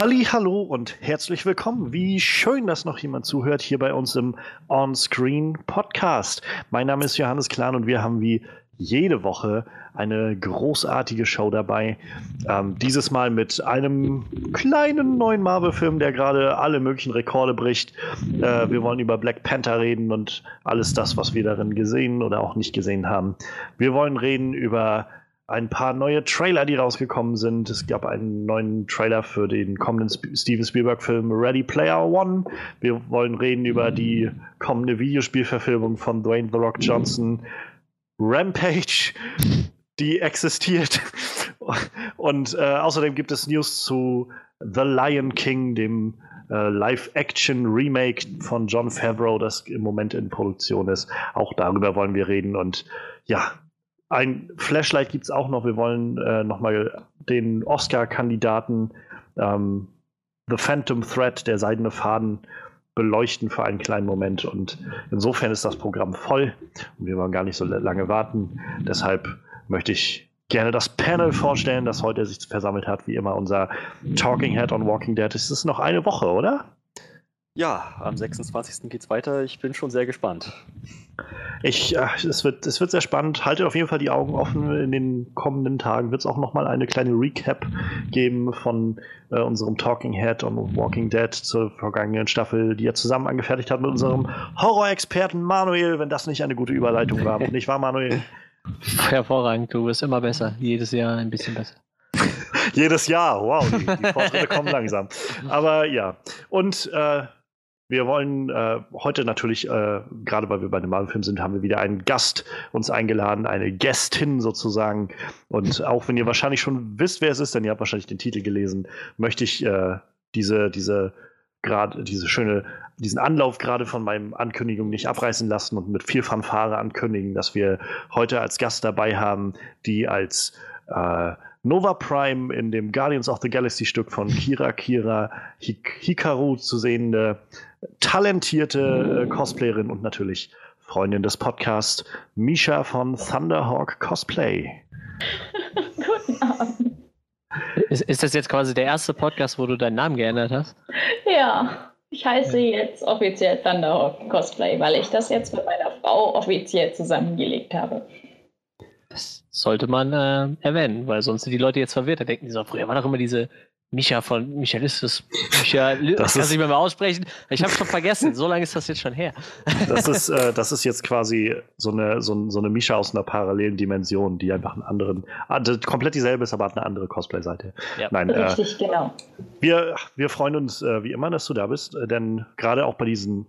Halli, hallo und herzlich willkommen. Wie schön, dass noch jemand zuhört hier bei uns im On-Screen Podcast. Mein Name ist Johannes Klahn und wir haben wie jede Woche eine großartige Show dabei. Ähm, dieses Mal mit einem kleinen neuen Marvel-Film, der gerade alle möglichen Rekorde bricht. Äh, wir wollen über Black Panther reden und alles das, was wir darin gesehen oder auch nicht gesehen haben. Wir wollen reden über ein paar neue Trailer, die rausgekommen sind. Es gab einen neuen Trailer für den kommenden Steven Spielberg-Film Ready Player One. Wir wollen reden über die kommende Videospielverfilmung von Dwayne The Rock Johnson. Rampage, die existiert. Und äh, außerdem gibt es News zu The Lion King, dem äh, Live-Action-Remake von John Favreau, das im Moment in Produktion ist. Auch darüber wollen wir reden. Und ja, ein Flashlight gibt es auch noch. Wir wollen äh, nochmal den Oscar-Kandidaten ähm, The Phantom Thread, der seidene Faden, beleuchten für einen kleinen Moment. Und insofern ist das Programm voll und wir wollen gar nicht so lange warten. Deshalb möchte ich gerne das Panel vorstellen, das heute sich versammelt hat. Wie immer unser Talking Head on Walking Dead. Es ist noch eine Woche, oder? Ja, am 26. geht's weiter. Ich bin schon sehr gespannt. Ich, äh, es, wird, es wird sehr spannend. Haltet auf jeden Fall die Augen offen. In den kommenden Tagen wird es auch nochmal eine kleine Recap geben von äh, unserem Talking Head und Walking Dead zur vergangenen Staffel, die er zusammen angefertigt hat mit unserem Horror-Experten Manuel, wenn das nicht eine gute Überleitung war. nicht wahr, Manuel? Hervorragend, du wirst immer besser. Jedes Jahr ein bisschen besser. Jedes Jahr, wow, die, die Fortschritte kommen langsam. Aber ja, und äh, wir wollen äh, heute natürlich, äh, gerade weil wir bei einem Marvel-Film sind, haben wir wieder einen Gast uns eingeladen, eine Gästin sozusagen. Und auch wenn ihr wahrscheinlich schon wisst, wer es ist, denn ihr habt wahrscheinlich den Titel gelesen, möchte ich äh, diese, diese gerade diese schöne, diesen Anlauf gerade von meinem Ankündigung nicht abreißen lassen und mit viel Fanfare ankündigen, dass wir heute als Gast dabei haben, die als äh, Nova Prime in dem Guardians of the Galaxy Stück von Kira Kira Hik Hikaru zu sehende talentierte äh, Cosplayerin und natürlich Freundin des Podcasts, Misha von Thunderhawk Cosplay. Guten Abend. Ist, ist, das jetzt quasi der erste Podcast, wo du deinen Namen geändert hast? Ja, ich heiße jetzt offiziell Thunderhawk Cosplay, weil ich das jetzt mit meiner Frau offiziell zusammengelegt habe. Das sollte man äh, erwähnen, weil sonst sind die Leute jetzt verwirrt. Da denken die so, früher war doch immer diese Micha von Michalistus. Micha, das kann ich nicht mehr aussprechen. Ich habe schon vergessen. So lange ist das jetzt schon her. Das ist, äh, das ist jetzt quasi so eine, so, so eine Mischa aus einer parallelen Dimension, die einfach einen anderen, ah, komplett dieselbe ist, aber hat eine andere Cosplay-Seite. Ja. Nein, äh, Richtig, äh, genau. Wir, wir freuen uns äh, wie immer, dass du da bist, äh, denn gerade auch bei diesen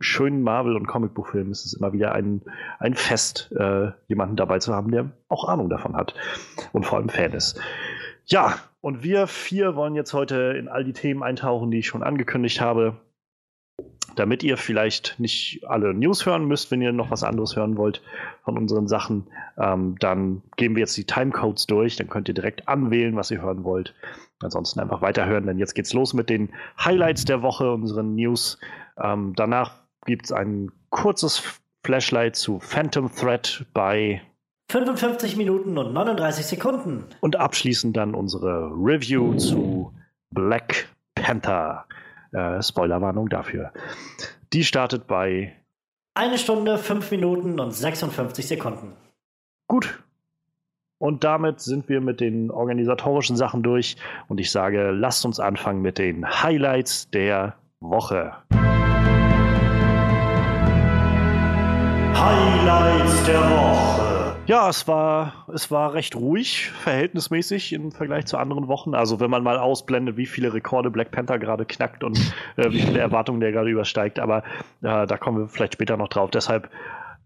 schönen Marvel- und Comicbuchfilmen ist es immer wieder ein, ein Fest, äh, jemanden dabei zu haben, der auch Ahnung davon hat und vor allem Fan ist. Ja, und wir vier wollen jetzt heute in all die Themen eintauchen, die ich schon angekündigt habe. Damit ihr vielleicht nicht alle News hören müsst, wenn ihr noch was anderes hören wollt von unseren Sachen, ähm, dann gehen wir jetzt die Timecodes durch. Dann könnt ihr direkt anwählen, was ihr hören wollt. Ansonsten einfach weiterhören, denn jetzt geht's los mit den Highlights der Woche, unseren News. Ähm, danach gibt es ein kurzes Flashlight zu Phantom Threat bei 55 Minuten und 39 Sekunden. Und abschließend dann unsere Review zu Black Panther. Äh, Spoilerwarnung dafür. Die startet bei eine Stunde, 5 Minuten und 56 Sekunden. Gut. Und damit sind wir mit den organisatorischen Sachen durch. Und ich sage, lasst uns anfangen mit den Highlights der Woche. Highlights der Woche. Ja, es war, es war recht ruhig, verhältnismäßig im Vergleich zu anderen Wochen. Also wenn man mal ausblendet, wie viele Rekorde Black Panther gerade knackt und äh, wie viele Erwartungen der gerade übersteigt. Aber äh, da kommen wir vielleicht später noch drauf. Deshalb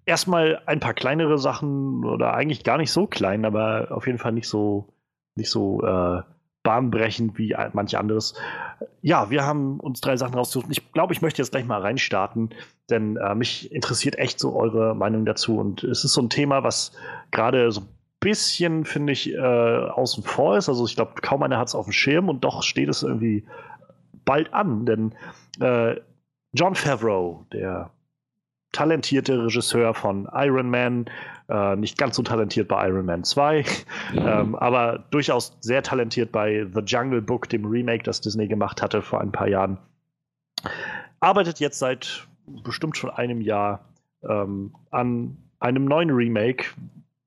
erstmal ein paar kleinere Sachen oder eigentlich gar nicht so klein, aber auf jeden Fall nicht so, nicht so äh, bahnbrechend wie manch anderes. Ja, wir haben uns drei Sachen rausgesucht. Ich glaube, ich möchte jetzt gleich mal reinstarten, denn äh, mich interessiert echt so eure Meinung dazu. Und es ist so ein Thema, was gerade so ein bisschen, finde ich, äh, außen vor ist. Also ich glaube, kaum einer hat es auf dem Schirm und doch steht es irgendwie bald an, denn äh, John Favreau, der talentierte Regisseur von Iron Man, äh, nicht ganz so talentiert bei Iron Man 2, ähm, aber durchaus sehr talentiert bei The Jungle Book, dem Remake, das Disney gemacht hatte vor ein paar Jahren. Arbeitet jetzt seit bestimmt schon einem Jahr ähm, an einem neuen Remake,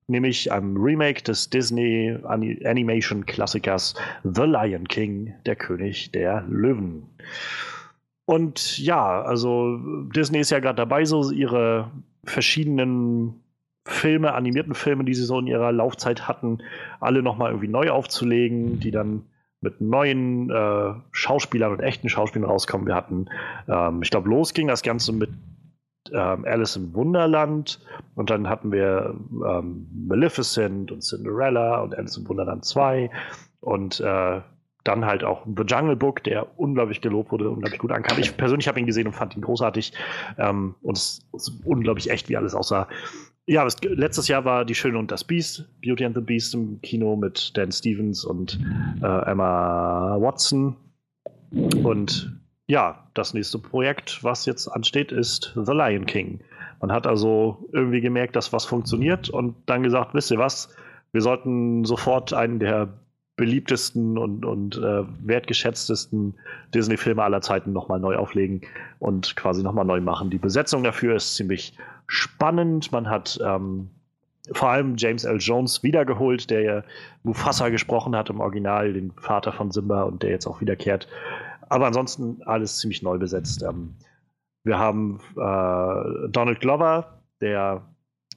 nämlich einem Remake des Disney Animation Klassikers The Lion King, der König der Löwen. Und ja, also Disney ist ja gerade dabei, so ihre verschiedenen Filme, animierten Filme, die sie so in ihrer Laufzeit hatten, alle nochmal irgendwie neu aufzulegen, die dann mit neuen äh, Schauspielern und echten Schauspielern rauskommen. Wir hatten, ähm, ich glaube, los ging das Ganze mit ähm, Alice im Wunderland und dann hatten wir ähm, Maleficent und Cinderella und Alice im Wunderland 2 und äh, dann halt auch The Jungle Book, der unglaublich gelobt wurde, unglaublich gut ankam. Ich persönlich habe ihn gesehen und fand ihn großartig. Ähm, und es ist unglaublich echt, wie alles aussah. Ja, das, letztes Jahr war Die Schöne und das Biest, Beauty and the Beast im Kino mit Dan Stevens und äh, Emma Watson. Und ja, das nächste Projekt, was jetzt ansteht, ist The Lion King. Man hat also irgendwie gemerkt, dass was funktioniert und dann gesagt, wisst ihr was, wir sollten sofort einen der beliebtesten und, und äh, wertgeschätztesten Disney-Filme aller Zeiten nochmal neu auflegen und quasi nochmal neu machen. Die Besetzung dafür ist ziemlich spannend. Man hat ähm, vor allem James L. Jones wiedergeholt, der ja Mufasa gesprochen hat im Original, den Vater von Simba und der jetzt auch wiederkehrt. Aber ansonsten alles ziemlich neu besetzt. Ähm, wir haben äh, Donald Glover, der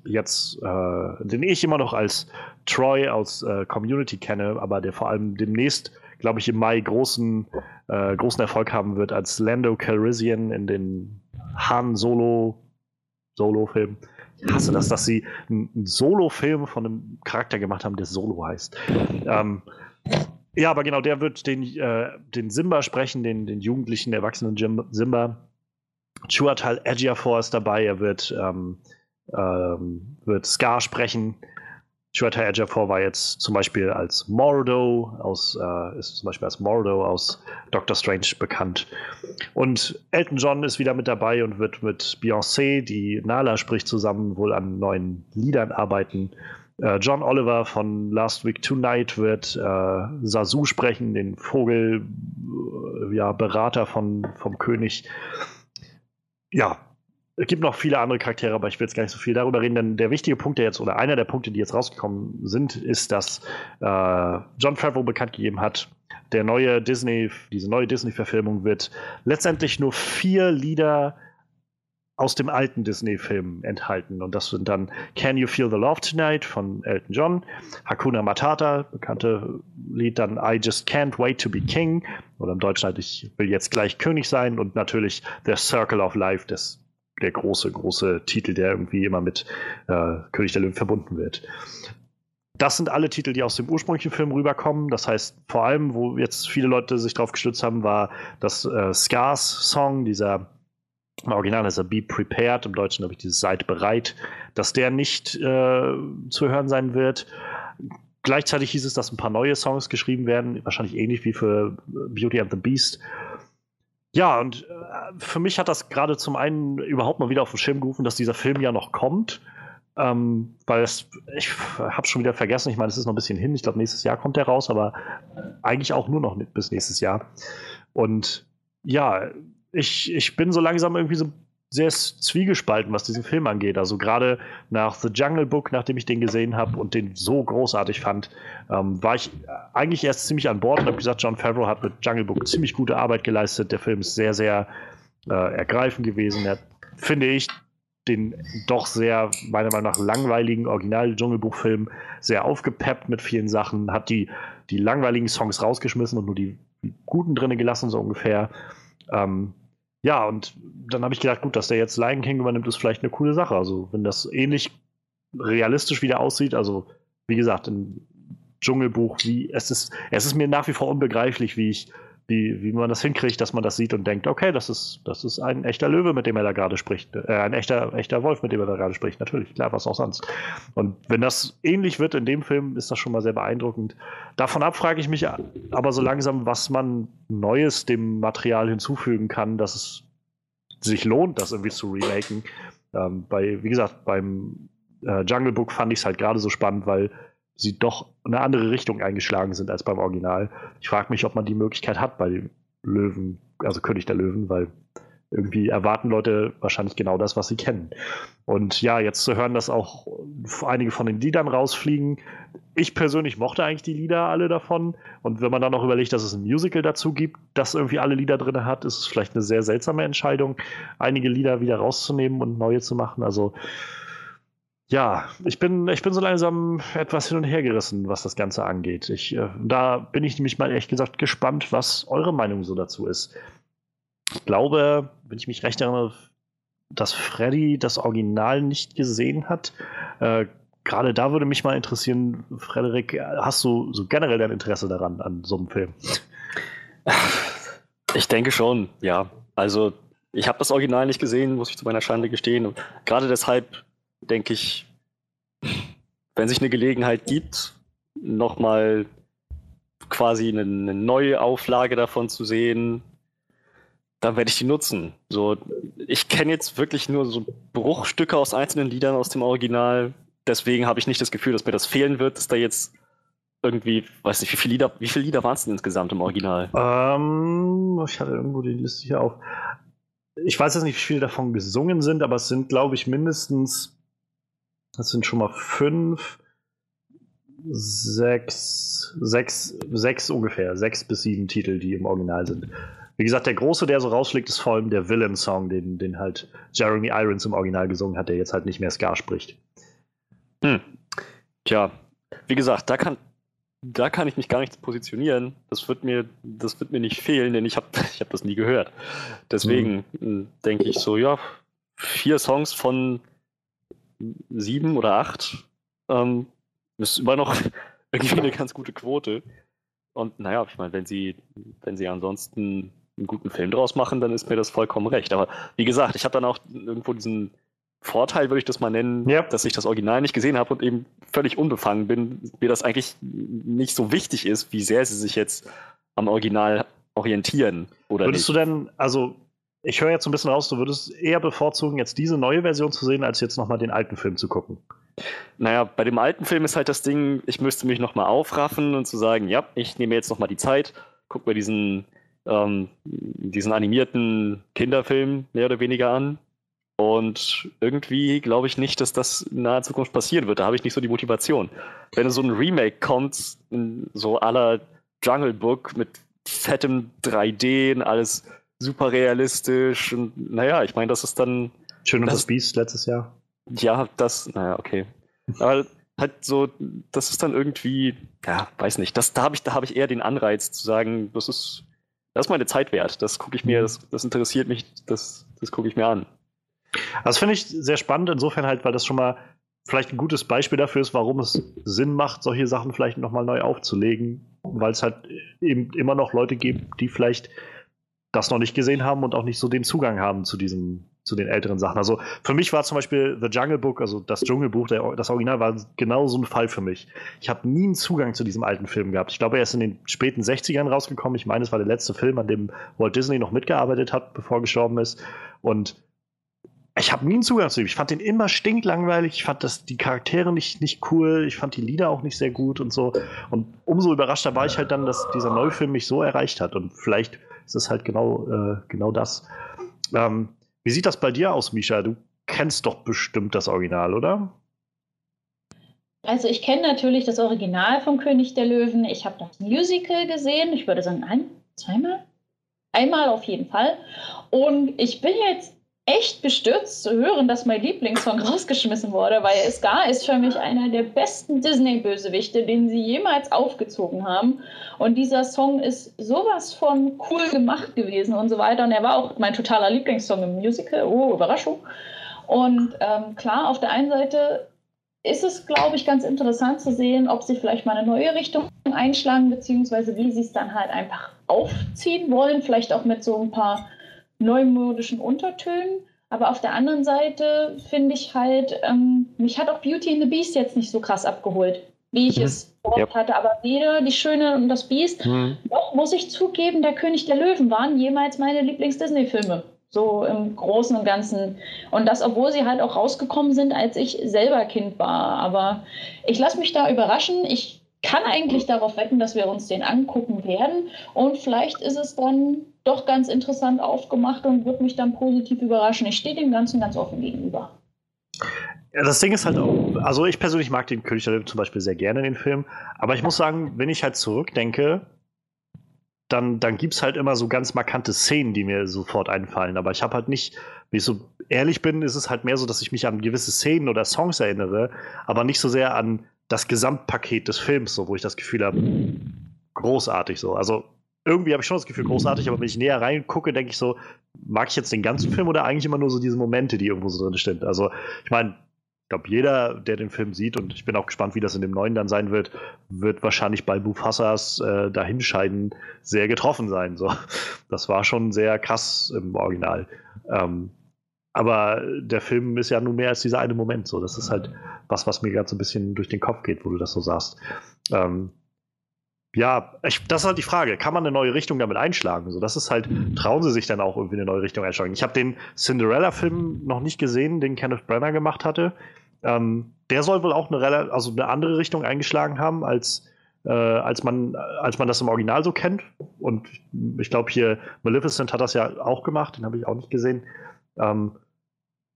jetzt, äh, den ich immer noch als Troy aus äh, Community kenne, aber der vor allem demnächst, glaube ich, im Mai großen, äh, großen Erfolg haben wird als Lando Calrissian in den Han Solo Solo-Film. Ich hasse das, dass sie einen Solo-Film von einem Charakter gemacht haben, der Solo heißt. Ähm, ja, aber genau, der wird den, äh, den Simba sprechen, den, den jugendlichen, erwachsenen Jim, Simba. Chuatal Ejiofor ist dabei, er wird ähm, ähm, wird Scar sprechen. Shweta Ejiofor war jetzt zum Beispiel als Mordo aus, äh, ist zum Beispiel als Mordo aus Doctor Strange bekannt. Und Elton John ist wieder mit dabei und wird mit Beyoncé, die Nala spricht, zusammen wohl an neuen Liedern arbeiten. Äh, John Oliver von Last Week Tonight wird äh, Sasu sprechen, den Vogel, äh, ja, Berater von, vom König. Ja, es gibt noch viele andere Charaktere, aber ich will jetzt gar nicht so viel darüber reden, denn der wichtige Punkt, der jetzt, oder einer der Punkte, die jetzt rausgekommen sind, ist, dass äh, John Favreau bekannt gegeben hat, der neue Disney, diese neue Disney-Verfilmung wird letztendlich nur vier Lieder aus dem alten Disney-Film enthalten. Und das sind dann Can You Feel the Love Tonight von Elton John, Hakuna Matata, bekannte Lied, dann I Just Can't Wait to Be King, oder im Deutschen halt Ich will jetzt gleich König sein und natürlich The Circle of Life des der große, große Titel, der irgendwie immer mit äh, König der Löwen verbunden wird. Das sind alle Titel, die aus dem ursprünglichen Film rüberkommen. Das heißt, vor allem, wo jetzt viele Leute sich drauf gestützt haben, war das äh, Scars-Song, dieser im Original ist er Be Prepared, im Deutschen habe ich dieses Seid bereit, dass der nicht äh, zu hören sein wird. Gleichzeitig hieß es, dass ein paar neue Songs geschrieben werden, wahrscheinlich ähnlich wie für Beauty and the Beast. Ja, und äh, für mich hat das gerade zum einen überhaupt mal wieder auf den Schirm gerufen, dass dieser Film ja noch kommt. Ähm, weil es, ich habe schon wieder vergessen, ich meine, es ist noch ein bisschen hin. Ich glaube, nächstes Jahr kommt der raus, aber eigentlich auch nur noch bis nächstes Jahr. Und ja, ich, ich bin so langsam irgendwie so sehr zwiegespalten, was diesen Film angeht. Also gerade nach The Jungle Book, nachdem ich den gesehen habe und den so großartig fand, ähm, war ich eigentlich erst ziemlich an Bord und habe gesagt, John Favreau hat mit Jungle Book ziemlich gute Arbeit geleistet. Der Film ist sehr, sehr äh, ergreifend gewesen. Er finde ich, den doch sehr, meiner Meinung nach, langweiligen Original-Dschungelbuch-Film sehr aufgepeppt mit vielen Sachen, hat die, die langweiligen Songs rausgeschmissen und nur die, die guten drinne gelassen, so ungefähr. Ähm, ja, und dann habe ich gedacht, gut, dass der jetzt Lion King übernimmt, ist vielleicht eine coole Sache. Also, wenn das ähnlich realistisch wieder aussieht, also wie gesagt, im Dschungelbuch, wie es ist, es ist mir nach wie vor unbegreiflich, wie ich wie, wie man das hinkriegt, dass man das sieht und denkt, okay, das ist, das ist ein echter Löwe, mit dem er da gerade spricht. Äh, ein echter, echter Wolf, mit dem er da gerade spricht. Natürlich, klar, was auch sonst. Und wenn das ähnlich wird in dem Film, ist das schon mal sehr beeindruckend. Davon ab frage ich mich aber so langsam, was man Neues dem Material hinzufügen kann, dass es sich lohnt, das irgendwie zu remaken. Ähm, bei, wie gesagt, beim äh, Jungle Book fand ich es halt gerade so spannend, weil sie doch eine andere Richtung eingeschlagen sind als beim Original. Ich frage mich, ob man die Möglichkeit hat bei Löwen, also König der Löwen, weil irgendwie erwarten Leute wahrscheinlich genau das, was sie kennen. Und ja, jetzt zu hören, dass auch einige von den Liedern rausfliegen. Ich persönlich mochte eigentlich die Lieder alle davon. Und wenn man dann noch überlegt, dass es ein Musical dazu gibt, das irgendwie alle Lieder drin hat, ist es vielleicht eine sehr seltsame Entscheidung, einige Lieder wieder rauszunehmen und neue zu machen. Also ja, ich bin, ich bin so langsam etwas hin und her gerissen, was das Ganze angeht. Ich, äh, da bin ich nämlich mal ehrlich gesagt gespannt, was eure Meinung so dazu ist. Ich glaube, wenn ich mich recht erinnere, dass Freddy das Original nicht gesehen hat. Äh, Gerade da würde mich mal interessieren, Frederik, hast du so generell dein Interesse daran, an so einem Film? Ich denke schon, ja. Also, ich habe das Original nicht gesehen, muss ich zu meiner Schande gestehen. Gerade deshalb denke ich, wenn sich eine Gelegenheit gibt, nochmal quasi eine, eine neue Auflage davon zu sehen, dann werde ich die nutzen. So, ich kenne jetzt wirklich nur so Bruchstücke aus einzelnen Liedern aus dem Original. Deswegen habe ich nicht das Gefühl, dass mir das fehlen wird, dass da jetzt irgendwie, weiß nicht, wie viele Lieder, wie viele Lieder waren es denn insgesamt im Original? Ähm, ich hatte irgendwo die Liste hier auf. Ich weiß jetzt nicht, wie viele davon gesungen sind, aber es sind, glaube ich, mindestens, das sind schon mal fünf, sechs, sechs, sechs ungefähr, sechs bis sieben Titel, die im Original sind. Wie gesagt, der große, der so rausfliegt, ist vor allem der Villain-Song, den, den halt Jeremy Irons im Original gesungen hat, der jetzt halt nicht mehr Ska spricht. Hm. Tja, wie gesagt, da kann, da kann ich mich gar nicht positionieren. Das wird mir, das wird mir nicht fehlen, denn ich habe ich hab das nie gehört. Deswegen mhm. denke ich so, ja, vier Songs von sieben oder acht ähm, ist immer noch irgendwie eine ganz gute Quote. Und naja, ich meine, wenn sie, wenn sie ansonsten einen guten Film draus machen, dann ist mir das vollkommen recht. Aber wie gesagt, ich habe dann auch irgendwo diesen Vorteil, würde ich das mal nennen, ja. dass ich das Original nicht gesehen habe und eben völlig unbefangen bin, mir das eigentlich nicht so wichtig ist, wie sehr sie sich jetzt am Original orientieren. Oder würdest nicht. du denn, also ich höre jetzt so ein bisschen raus, du würdest eher bevorzugen, jetzt diese neue Version zu sehen, als jetzt nochmal den alten Film zu gucken? Naja, bei dem alten Film ist halt das Ding, ich müsste mich nochmal aufraffen und zu sagen, ja, ich nehme jetzt nochmal die Zeit, guck mir diesen ähm, diesen animierten Kinderfilm mehr oder weniger an. Und irgendwie glaube ich nicht, dass das in naher Zukunft passieren wird. Da habe ich nicht so die Motivation. Wenn so ein Remake kommt, so aller Jungle Book mit fettem 3D und alles super realistisch und naja, ich meine, das ist dann. Schön und das, das Beast letztes Jahr. Ja, das, naja, okay. Aber halt so, das ist dann irgendwie, ja, weiß nicht, das, da habe ich, da ich eher den Anreiz zu sagen, das ist das ist meine Zeit wert. Das gucke ich mir, mhm. das, das interessiert mich, das, das gucke ich mir an. Das finde ich sehr spannend, insofern halt, weil das schon mal vielleicht ein gutes Beispiel dafür ist, warum es Sinn macht, solche Sachen vielleicht nochmal neu aufzulegen, weil es halt eben immer noch Leute gibt, die vielleicht das noch nicht gesehen haben und auch nicht so den Zugang haben zu diesem, zu den älteren Sachen. Also für mich war zum Beispiel The Jungle Book, also das Dschungelbuch, der, das Original war genau so ein Fall für mich. Ich habe nie einen Zugang zu diesem alten Film gehabt. Ich glaube, er ist in den späten 60ern rausgekommen. Ich meine, es war der letzte Film, an dem Walt Disney noch mitgearbeitet hat, bevor er gestorben ist. Und ich habe nie einen Zugang zu ihm. Ich fand den immer stinklangweilig. Ich fand das, die Charaktere nicht, nicht cool. Ich fand die Lieder auch nicht sehr gut und so. Und umso überraschter war ich halt dann, dass dieser neue Film mich so erreicht hat. Und vielleicht ist es halt genau, äh, genau das. Ähm, wie sieht das bei dir aus, Misha? Du kennst doch bestimmt das Original, oder? Also ich kenne natürlich das Original von König der Löwen. Ich habe das Musical gesehen. Ich würde sagen ein, zweimal. Einmal auf jeden Fall. Und ich bin jetzt echt bestürzt zu hören, dass mein Lieblingssong rausgeschmissen wurde, weil Scar ist für mich einer der besten Disney-Bösewichte, den sie jemals aufgezogen haben. Und dieser Song ist sowas von cool gemacht gewesen und so weiter. Und er war auch mein totaler Lieblingssong im Musical. Oh, Überraschung. Und ähm, klar, auf der einen Seite ist es, glaube ich, ganz interessant zu sehen, ob sie vielleicht mal eine neue Richtung einschlagen, beziehungsweise wie sie es dann halt einfach aufziehen wollen. Vielleicht auch mit so ein paar neumodischen Untertönen. Aber auf der anderen Seite finde ich halt, ähm, mich hat auch Beauty and the Beast jetzt nicht so krass abgeholt, wie ich mhm. es yep. hatte. Aber weder Die Schöne und das Beast, mhm. noch muss ich zugeben, der König der Löwen waren jemals meine Lieblings-Disney-Filme. so im Großen und Ganzen. Und das, obwohl sie halt auch rausgekommen sind, als ich selber Kind war. Aber ich lasse mich da überraschen. Ich kann eigentlich darauf wetten, dass wir uns den angucken werden. Und vielleicht ist es dann doch ganz interessant aufgemacht und wird mich dann positiv überraschen. Ich stehe dem Ganzen ganz offen gegenüber. Ja, das Ding ist halt auch, also ich persönlich mag den König der Löwen zum Beispiel sehr gerne, den Film. Aber ich muss sagen, wenn ich halt zurückdenke, dann, dann gibt es halt immer so ganz markante Szenen, die mir sofort einfallen. Aber ich habe halt nicht, wenn ich so ehrlich bin, ist es halt mehr so, dass ich mich an gewisse Szenen oder Songs erinnere, aber nicht so sehr an das Gesamtpaket des Films, so, wo ich das Gefühl habe, großartig so. Also irgendwie habe ich schon das Gefühl, großartig, aber wenn ich näher reingucke, denke ich so, mag ich jetzt den ganzen Film oder eigentlich immer nur so diese Momente, die irgendwo so drin stehen? Also, ich meine, ich glaube, jeder, der den Film sieht, und ich bin auch gespannt, wie das in dem neuen dann sein wird, wird wahrscheinlich bei Mufassas äh, Dahinscheiden sehr getroffen sein. So. Das war schon sehr krass im Original. Ähm, aber der Film ist ja nur mehr als dieser eine Moment. So. Das ist halt was, was mir gerade so ein bisschen durch den Kopf geht, wo du das so sagst. Ähm, ja, ich, das ist halt die Frage. Kann man eine neue Richtung damit einschlagen? So, das ist halt, trauen sie sich dann auch irgendwie eine neue Richtung einschlagen? Ich habe den Cinderella-Film noch nicht gesehen, den Kenneth Brenner gemacht hatte. Ähm, der soll wohl auch eine, also eine andere Richtung eingeschlagen haben, als, äh, als, man, als man das im Original so kennt. Und ich glaube, hier Maleficent hat das ja auch gemacht, den habe ich auch nicht gesehen. Ähm,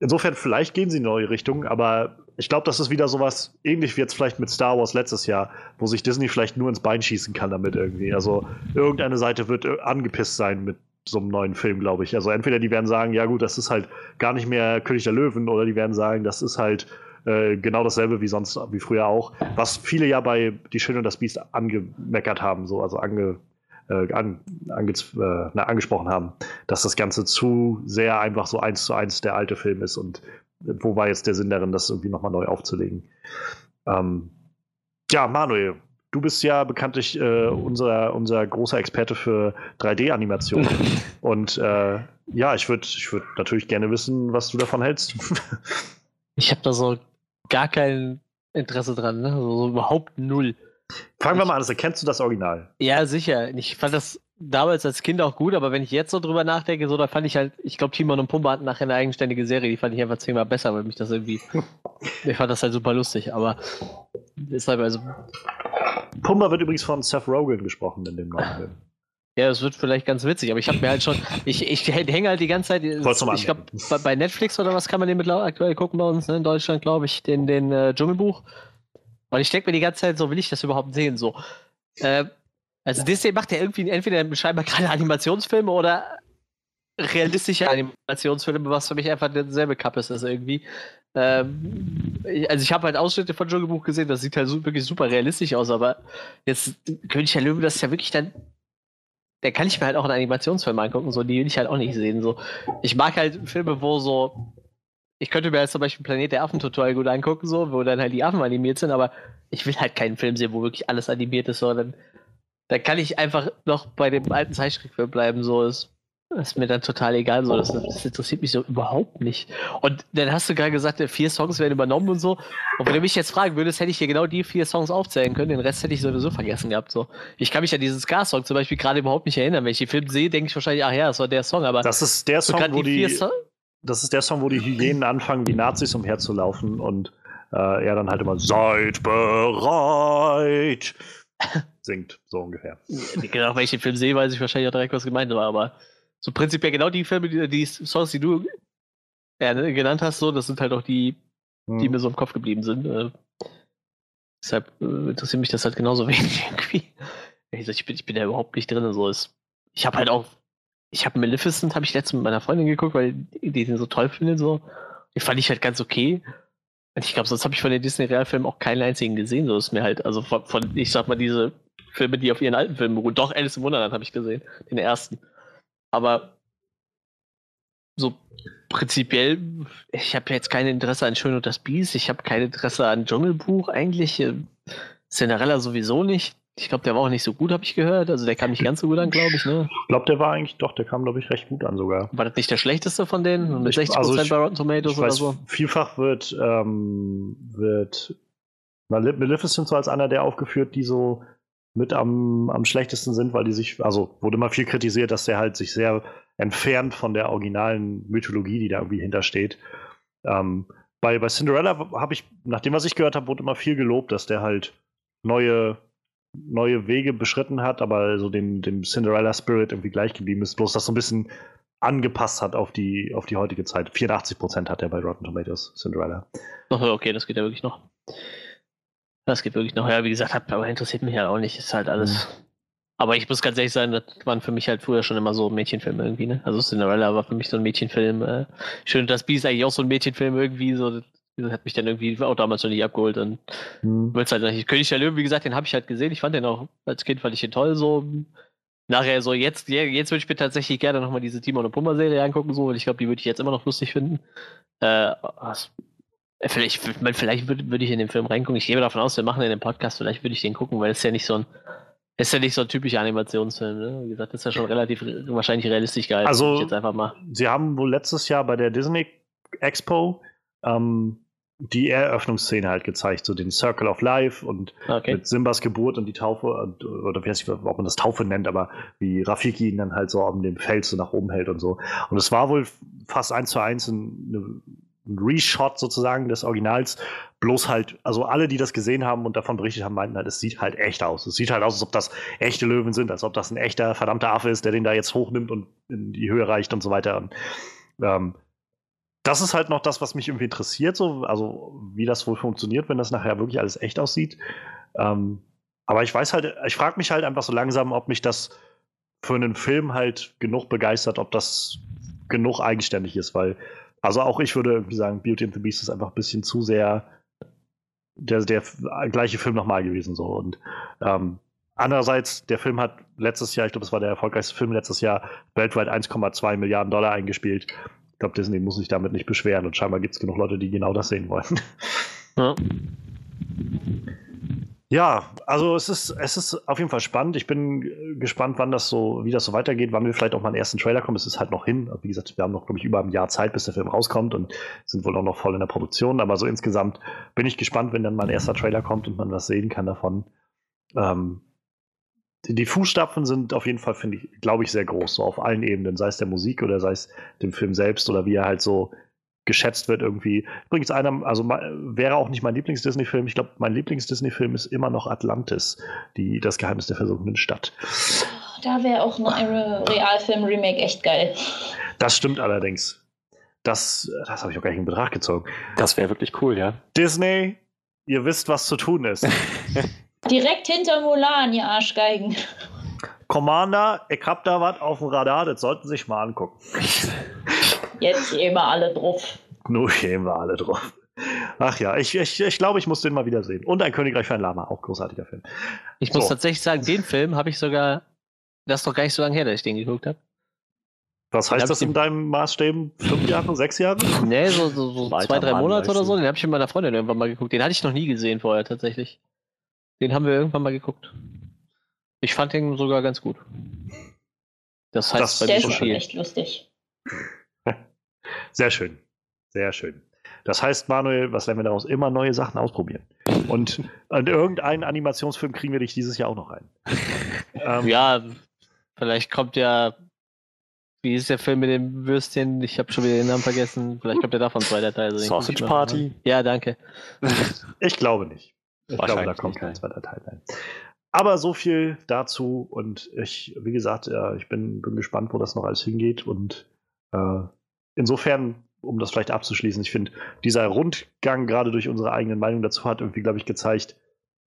insofern, vielleicht gehen sie in neue Richtung, aber ich glaube, das ist wieder sowas, ähnlich wie jetzt vielleicht mit Star Wars letztes Jahr, wo sich Disney vielleicht nur ins Bein schießen kann damit irgendwie. Also irgendeine Seite wird äh, angepisst sein mit so einem neuen Film, glaube ich. Also entweder die werden sagen, ja gut, das ist halt gar nicht mehr König der Löwen, oder die werden sagen, das ist halt äh, genau dasselbe wie sonst, wie früher auch. Was viele ja bei Die Schöne und das Biest angemeckert haben, so, also ange, äh, an, ange, äh, na, angesprochen haben, dass das Ganze zu sehr einfach so eins zu eins der alte Film ist und wo war jetzt der Sinn darin, das irgendwie nochmal neu aufzulegen? Ähm, ja, Manuel, du bist ja bekanntlich äh, unser, unser großer Experte für 3D-Animation. Und äh, ja, ich würde ich würd natürlich gerne wissen, was du davon hältst. ich habe da so gar kein Interesse dran, ne? also so überhaupt null. Fangen wir mal an, also, kennst du das Original? Ja, sicher. Ich fand das damals als Kind auch gut, aber wenn ich jetzt so drüber nachdenke, so, da fand ich halt, ich glaube, Timon und Pumba hatten nachher eine eigenständige Serie, die fand ich einfach zehnmal besser, weil mich das irgendwie, ich fand das halt super lustig, aber deshalb also. Pumba wird übrigens von Seth Rogen gesprochen in dem neuen Film. Ja, das wird vielleicht ganz witzig, aber ich habe mir halt schon, ich, ich hänge halt die ganze Zeit, ich glaube, bei Netflix oder was kann man den mittlerweile aktuell gucken bei uns, ne, in Deutschland, glaube ich, den, den äh, Dschungelbuch. Und ich denke mir die ganze Zeit so, will ich das überhaupt sehen, so. Äh, also Disney macht ja irgendwie entweder scheinbar gerade Animationsfilme oder realistische Animationsfilme, was für mich einfach derselbe Cup ist, ist irgendwie. Ähm, also ich habe halt Ausschnitte von Dschungelbuch gesehen, das sieht halt so, wirklich super realistisch aus, aber jetzt König der Löwe, das ist ja wirklich dann der kann ich mir halt auch einen Animationsfilm angucken, so die will ich halt auch nicht sehen. So. Ich mag halt Filme, wo so. Ich könnte mir jetzt zum Beispiel Planet der Affen total gut angucken, so, wo dann halt die Affen animiert sind, aber ich will halt keinen Film sehen, wo wirklich alles animiert ist, sondern da kann ich einfach noch bei dem alten Zeichentrickfilm bleiben. So ist, ist mir dann total egal. So, das, das, interessiert mich so überhaupt nicht. Und dann hast du gerade gesagt, vier Songs werden übernommen und so. Und wenn du mich jetzt fragen würdest, hätte ich hier genau die vier Songs aufzählen können. Den Rest hätte ich sowieso vergessen gehabt. So. Ich kann mich an diesen Ska-Song zum Beispiel gerade überhaupt nicht erinnern. Wenn ich den Film sehe, denke ich wahrscheinlich, ach ja, das war der Song. Aber das ist der Song, wo die, die das ist der Song, wo die Hyänen anfangen, wie Nazis umherzulaufen und äh, er dann halt immer seid bereit singt, so ungefähr. Genau, den Film sehe, weiß ich wahrscheinlich auch direkt, was gemeint war, aber so prinzipiell genau die Filme, die, die Songs, die du ne, genannt hast, so, das sind halt auch die, die hm. mir so im Kopf geblieben sind. Äh, deshalb äh, interessiert mich das halt genauso wenig irgendwie. Ich, ich, bin, ich bin ja überhaupt nicht drin. So ist. Ich habe halt auch, ich habe Maleficent, habe ich letztens mit meiner Freundin geguckt, weil die den so toll findet. So. Die fand ich halt ganz okay. Und ich glaube, sonst habe ich von den Disney-Realfilmen auch keinen einzigen gesehen. So ist mir halt, also von, von, ich sag mal, diese Filme, die auf ihren alten Filmen beruhen. Doch, Alice im Wunderland habe ich gesehen, den ersten. Aber so prinzipiell, ich habe jetzt kein Interesse an Schön und das Biest, ich habe kein Interesse an Dschungelbuch eigentlich. Äh, Cinderella sowieso nicht. Ich glaube, der war auch nicht so gut, habe ich gehört. Also der kam nicht ganz so gut an, glaube ich. Ne? Ich glaube, der war eigentlich, doch, der kam, glaube ich, recht gut an sogar. War das nicht der schlechteste von denen? Mit 60% also ich, bei Rotten Tomatoes oder weiß, so? Vielfach wird, ähm, wird Maleficent so als einer der aufgeführt, die so mit am, am schlechtesten sind, weil die sich, also wurde immer viel kritisiert, dass der halt sich sehr entfernt von der originalen Mythologie, die da irgendwie hintersteht. Ähm, bei, bei Cinderella habe ich, nachdem was ich gehört habe, wurde immer viel gelobt, dass der halt neue, neue Wege beschritten hat, aber so dem, dem Cinderella Spirit irgendwie gleich geblieben ist, bloß das so ein bisschen angepasst hat auf die, auf die heutige Zeit. 84% hat er bei Rotten Tomatoes, Cinderella. okay, das geht ja wirklich noch. Das geht wirklich noch. Ja, wie gesagt, aber interessiert mich halt auch nicht. Ist halt alles. Mhm. Aber ich muss ganz ehrlich sagen, das waren für mich halt früher schon immer so Mädchenfilme irgendwie, ne? Also Cinderella war für mich so ein Mädchenfilm. Äh, Schön, das Biest eigentlich auch so ein Mädchenfilm irgendwie, so hat mich dann irgendwie auch damals schon nicht abgeholt. Und hm. halt nicht. König der Löwen, wie gesagt, den habe ich halt gesehen. Ich fand den auch als Kind fand ich den toll so. Nachher so, jetzt, jetzt würde ich mir tatsächlich gerne nochmal diese Timon und Pummer Serie angucken, so, weil ich glaube, die würde ich jetzt immer noch lustig finden. Äh, was, vielleicht, vielleicht würde, würde ich in den Film reingucken. Ich gehe davon aus, wir machen in dem Podcast, vielleicht würde ich den gucken, weil es ja nicht so ein, ist ja nicht so ein typischer Animationsfilm, ne? Wie gesagt, das ist ja schon relativ wahrscheinlich realistisch geil. Also, sie haben wohl letztes Jahr bei der Disney Expo ähm, die Eröffnungsszene halt gezeigt, so den Circle of Life und okay. mit Simbas Geburt und die Taufe, oder wie weiß ich, ob man das Taufe nennt, aber wie Rafiki ihn dann halt so um den Fels so nach oben hält und so. Und es war wohl fast eins zu eins ein, ein Reshot sozusagen des Originals, bloß halt, also alle, die das gesehen haben und davon berichtet haben, meinten halt, es sieht halt echt aus. Es sieht halt aus, als ob das echte Löwen sind, als ob das ein echter verdammter Affe ist, der den da jetzt hochnimmt und in die Höhe reicht und so weiter. Und, ähm, das ist halt noch das, was mich irgendwie interessiert, so, also wie das wohl funktioniert, wenn das nachher wirklich alles echt aussieht. Ähm, aber ich weiß halt, ich frage mich halt einfach so langsam, ob mich das für einen Film halt genug begeistert, ob das genug eigenständig ist, weil, also auch ich würde irgendwie sagen, Beauty and the Beast ist einfach ein bisschen zu sehr der, der gleiche Film nochmal gewesen, so. Und ähm, andererseits, der Film hat letztes Jahr, ich glaube, es war der erfolgreichste Film letztes Jahr, weltweit 1,2 Milliarden Dollar eingespielt glaube, Disney muss sich damit nicht beschweren und scheinbar gibt es genug Leute, die genau das sehen wollen. Ja. Ja, also es ist, es ist auf jeden Fall spannend. Ich bin gespannt, wann das so, wie das so weitergeht, wann wir vielleicht auch mal einen ersten Trailer kommen. Es ist halt noch hin. Wie gesagt, wir haben noch, glaube ich, über ein Jahr Zeit, bis der Film rauskommt und sind wohl auch noch voll in der Produktion. Aber so insgesamt bin ich gespannt, wenn dann mal ein erster Trailer kommt und man was sehen kann davon. Ähm, die Fußstapfen sind auf jeden Fall, finde ich, glaube ich, sehr groß, so auf allen Ebenen, sei es der Musik oder sei es dem Film selbst oder wie er halt so geschätzt wird irgendwie. Übrigens einer, also wäre auch nicht mein Lieblings-Disney-Film. Ich glaube, mein Lieblings-Disney-Film ist immer noch Atlantis, die, das Geheimnis der versunkenen Stadt. Da wäre auch ein Realfilm-Remake echt geil. Das stimmt allerdings. Das, das habe ich auch gar nicht in Betracht gezogen. Das wäre wirklich cool, ja. Disney, ihr wisst, was zu tun ist. Direkt hinter Mulan, ihr Arschgeigen. Commander, ich hab da was auf dem Radar, das sollten Sie sich mal angucken. Jetzt gehen wir alle drauf. Nur gehen wir alle drauf. Ach ja, ich, ich, ich glaube, ich muss den mal wieder sehen. Und ein Königreich für ein Lama, auch großartiger Film. Ich so. muss tatsächlich sagen, den Film habe ich sogar, das ist doch gar nicht so lange her, dass ich den geguckt habe. Was heißt das in deinem Maßstäben? Fünf Jahre, sechs Jahre? Nee, so, so, so zwei, drei Monate oder so. Den habe ich mit meiner Freundin irgendwann mal geguckt. Den hatte ich noch nie gesehen vorher tatsächlich. Den haben wir irgendwann mal geguckt. Ich fand den sogar ganz gut. Das heißt, das bei der ist schon echt lustig. Sehr schön. Sehr schön. Das heißt, Manuel, was lernen wir daraus? Immer neue Sachen ausprobieren. Und in irgendeinen Animationsfilm kriegen wir dich dieses Jahr auch noch rein. ähm, ja, vielleicht kommt ja. Wie ist der Film mit dem Würstchen? Ich habe schon wieder den Namen vergessen. Vielleicht kommt ja davon zweiter Teil. Also Sausage Party? Ja, danke. Ich glaube nicht. Ich glaube, da kommt kein zweiter Teil rein. Aber so viel dazu und ich, wie gesagt, äh, ich bin, bin gespannt, wo das noch alles hingeht und äh, insofern, um das vielleicht abzuschließen, ich finde, dieser Rundgang gerade durch unsere eigenen Meinungen dazu hat irgendwie, glaube ich, gezeigt,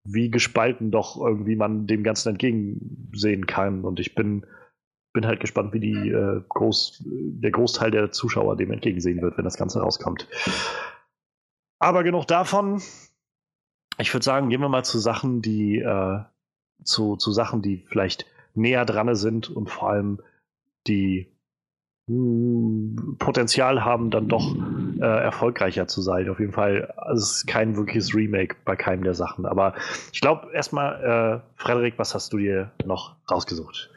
wie gespalten doch irgendwie man dem Ganzen entgegensehen kann und ich bin, bin halt gespannt, wie die, äh, Groß, der Großteil der Zuschauer dem entgegensehen wird, wenn das Ganze rauskommt. Aber genug davon. Ich würde sagen, gehen wir mal zu Sachen, die äh, zu, zu Sachen, die vielleicht näher dran sind und vor allem die hm, Potenzial haben, dann doch äh, erfolgreicher zu sein. Auf jeden Fall, also es ist kein wirkliches Remake bei keinem der Sachen. Aber ich glaube erstmal, äh, Frederik, was hast du dir noch rausgesucht?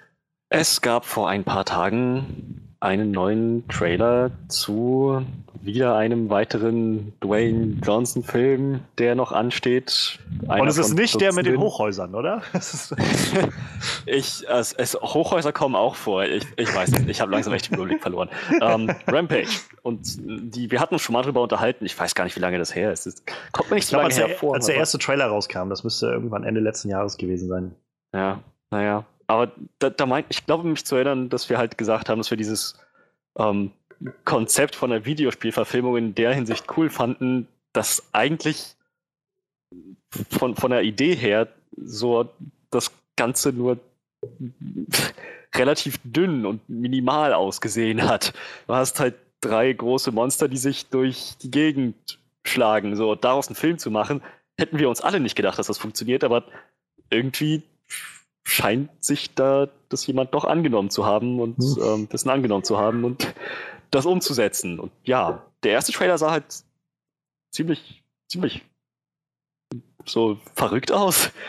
Es gab vor ein paar Tagen einen neuen Trailer zu wieder einem weiteren Dwayne Johnson-Film, der noch ansteht. Und es ist nicht der mit den Hochhäusern, oder? ich, es, es, Hochhäuser kommen auch vor. Ich, ich weiß nicht, ich habe langsam echt den Überblick verloren. Ähm, Rampage. Und die, wir hatten uns schon mal drüber unterhalten. Ich weiß gar nicht, wie lange das her ist. Das kommt mir nicht so lange als hervor. Als der erste Trailer rauskam, das müsste irgendwann Ende letzten Jahres gewesen sein. Ja, naja. Aber da, da meint, ich glaube, mich zu erinnern, dass wir halt gesagt haben, dass wir dieses ähm, Konzept von der Videospielverfilmung in der Hinsicht cool fanden, dass eigentlich von, von der Idee her so das Ganze nur relativ dünn und minimal ausgesehen hat. Du hast halt drei große Monster, die sich durch die Gegend schlagen. So, daraus einen Film zu machen, hätten wir uns alle nicht gedacht, dass das funktioniert, aber irgendwie scheint sich da das jemand doch angenommen zu haben und hm. ähm, dessen angenommen zu haben und das umzusetzen. Und ja, der erste Trailer sah halt ziemlich, ziemlich so verrückt aus.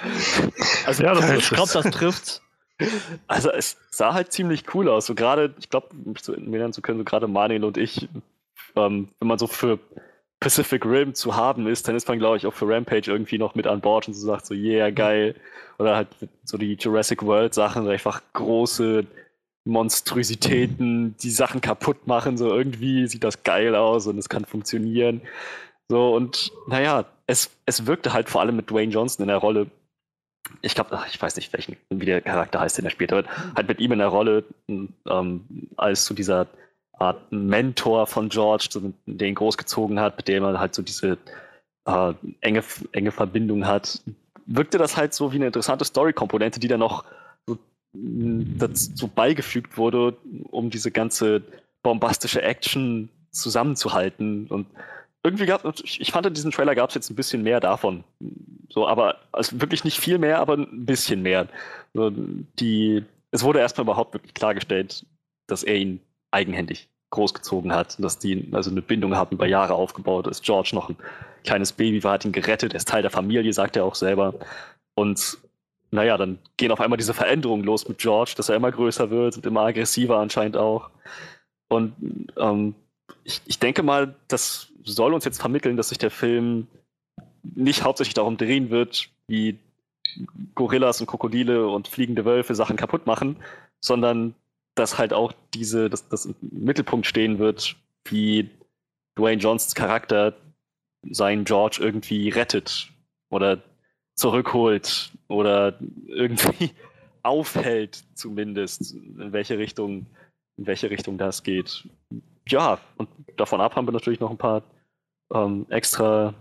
Also ja, das, ich glaube, das trifft. Also es sah halt ziemlich cool aus. So gerade, ich glaube, mich zu erinnern zu können, so gerade Manuel und ich, ähm, wenn man so für Pacific Rim zu haben ist, dann ist man, glaube ich, auch für Rampage irgendwie noch mit an Bord und so sagt so, yeah, geil. Oder halt so die Jurassic World Sachen, einfach große Monstrositäten, die Sachen kaputt machen, so irgendwie sieht das geil aus und es kann funktionieren. So, und naja, es, es wirkte halt vor allem mit Dwayne Johnson in der Rolle. Ich glaube, ich weiß nicht, welchen, wie der Charakter heißt, den er spielt, aber halt mit ihm in der Rolle ähm, als zu dieser Art Mentor von George, den großgezogen hat, mit dem er halt so diese äh, enge, enge Verbindung hat, wirkte das halt so wie eine interessante Story-Komponente, die dann noch so, mm, dazu beigefügt wurde, um diese ganze bombastische Action zusammenzuhalten. Und irgendwie gab es, ich fand in diesem Trailer gab es jetzt ein bisschen mehr davon. So, aber also wirklich nicht viel mehr, aber ein bisschen mehr. So, die, es wurde erstmal überhaupt wirklich klargestellt, dass er ihn eigenhändig großgezogen hat, dass die also eine Bindung haben über Jahre aufgebaut ist. George noch ein kleines Baby war, hat ihn gerettet, er ist Teil der Familie, sagt er auch selber. Und naja, dann gehen auf einmal diese Veränderungen los mit George, dass er immer größer wird und immer aggressiver anscheinend auch. Und ähm, ich, ich denke mal, das soll uns jetzt vermitteln, dass sich der Film nicht hauptsächlich darum drehen wird, wie Gorillas und Krokodile und fliegende Wölfe Sachen kaputt machen, sondern dass halt auch diese, dass das im Mittelpunkt stehen wird, wie Dwayne Johnsons Charakter seinen George irgendwie rettet oder zurückholt oder irgendwie aufhält, zumindest, in welche Richtung, in welche Richtung das geht. Ja, und davon ab haben wir natürlich noch ein paar ähm, extra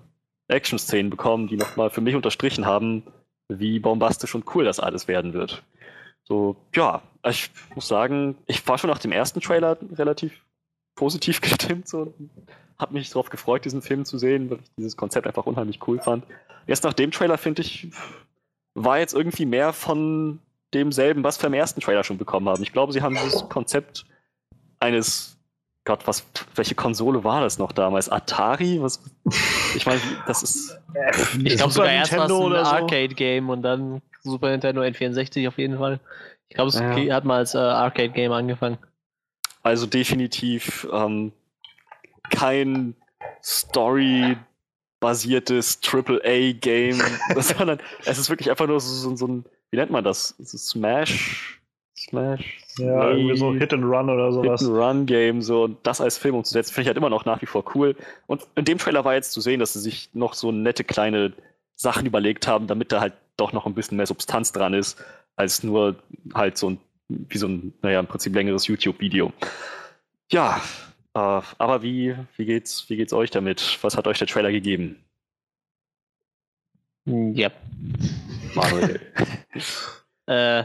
Action-Szenen bekommen, die nochmal für mich unterstrichen haben, wie bombastisch und cool das alles werden wird. So, ja, ich muss sagen, ich war schon nach dem ersten Trailer relativ positiv gestimmt. So. Hab mich darauf gefreut, diesen Film zu sehen, weil ich dieses Konzept einfach unheimlich cool fand. Erst nach dem Trailer, finde ich, war jetzt irgendwie mehr von demselben, was wir im ersten Trailer schon bekommen haben. Ich glaube, sie haben dieses Konzept eines Gott, was, welche Konsole war das noch damals? Atari? Was, ich meine, das ist. Ich glaube sogar erst war es ein Arcade-Game und dann Super Nintendo N64 auf jeden Fall. Ich glaube, es ja. hat mal als äh, Arcade-Game angefangen. Also definitiv ähm, kein Story-basiertes AAA-Game, sondern es ist wirklich einfach nur so, so, so ein, wie nennt man das? So Smash? Smash? Ja, irgendwie so Hit and Run oder sowas. Hit and Run Game, so das als Film umzusetzen, finde ich halt immer noch nach wie vor cool. Und in dem Trailer war jetzt zu sehen, dass sie sich noch so nette kleine Sachen überlegt haben, damit da halt doch noch ein bisschen mehr Substanz dran ist, als nur halt so ein, wie so ein, naja, im Prinzip längeres YouTube-Video. Ja, äh, aber wie, wie, geht's, wie geht's euch damit? Was hat euch der Trailer gegeben? Ja. Manuel. äh,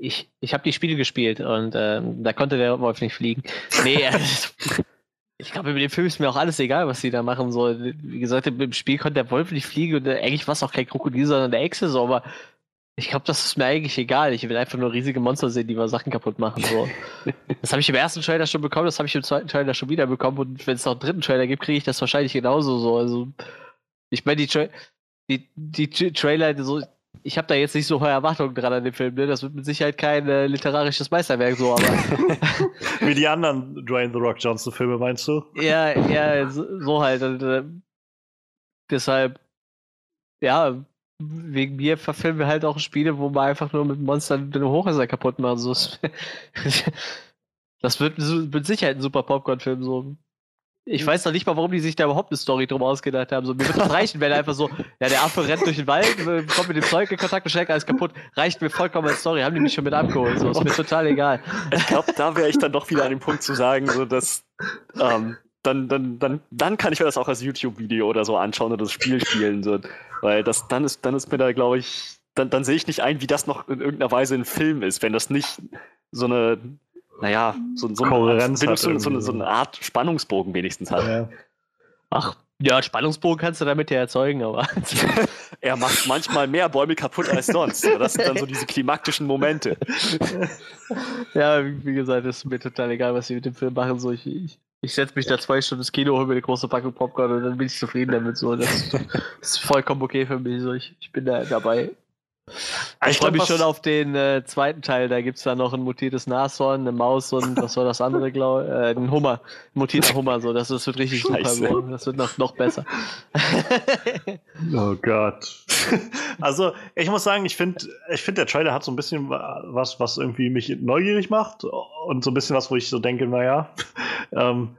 ich ich habe die Spiele gespielt und äh, da konnte der Wolf nicht fliegen. Nee, Ich glaube, mit dem Film ist mir auch alles egal, was sie da machen. So, wie gesagt, im Spiel konnte der Wolf nicht fliegen und eigentlich war es auch kein Krokodil, sondern der Echse so, aber ich glaube, das ist mir eigentlich egal. Ich will einfach nur riesige Monster sehen, die mal Sachen kaputt machen. So. das habe ich im ersten Trailer schon bekommen, das habe ich im zweiten Trailer schon wieder bekommen und wenn es noch einen dritten Trailer gibt, kriege ich das wahrscheinlich genauso so. Also, ich meine, die, Tra die, die Trailer, so, ich habe da jetzt nicht so hohe Erwartungen dran an dem Film. Ne? Das wird mit Sicherheit kein äh, literarisches Meisterwerk so, aber. Wie die anderen Dwayne The Rock Johnson Filme, meinst du? Ja, ja, so, so halt. Und, äh, deshalb, ja, wegen mir verfilmen wir halt auch Spiele, wo man einfach nur mit Monstern den Hochhäuser kaputt machen. So. das wird mit Sicherheit ein super Popcorn-Film. So. Ich mhm. weiß noch nicht mal, warum die sich da überhaupt eine Story drum ausgedacht haben. So, mir wird das reichen, wenn er einfach so, ja, der Affe rennt durch den Wald, äh, kommt mit dem Zeug in Kontakt und schlägt alles kaputt. Reicht mir vollkommen als Story, haben die mich schon mit abgeholt. So, ist mir total egal. Ich glaube, da wäre ich dann doch wieder an dem Punkt zu sagen, so, dass, ähm, dann, dann, dann, dann kann ich mir das auch als YouTube-Video oder so anschauen oder das Spiel spielen. So. Weil das, dann ist, dann ist mir da, glaube ich, dann, dann sehe ich nicht ein, wie das noch in irgendeiner Weise ein Film ist, wenn das nicht so eine naja, so, so, eine, so, so, so, eine Art Spannungsbogen wenigstens hat. Ja. Ach, ja, Spannungsbogen kannst du damit ja erzeugen, aber. er macht manchmal mehr Bäume kaputt als sonst. Das sind dann so diese klimaktischen Momente. ja, wie gesagt, ist mir total egal, was sie mit dem Film machen. So, ich, ich, ich setze mich da zwei Stunden ins Kino, hole mir eine große Packung Popcorn und dann bin ich zufrieden damit. So. Das, das ist vollkommen okay für mich. So, ich, ich bin da dabei. Ich, ich freue mich schon auf den äh, zweiten Teil. Da gibt es da noch ein mutiertes Nashorn, eine Maus und was war das andere, glaube ich? Äh, ein Hummer. Ein mutierter Hummer. So. Das, das wird richtig Scheiße. super. So. Das wird noch, noch besser. oh Gott. Also, ich muss sagen, ich finde, ich find, der Trailer hat so ein bisschen was, was irgendwie mich neugierig macht und so ein bisschen was, wo ich so denke, naja. Ähm,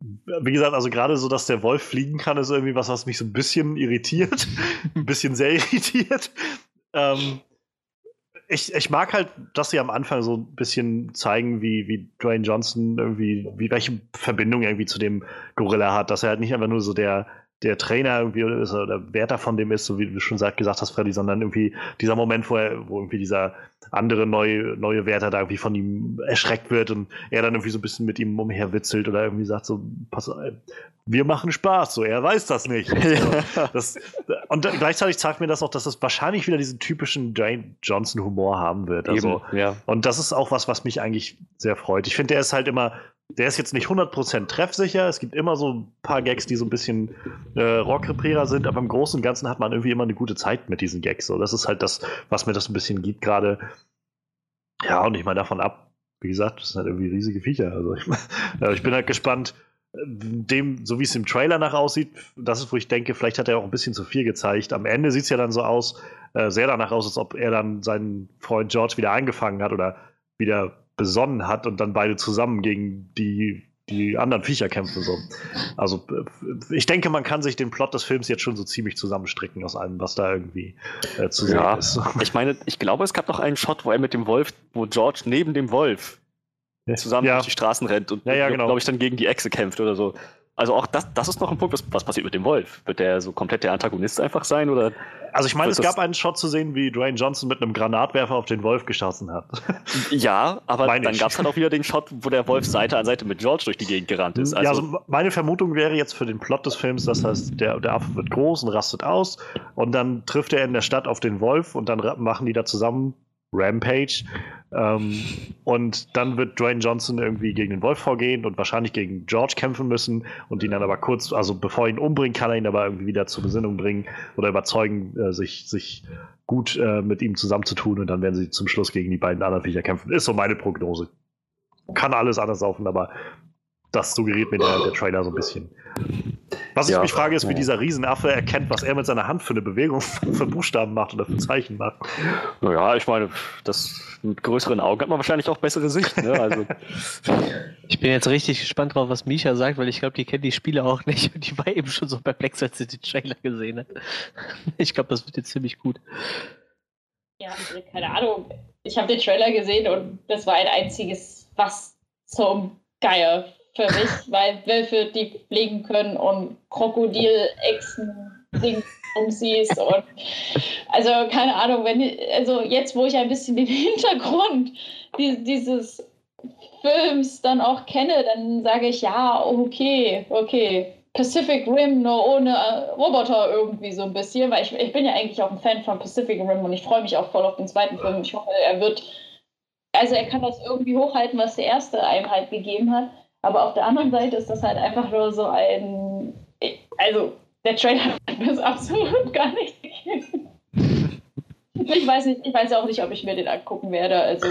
wie gesagt, also gerade so, dass der Wolf fliegen kann, ist irgendwie was, was mich so ein bisschen irritiert. ein bisschen sehr irritiert. Ähm, ich, ich mag halt, dass sie am Anfang so ein bisschen zeigen, wie, wie Dwayne Johnson irgendwie, wie welche Verbindung irgendwie zu dem Gorilla hat, dass er halt nicht einfach nur so der, der Trainer irgendwie ist oder der Wärter von dem ist, so wie du schon gesagt hast, Freddy, sondern irgendwie dieser Moment, wo, er, wo irgendwie dieser andere neue, neue Wärter da irgendwie von ihm erschreckt wird und er dann irgendwie so ein bisschen mit ihm umherwitzelt oder irgendwie sagt so, pass auf, wir machen Spaß, so, er weiß das nicht. Ja. Das, und gleichzeitig zeigt mir das auch, dass es wahrscheinlich wieder diesen typischen Dwayne Johnson-Humor haben wird. Also, Eben, ja. Und das ist auch was, was mich eigentlich sehr freut. Ich finde, der ist halt immer der ist jetzt nicht 100% treffsicher. Es gibt immer so ein paar Gags, die so ein bisschen äh, Rockrepärer sind, aber im Großen und Ganzen hat man irgendwie immer eine gute Zeit mit diesen Gags. So, das ist halt das, was mir das ein bisschen gibt gerade. Ja, und ich meine davon ab, wie gesagt, das sind halt irgendwie riesige Viecher. Also ich, äh, ich bin halt gespannt, dem, so wie es im Trailer nach aussieht, das ist, wo ich denke, vielleicht hat er auch ein bisschen zu viel gezeigt. Am Ende sieht es ja dann so aus, äh, sehr danach aus, als ob er dann seinen Freund George wieder eingefangen hat oder wieder besonnen hat und dann beide zusammen gegen die, die anderen Viecher kämpfen. So. Also ich denke, man kann sich den Plot des Films jetzt schon so ziemlich zusammenstricken aus allem, was da irgendwie äh, zu sehen ja. ist. Ich meine, ich glaube, es gab noch einen Shot, wo er mit dem Wolf, wo George neben dem Wolf zusammen ja. durch die Straßen rennt und, ja, ja, genau. glaube ich, dann gegen die Echse kämpft oder so. Also auch das, das ist noch ein Punkt, was, was passiert mit dem Wolf? Wird der so komplett der Antagonist einfach sein? Oder also ich meine, es gab einen Shot zu sehen, wie Dwayne Johnson mit einem Granatwerfer auf den Wolf geschossen hat. Ja, aber meine dann gab es halt auch wieder den Shot, wo der Wolf Seite an Seite mit George durch die Gegend gerannt ist. Also ja, also meine Vermutung wäre jetzt für den Plot des Films, das heißt, der, der Affe wird groß und rastet aus und dann trifft er in der Stadt auf den Wolf und dann machen die da zusammen Rampage. Ähm, und dann wird Dwayne Johnson irgendwie gegen den Wolf vorgehen und wahrscheinlich gegen George kämpfen müssen und ihn dann aber kurz, also bevor er ihn umbringt, kann er ihn aber irgendwie wieder zur Besinnung bringen oder überzeugen, äh, sich, sich gut äh, mit ihm zusammenzutun und dann werden sie zum Schluss gegen die beiden anderen Viecher kämpfen. Ist so meine Prognose. Kann alles anders laufen, aber das suggeriert mir der, der Trailer so ein bisschen. Was ja, ich mich frage, ist, wie dieser Riesenaffe erkennt, was er mit seiner Hand für eine Bewegung für Buchstaben macht oder für Zeichen macht. Naja, ich meine, das mit größeren Augen hat man wahrscheinlich auch bessere Sicht. Ne? Also. ich bin jetzt richtig gespannt drauf, was Misha sagt, weil ich glaube, die kennt die Spiele auch nicht und die war eben schon so perplex, als sie den Trailer gesehen hat. Ich glaube, das wird jetzt ziemlich gut. Ja, keine Ahnung. Ich habe den Trailer gesehen und das war ein einziges Was zum Geier für mich, weil Wölfe die fliegen können und Krokodilechsen siehst und also keine Ahnung, wenn also jetzt, wo ich ein bisschen den Hintergrund dieses Films dann auch kenne, dann sage ich ja, okay, okay. Pacific Rim nur ohne äh, Roboter irgendwie so ein bisschen, weil ich, ich bin ja eigentlich auch ein Fan von Pacific Rim und ich freue mich auch voll auf den zweiten Film. Ich hoffe, er wird, also er kann das irgendwie hochhalten, was der erste einem halt gegeben hat. Aber auf der anderen Seite ist das halt einfach nur so ein. Also, der Trailer hat das absolut gar nicht gegeben. Ich weiß nicht, ich weiß auch nicht, ob ich mir den angucken werde. Also,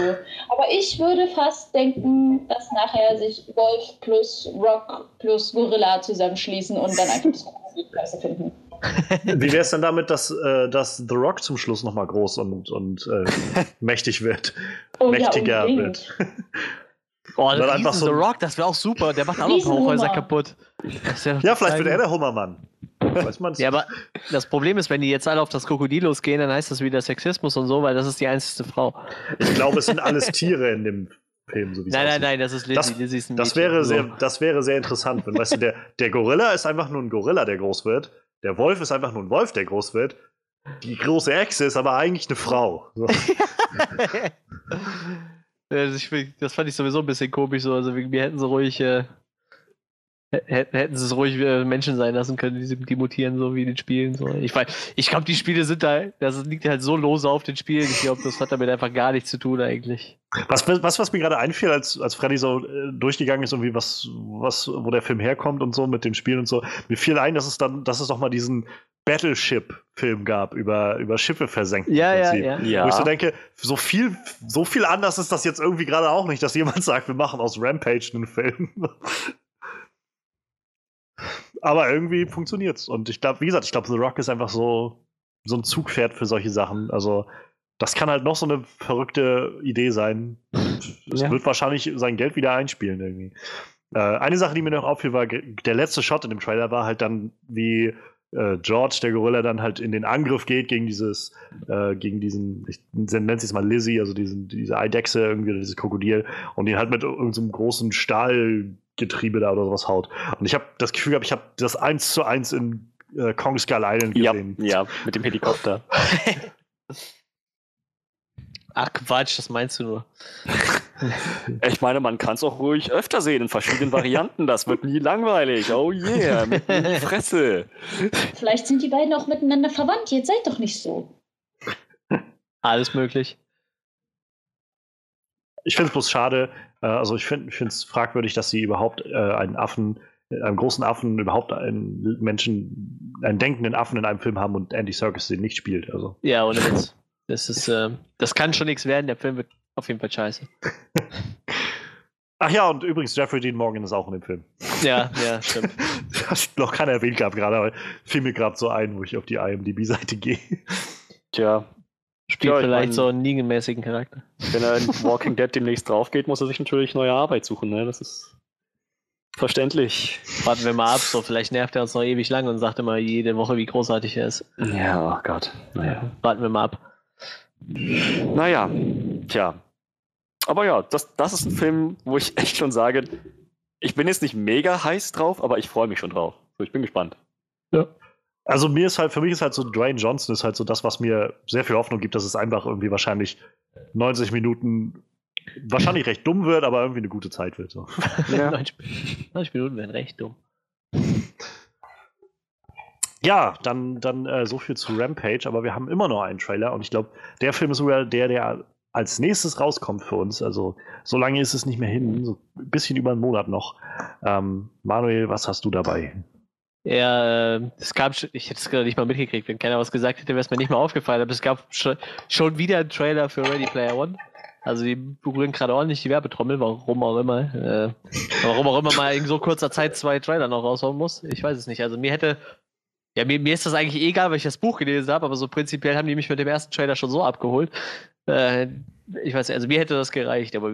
aber ich würde fast denken, dass nachher sich Wolf plus Rock plus Gorilla zusammenschließen und dann einfach das Klasse finden. Wie wäre es denn damit, dass, äh, dass The Rock zum Schluss nochmal groß und, und äh, mächtig wird? Oh, Mächtiger ja, wird. Oh, Dann einfach so- The Rock, das wäre auch super. Der macht auch noch Riesenhummer. Hochhäuser kaputt. Wär Ja, vielleicht wird er der Hummermann. Weiß man's? Ja, aber das Problem ist, wenn die jetzt alle auf das Krokodil losgehen, dann heißt das wieder Sexismus und so, weil das ist die einzige Frau. Ich glaube, es sind alles Tiere in dem Film, so wie Nein, nein, nein, das ist Lizzie. Das- Lizzie ist ein Das Mädchen. wäre, So. sehr, das wäre sehr interessant, wenn, weißt du, der, der Gorilla ist einfach nur ein Gorilla, der groß wird. Der Wolf ist einfach nur ein Wolf, der groß wird. Die große Echse ist aber eigentlich eine Frau. So. Ja, das, fand ich sowieso ein bisschen komisch. So. Also mir hätten sie ruhig, äh, hä- hätten sie es ruhig äh, Menschen sein lassen können, die, die mutieren so wie in den Spielen. So. Ich, ich glaube, die Spiele sind da, das liegt halt so lose auf den Spielen. Ich glaube, das hat damit einfach gar nichts zu tun eigentlich. Was, was, was mir gerade einfiel, als, als Freddy so äh, durchgegangen ist, irgendwie was, was, wo der Film herkommt und so mit dem Spiel und so, mir fiel ein, dass es dann, dass es doch mal diesen Battleship-Film gab über, über Schiffe versenken. im Prinzip. Ja. Wo ich so denke, so viel, so viel anders ist das jetzt irgendwie gerade auch nicht, dass jemand sagt, wir machen aus Rampage einen Film. Aber irgendwie funktioniert's. Und ich glaube, wie gesagt, ich glaube, The Rock ist einfach so, so ein Zugpferd für solche Sachen. Also, das kann halt noch so eine verrückte Idee sein. Es Ja. wird wahrscheinlich sein Geld wieder einspielen irgendwie. Äh, eine Sache, die mir noch auffiel, war, der letzte Shot in dem Trailer war halt dann, wie äh, George, der Gorilla, dann halt in den Angriff geht gegen dieses, äh, gegen diesen, ich nenne es jetzt mal Lizzie, also diesen, diese Eidechse, irgendwie, dieses Krokodil, und ihn halt mit irgendeinem großen Stahlgetriebe da oder sowas haut. Und ich habe das Gefühl gehabt, ich habe das eins zu eins in äh, Kong Skull Island Ja, gesehen. ja, mit dem Helikopter. Ach Quatsch, das meinst du nur. Ich meine, man kann es auch ruhig öfter sehen in verschiedenen Varianten. Das wird nie langweilig. Oh yeah, mit Fresse. Vielleicht sind die beiden auch miteinander verwandt. Jetzt seid doch nicht so. Alles möglich. Ich finde es bloß schade, äh, also ich finde es fragwürdig, dass sie überhaupt äh, einen Affen, äh, einen großen Affen, überhaupt einen Menschen, einen denkenden Affen in einem Film haben und Andy Serkis den nicht spielt. Also. Ja, ohne Witz. Das ist, äh, das kann schon nichts werden. Der Film wird auf jeden Fall scheiße. Ach ja, und übrigens, Jeffrey Dean Morgan ist auch in dem Film. Ja, ja, stimmt. Das noch keiner erwähnt gehabt gerade, aber fiel mir gerade so ein, wo ich auf die IMDb-Seite gehe. Tja, Spielt Ja, ich vielleicht mein- so einen niegenmäßigen Charakter. wenn er in Walking Dead demnächst drauf geht, muss er sich natürlich neue Arbeit suchen. Ne? Das ist verständlich. Warten wir mal ab, so vielleicht nervt er uns noch ewig lang und sagt immer jede Woche, wie großartig er ist. Ja, oh Gott. Naja. Warten wir mal ab. Naja, tja. Aber ja, das, das ist ein Film, wo ich echt schon sage, ich bin jetzt nicht mega heiß drauf, aber ich freue mich schon drauf. So, ich bin gespannt. Also mir ist halt, für mich ist halt so Dwayne Johnson ist halt so das, was mir sehr viel Hoffnung gibt, dass es einfach irgendwie wahrscheinlich 90 Minuten wahrscheinlich recht dumm wird, aber irgendwie eine gute Zeit wird. So. Ja. 90, 90 Minuten wären recht dumm. Ja, dann, dann äh, so viel zu Rampage, aber wir haben immer noch einen Trailer und ich glaube, der Film ist sogar der, der als nächstes rauskommt für uns. Also so lange ist es nicht mehr hin, so ein bisschen über einen Monat noch. Ähm, Manuel, was hast du dabei? Ja, äh, es gab, sch- ich hätte es gerade nicht mal mitgekriegt, wenn keiner was gesagt hätte, wäre es mir nicht mal aufgefallen, aber es gab schon, schon wieder einen Trailer für Ready Player One. Also die berühren gerade ordentlich die Werbetrommel, warum auch immer. Äh, warum auch immer mal in so kurzer Zeit zwei Trailer noch raushauen muss. Ich weiß es nicht. Also mir hätte, ja, mir, mir ist das eigentlich egal, weil ich das Buch gelesen habe, aber so prinzipiell haben die mich mit dem ersten Trailer schon so abgeholt. Äh, ich weiß nicht, also mir hätte das gereicht, aber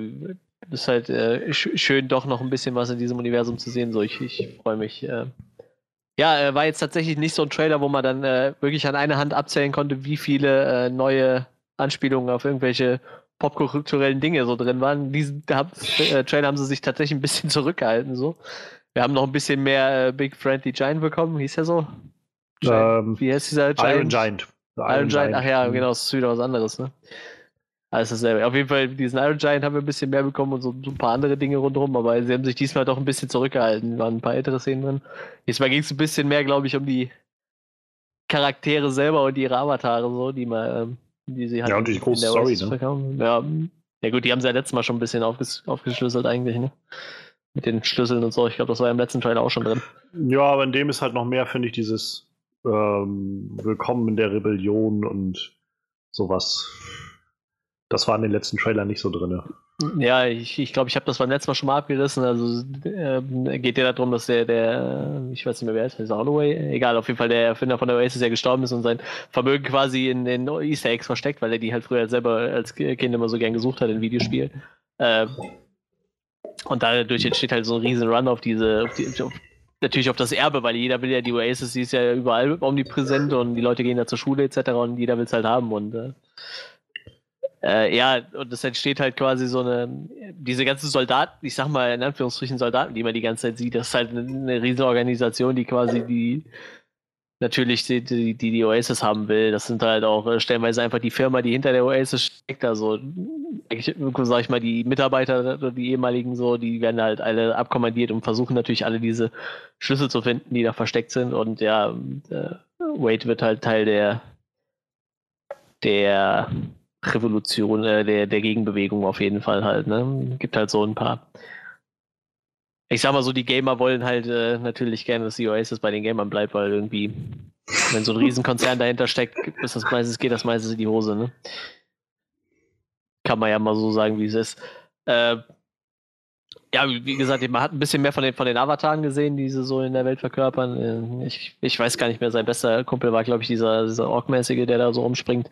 es ist halt äh, sch schön, doch noch ein bisschen was in diesem Universum zu sehen. So, ich, ich freue mich. Äh, ja, äh, war jetzt tatsächlich nicht so ein Trailer, wo man dann äh, wirklich an einer Hand abzählen konnte, wie viele äh, neue Anspielungen auf irgendwelche popkulturellen Dinge so drin waren. Äh, Trailer haben sie sich tatsächlich ein bisschen zurückgehalten. So. Wir haben noch ein bisschen mehr Big Friendly Giant bekommen, hieß der so? Giant. Ähm, wie heißt dieser Giant? Iron Giant. Iron, Giant, ach ja, Mhm. genau, das ist wieder was anderes, ne? Alles dasselbe. Auf jeden Fall, diesen Iron Giant haben wir ein bisschen mehr bekommen und so, so ein paar andere Dinge rundherum, aber sie haben sich diesmal doch ein bisschen zurückgehalten. Waren ein paar ältere Szenen drin. Diesmal ging es ein bisschen mehr, glaube ich, um die Charaktere selber und ihre Avatare, so, die mal, ähm, die sie halt Ja, und die große Story, ne? verkaufen. Ja, ja, gut, die haben sie ja letztes Mal schon ein bisschen aufges aufgeschlüsselt, eigentlich, ne? Mit den Schlüsseln und so. Ich glaube, das war ja im letzten Trailer auch schon drin. Ja, aber in dem ist halt noch mehr, finde ich, dieses ähm, Willkommen in der Rebellion und sowas. Das war in den letzten Trailern nicht so drin. Ja, ich glaube, ich, glaub, ich habe das beim letzten Mal schon mal abgerissen. Also äh, geht ja darum, dass der, der, ich weiß nicht mehr wer ist, heißt Holloway? Egal, auf jeden Fall der Erfinder von der Oasis ja gestorben ist und sein Vermögen quasi in den Easter Eggs versteckt, weil er die halt früher selber als Kind immer so gern gesucht hat in Videospielen. Äh, und dadurch entsteht halt so ein riesen Run auf diese, auf die, auf, natürlich auf das Erbe, weil jeder will ja die Oasis, die ist ja überall omnipräsent und die Leute gehen da zur Schule etc. und jeder will es halt haben und äh, äh, ja, und es entsteht halt quasi so eine, diese ganzen Soldaten, ich sag mal in Anführungsstrichen Soldaten, die man die ganze Zeit sieht, das ist halt eine, eine riesen Organisation, die quasi die, natürlich die, die, die Oasis haben will. Das sind halt auch äh, stellenweise einfach die Firma, die hinter der Oasis steckt. Also, sag ich mal, die Mitarbeiter, die ehemaligen so, die werden halt alle abkommandiert und versuchen natürlich alle diese Schlüssel zu finden, die da versteckt sind. Und ja, äh, Wade wird halt Teil der, der Revolution, äh, der, der Gegenbewegung auf jeden Fall halt. Ne? Gibt halt so ein paar. Ich sag mal so, die Gamer wollen halt äh, natürlich gerne, dass die Oasis bei den Gamern bleibt, weil irgendwie, wenn so ein Riesenkonzern dahinter steckt, ist das meistens, geht das meistens in die Hose, ne? Kann man ja mal so sagen, wie es ist. Äh, ja, wie gesagt, man hat ein bisschen mehr von den, von den Avataren gesehen, die sie so in der Welt verkörpern. Äh, ich, ich weiß gar nicht mehr, sein bester Kumpel war, glaube ich, dieser, dieser Ork-mäßige, der da so rumspringt.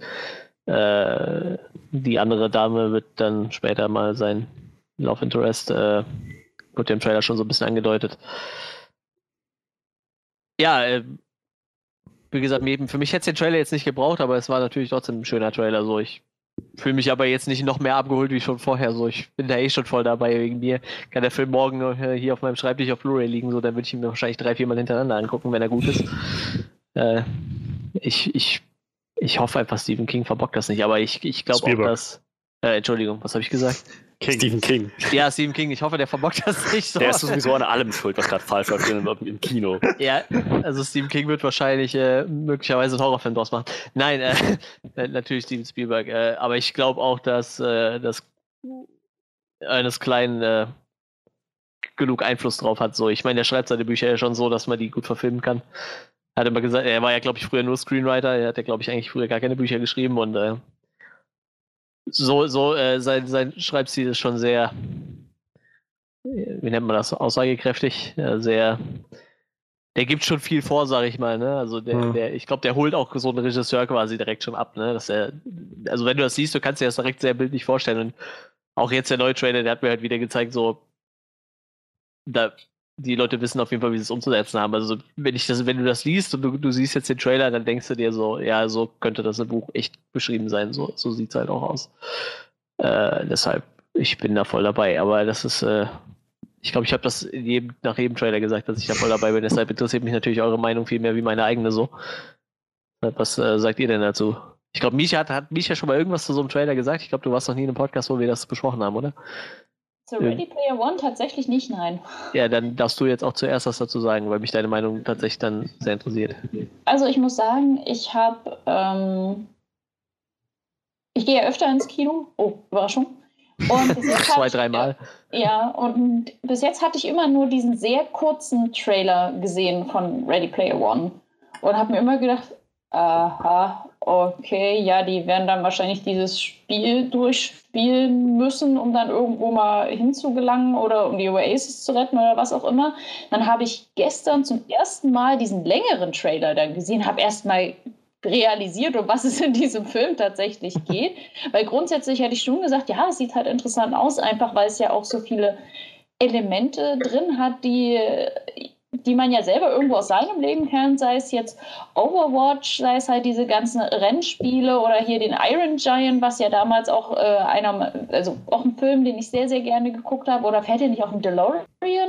Äh, die andere Dame wird dann später mal sein Love Interest, äh, wird im Trailer schon so ein bisschen angedeutet. Ja, äh, wie gesagt, für mich hätte es den Trailer jetzt nicht gebraucht, aber es war natürlich trotzdem ein schöner Trailer. So, ich fühle mich aber jetzt nicht noch mehr abgeholt wie schon vorher. So, ich bin da eh schon voll dabei. Wegen mir kann der Film morgen hier auf meinem Schreibtisch auf Blu-ray liegen. So, dann würde ich ihn mir wahrscheinlich drei, vier Mal hintereinander angucken, wenn er gut ist. Äh, ich, ich ich hoffe einfach, Stephen King verbockt das nicht, aber ich, ich glaube auch, dass. Äh, Entschuldigung, was habe ich gesagt? King. Stephen King. Ja, Stephen King. Ich hoffe, der verbockt das nicht so. Der ist sowieso an allem schuld, was gerade falsch läuft im, im, Kino. Ja, also Stephen King wird wahrscheinlich äh, möglicherweise einen Horrorfilm draus machen. Nein, äh, natürlich Steven Spielberg. Äh, aber ich glaube auch, dass äh, das eines kleinen äh, genug Einfluss drauf hat. So, ich meine, der schreibt seine Bücher ja schon so, dass man die gut verfilmen kann hat immer gesagt, er war ja, glaube ich, früher nur Screenwriter. Er hat ja, glaube ich, eigentlich früher gar keine Bücher geschrieben und äh, so, so äh, sein, sein Schreibstil ist schon sehr, wie nennt man das, aussagekräftig, ja, sehr, der gibt schon viel vor, sage ich mal, ne? Also der, mhm. der ich glaube, der holt auch so einen Regisseur quasi direkt schon ab, ne? Dass er, also wenn du das siehst, du kannst dir das direkt sehr bildlich vorstellen. Und auch jetzt der neue Trailer, der hat mir halt wieder gezeigt, so, da die Leute wissen auf jeden Fall, wie sie es umzusetzen haben. Also wenn ich das, wenn du das liest und du, du siehst jetzt den Trailer, dann denkst du dir so, ja, so könnte das im Buch echt beschrieben sein. So, so sieht es halt auch aus. Äh, deshalb, ich bin da voll dabei. Aber das ist, äh, ich glaube, ich habe das jedem, nach jedem Trailer gesagt, dass ich da voll dabei bin. Deshalb interessiert mich natürlich eure Meinung viel mehr wie meine eigene so. Was äh, sagt ihr denn dazu? Ich glaube, Misha hat, hat Misha schon mal irgendwas zu so einem Trailer gesagt. Ich glaube, du warst noch nie in einem Podcast, wo wir das besprochen haben, oder? Zu Ready Player One tatsächlich nicht, nein. Ja, dann darfst du jetzt auch zuerst was dazu sagen, weil mich deine Meinung tatsächlich dann sehr interessiert. Also ich muss sagen, ich habe, ähm, ich gehe ja öfter ins Kino. Oh, Überraschung. Und Zwei, dreimal. Ja, und bis jetzt hatte ich immer nur diesen sehr kurzen Trailer gesehen von Ready Player One. Und habe mir immer gedacht, aha, okay, ja, die werden dann wahrscheinlich dieses Spiel durchspielen müssen, um dann irgendwo mal hinzugelangen oder um die Oasis zu retten oder was auch immer. Dann habe ich gestern zum ersten Mal diesen längeren Trailer dann gesehen, habe erst mal realisiert, um was es in diesem Film tatsächlich geht. Weil grundsätzlich hätte ich schon gesagt, ja, es sieht halt interessant aus, einfach weil es ja auch so viele Elemente drin hat, die die man ja selber irgendwo aus seinem Leben kennt, sei es jetzt Overwatch, sei es halt diese ganzen Rennspiele oder hier den Iron Giant, was ja damals auch äh, einer, also auch ein Film, den ich sehr, sehr gerne geguckt habe, oder fährt ja nicht auch ein DeLorean,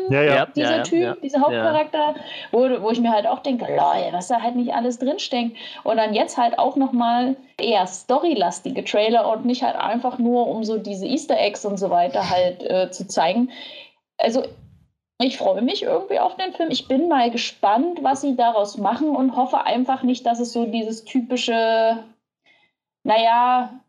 ja, ja. dieser ja, Typ, dieser Hauptcharakter, wo, wo ich mir halt auch denke, Leute, was da halt nicht alles drinsteckt. Und dann jetzt halt auch nochmal eher storylastige Trailer und nicht halt einfach nur, um so diese Easter Eggs und so weiter halt äh, zu zeigen. Also ich freue mich irgendwie auf den Film. Ich bin mal gespannt, was sie daraus machen und hoffe einfach nicht, dass es so dieses typische, naja,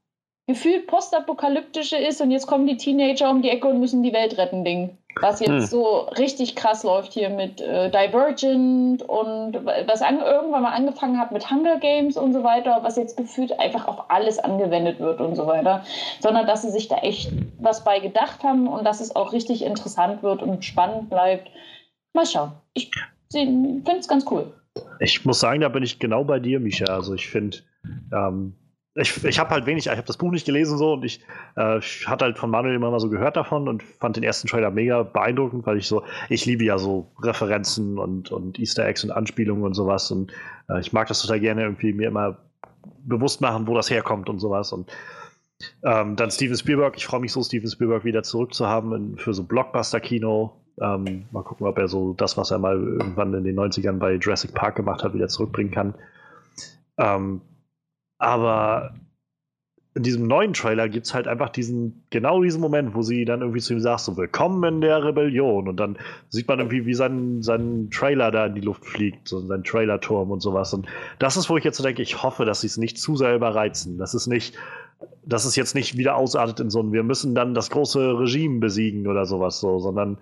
gefühlt postapokalyptische ist und jetzt kommen die Teenager um die Ecke und müssen die Welt retten, Ding. Was jetzt hm. so richtig krass läuft hier mit äh, Divergent und was an, irgendwann mal angefangen hat mit Hunger Games und so weiter, was jetzt gefühlt einfach auf alles angewendet wird und so weiter. Sondern dass sie sich da echt was bei gedacht haben und dass es auch richtig interessant wird und spannend bleibt. Mal schauen. Ich finde es ganz cool. Ich muss sagen, da bin ich genau bei dir, Micha. Also ich finde, ähm, ich, ich habe halt wenig, ich habe das Buch nicht gelesen so und ich äh, hatte halt von Manuel immer mal so gehört davon und fand den ersten Trailer mega beeindruckend, weil ich so, ich liebe ja so Referenzen und, und Easter Eggs und Anspielungen und sowas und äh, ich mag das total gerne irgendwie mir immer bewusst machen, wo das herkommt und sowas und ähm, dann Steven Spielberg, ich freue mich so, Steven Spielberg wieder zurückzuhaben in, für so Blockbuster-Kino. Ähm, mal gucken, ob er so das, was er mal irgendwann in den 90ern bei Jurassic Park gemacht hat, wieder zurückbringen kann. Ähm, aber in diesem neuen Trailer gibt es halt einfach diesen, genau diesen Moment, wo sie dann irgendwie zu ihm sagt, so willkommen in der Rebellion. Und dann sieht man irgendwie, wie sein, sein Trailer da in die Luft fliegt, so sein Trailerturm und sowas. Und das ist, wo ich jetzt so denke, ich hoffe, dass sie es nicht zu sehr überreizen. Das ist nicht, dass es jetzt nicht wieder ausartet in so ein, wir müssen dann das große Regime besiegen oder sowas so, sondern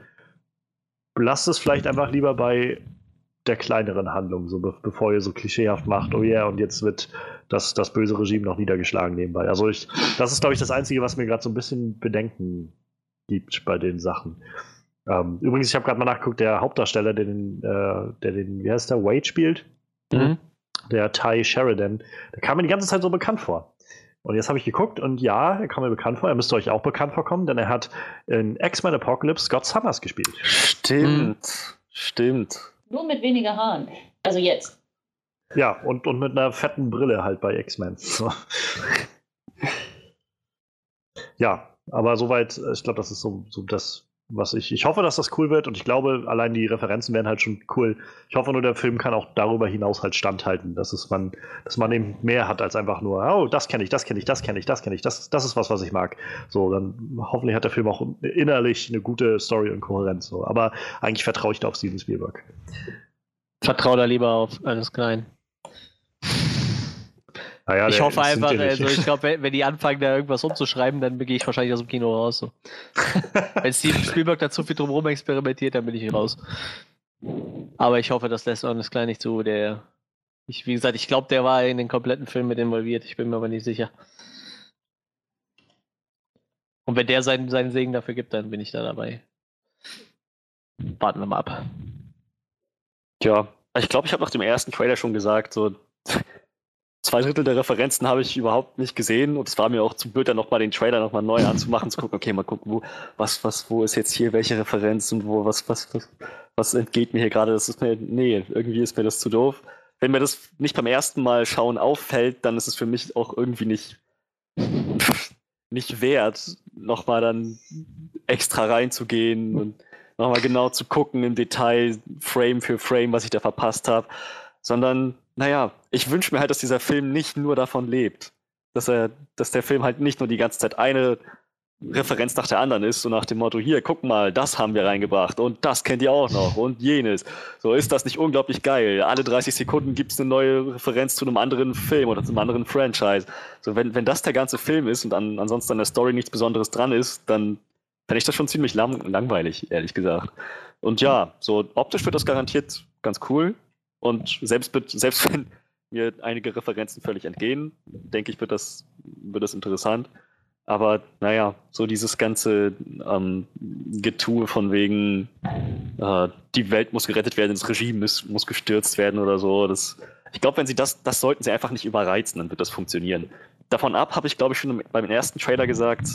lasst es vielleicht einfach lieber bei der kleineren Handlung, so be bevor ihr so klischeehaft macht, oh yeah, und jetzt wird das, das böse Regime noch niedergeschlagen nebenbei. Also ich, das ist, glaube ich, das Einzige, was mir gerade so ein bisschen Bedenken gibt bei den Sachen. Ähm, übrigens, ich habe gerade mal nachgeguckt, der Hauptdarsteller, der den, äh, der den, wie heißt der, Wade spielt, mhm. der Ty Sheridan, der kam mir die ganze Zeit so bekannt vor. Und jetzt habe ich geguckt und ja, er kam mir bekannt vor. Er müsste euch auch bekannt vorkommen, denn er hat in X-Men Apocalypse Scott Summers gespielt. Stimmt, mhm. stimmt. Nur mit weniger Haaren. Also jetzt. Ja, und, und mit einer fetten Brille halt bei X-Men. So. ja, aber soweit, äh, ich glaube, das ist so, so das, was ich. Ich hoffe, dass das cool wird und ich glaube, allein die Referenzen werden halt schon cool. Ich hoffe nur, der Film kann auch darüber hinaus halt standhalten, dass es man, dass man eben mehr hat als einfach nur, oh, das kenne ich, das kenne ich, das kenne ich, das kenne ich, das, das ist was, was ich mag. So, dann hoffentlich hat der Film auch innerlich eine gute Story und Kohärenz. So. Aber eigentlich vertraue ich da auf Steven Spielberg. Vertraue da lieber auf alles klein. Naja, ich hoffe einfach, also ich glaube, wenn, die anfangen, da irgendwas umzuschreiben, dann gehe ich wahrscheinlich aus dem Kino raus. So. wenn Steven Spielberg da zu viel drum experimentiert, dann bin ich raus. Aber ich hoffe, das lässt alles klein nicht zu. Der, ich, wie gesagt, ich glaube, der war in den kompletten Film mit involviert. Ich bin mir aber nicht sicher. Und wenn der seinen, seinen Segen dafür gibt, dann bin ich da dabei. Warten wir mal ab. Tja, ich glaube, ich habe nach dem ersten Trailer schon gesagt, so zwei Drittel der Referenzen habe ich überhaupt nicht gesehen und es war mir auch zu blöd, dann nochmal den Trailer nochmal neu anzumachen, zu gucken, okay, mal gucken, wo, was, was, wo ist jetzt hier welche Referenz und wo, was, was, was, was entgeht mir hier gerade, das ist mir, nee, irgendwie ist mir das zu doof. Wenn mir das nicht beim ersten Mal schauen auffällt, dann ist es für mich auch irgendwie nicht, nicht wert, nochmal dann extra reinzugehen und nochmal genau zu gucken im Detail, Frame für Frame, was ich da verpasst habe, sondern naja, ich wünsche mir halt, dass dieser Film nicht nur davon lebt. Dass er, dass der Film halt nicht nur die ganze Zeit eine Referenz nach der anderen ist, so nach dem Motto, hier, guck mal, das haben wir reingebracht und das kennt ihr auch noch und jenes. So ist das nicht unglaublich geil. Alle 30 Sekunden gibt es eine neue Referenz zu einem anderen Film oder zu einem anderen Franchise. So, wenn, wenn das der ganze Film ist und an, ansonsten an der Story nichts Besonderes dran ist, dann fände ich das schon ziemlich lang, langweilig, ehrlich gesagt. Und ja, so optisch wird das garantiert ganz cool. Und selbst, selbst wenn mir einige Referenzen völlig entgehen, denke ich, wird das, wird das interessant. Aber naja, so dieses ganze ähm, Getue von wegen, äh, die Welt muss gerettet werden, das Regime muss, muss gestürzt werden oder so. Das, ich glaube, wenn sie das, das sollten sie einfach nicht überreizen, dann wird das funktionieren. Davon ab habe ich, glaube ich, schon beim ersten Trailer gesagt,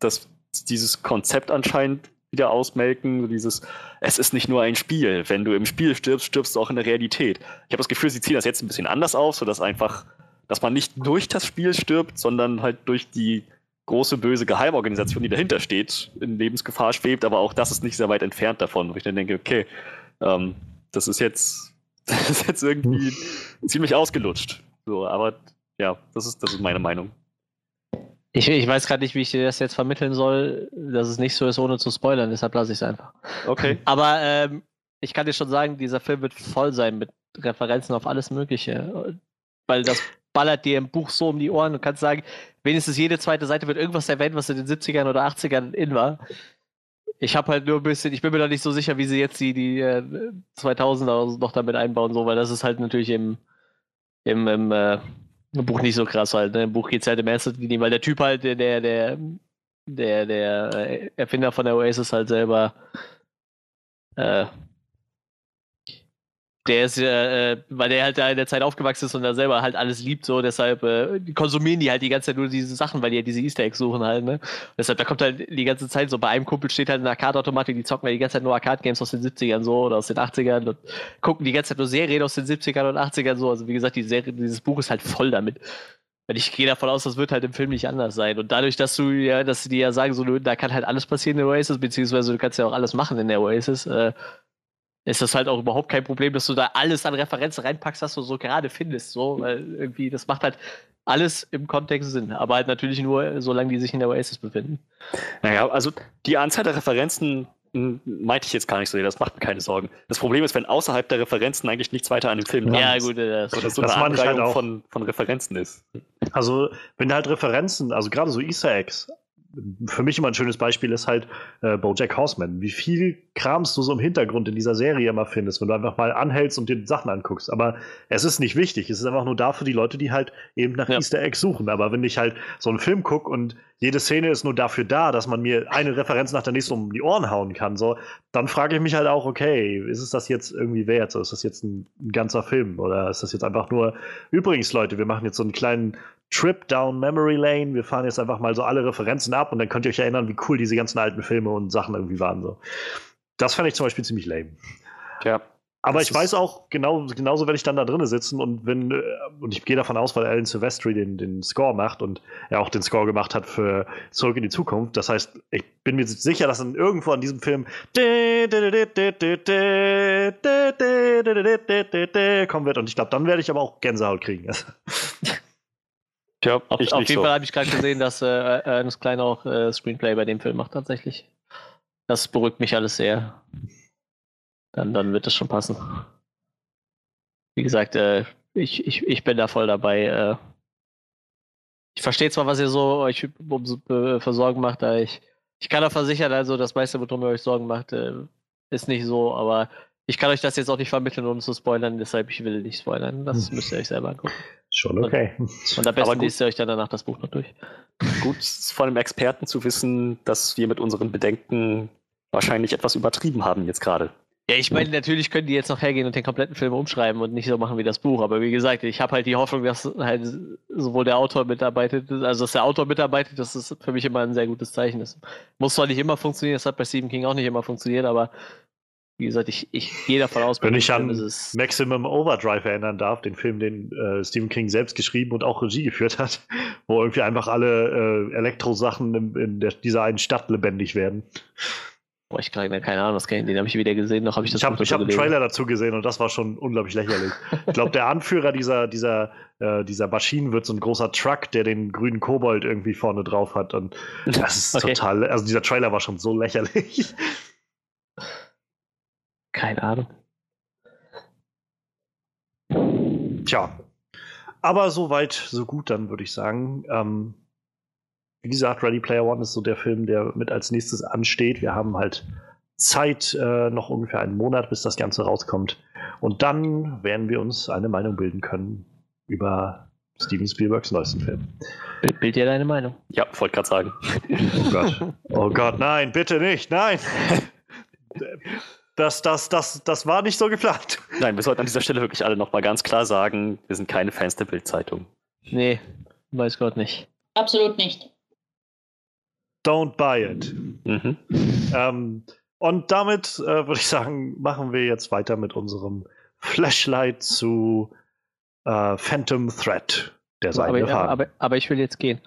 dass dieses Konzept anscheinend wieder ausmelken. Dieses, es ist nicht nur ein Spiel. Wenn du im Spiel stirbst, stirbst du auch in der Realität. Ich habe das Gefühl, sie ziehen das jetzt ein bisschen anders auf, sodass einfach, dass man nicht durch das Spiel stirbt, sondern halt durch die große böse Geheimorganisation, die dahinter steht, in Lebensgefahr schwebt. Aber auch das ist nicht sehr weit entfernt davon, wo ich dann denke, okay, ähm, das ist jetzt, das ist jetzt irgendwie ziemlich ausgelutscht. So, aber ja, das ist, das ist meine Meinung. Ich, ich weiß gerade nicht, wie ich dir das jetzt vermitteln soll, dass es nicht so ist, ohne zu spoilern, deshalb lasse ich es einfach. Okay. Aber ähm, ich kann dir schon sagen, dieser Film wird voll sein mit Referenzen auf alles Mögliche. Weil das ballert dir im Buch so um die Ohren und kannst sagen, wenigstens jede zweite Seite wird irgendwas erwähnt, was in den 70ern oder 80ern in war. ich habe halt nur ein bisschen, ich bin mir da nicht so sicher, wie sie jetzt die, die äh, 2000er noch damit einbauen, so, weil das ist halt natürlich im, im, im äh, Buch nicht so krass halt. Ne? Im Buch geht es halt im ersten Linie, weil der Typ halt, der, der, der, der Erfinder von der Oasis halt selber äh, der ist ja, äh, weil der halt da in der Zeit aufgewachsen ist und da selber halt alles liebt, so deshalb äh, konsumieren die halt die ganze Zeit nur diese Sachen, weil die halt diese Easter Eggs suchen halt, ne? deshalb, da kommt halt die ganze Zeit so, bei einem Kumpel steht halt eine Arcade-Automatik, die zocken halt die ganze Zeit nur Arcade-Games aus den 70ern so oder aus den 80ern und gucken die ganze Zeit nur Serien aus den 70ern und 80ern so. Also wie gesagt, die Serie, dieses Buch ist halt voll damit. Und ich gehe davon aus, das wird halt im Film nicht anders sein. Und dadurch, dass du ja, dass dir ja sagen, so, da kann halt alles passieren in der Oasis, beziehungsweise du kannst ja auch alles machen in der Oasis, äh, ist das halt auch überhaupt kein Problem, dass du da alles an Referenzen reinpackst, was du so gerade findest. So, weil irgendwie, das macht halt alles im Kontext Sinn, aber halt natürlich nur, solange die sich in der Oasis befinden. Naja, also die Anzahl der Referenzen hm, meinte ich jetzt gar nicht so, das macht mir keine Sorgen. Das Problem ist, wenn außerhalb der Referenzen eigentlich nichts weiter an dem Film ja, ja gut, das, oder so das eine Anreihung halt von, von Referenzen ist. Also, wenn halt Referenzen, also gerade so Easter Eggs, für mich immer ein schönes Beispiel ist halt äh, Bojack Horseman. Wie viel Krams du so im Hintergrund in dieser Serie immer findest, wenn du einfach mal anhältst und dir Sachen anguckst. Aber es ist nicht wichtig. Es ist einfach nur da für die Leute, die halt eben nach ja. Easter Eggs suchen. Aber wenn ich halt so einen Film gucke und jede Szene ist nur dafür da, dass man mir eine Referenz nach der nächsten um die Ohren hauen kann, so, dann frage ich mich halt auch, okay, ist es das jetzt irgendwie wert? Ist das jetzt ein, ein ganzer Film? Oder ist das jetzt einfach nur, übrigens, Leute, wir machen jetzt so einen kleinen Trip down Memory Lane. Wir fahren jetzt einfach mal so alle Referenzen ab und dann könnt ihr euch erinnern, wie cool diese ganzen alten Filme und Sachen irgendwie waren. So. Das fand ich zum Beispiel ziemlich lame. Ja. Aber ich weiß auch, genau, genauso werde ich dann da drinnen sitzen und wenn, äh, und ich gehe davon aus, weil Alan Silvestri den, den Score macht und er auch den Score gemacht hat für Zurück in die Zukunft. Das heißt, ich bin mir sicher, dass dann irgendwo an diesem Film kommen wird und ich glaube, dann werde ich aber auch Gänsehaut kriegen. Ja, auf, auf jeden so. Fall habe ich gerade gesehen, dass äh, Ernest Klein auch äh, Screenplay bei dem Film macht tatsächlich. Das beruhigt mich alles sehr. Dann, dann wird das schon passen. Wie gesagt, äh, ich, ich, ich bin da voll dabei. Äh. ich verstehe zwar, was ihr so euch um, äh, für Sorgen macht, aber ich, ich kann auch versichern, also das meiste, worum ihr euch Sorgen macht, äh, ist nicht so, aber ich kann euch das jetzt auch nicht vermitteln, um zu spoilern, deshalb ich will nicht spoilern. Das hm. müsst ihr euch selber angucken. Schon okay. Und, und am besten liest ihr euch dann danach das Buch noch durch. Gut, von einem Experten zu wissen, dass wir mit unseren Bedenken wahrscheinlich etwas übertrieben haben jetzt gerade. Ja, ich meine, natürlich können die jetzt noch hergehen und den kompletten Film umschreiben und nicht so machen wie das Buch. Aber wie gesagt, ich habe halt die Hoffnung, dass halt sowohl der Autor mitarbeitet, also dass der Autor mitarbeitet, das ist für mich immer ein sehr gutes Zeichen. Das muss zwar nicht immer funktionieren, das hat bei Stephen King auch nicht immer funktioniert, aber wie gesagt, ich, ich gehe davon aus, wenn ich an Maximum Overdrive erinnern darf, den Film, den äh, Stephen King selbst geschrieben und auch Regie geführt hat, wo irgendwie einfach alle äh, Elektrosachen in, in der, dieser einen Stadt lebendig werden. Boah, ich kriege keine Ahnung, was den habe ich wieder gesehen, noch habe ich das Ich habe hab einen Trailer dazu gesehen und das war schon unglaublich lächerlich. ich glaube, der Anführer dieser, dieser, äh, dieser Maschinen wird so ein großer Truck, der den grünen Kobold irgendwie vorne drauf hat. Und das ist okay. total, also dieser Trailer war schon so lächerlich. Keine Ahnung. Tja. Aber so weit, so gut, dann würde ich sagen. Ähm, wie gesagt, Ready Player One ist so der Film, der mit als nächstes ansteht. Wir haben halt Zeit, äh, noch ungefähr einen Monat, bis das Ganze rauskommt. Und dann werden wir uns eine Meinung bilden können über Steven Spielbergs neuesten Film. Bild dir deine Meinung? Ja, wollte gerade sagen. Oh Gott. Oh Gott, nein, bitte nicht, nein. Das, das, das, das war nicht so geplant. Nein, wir sollten an dieser Stelle wirklich alle nochmal ganz klar sagen, wir sind keine Fans der Bildzeitung. Nee, weiß Gott nicht. Absolut nicht. Don't buy it. Mhm. Ähm, und damit äh, würde ich sagen, machen wir jetzt weiter mit unserem Flashlight zu äh, Phantom Threat. Der sei aber, aber, aber, aber, ich will jetzt gehen.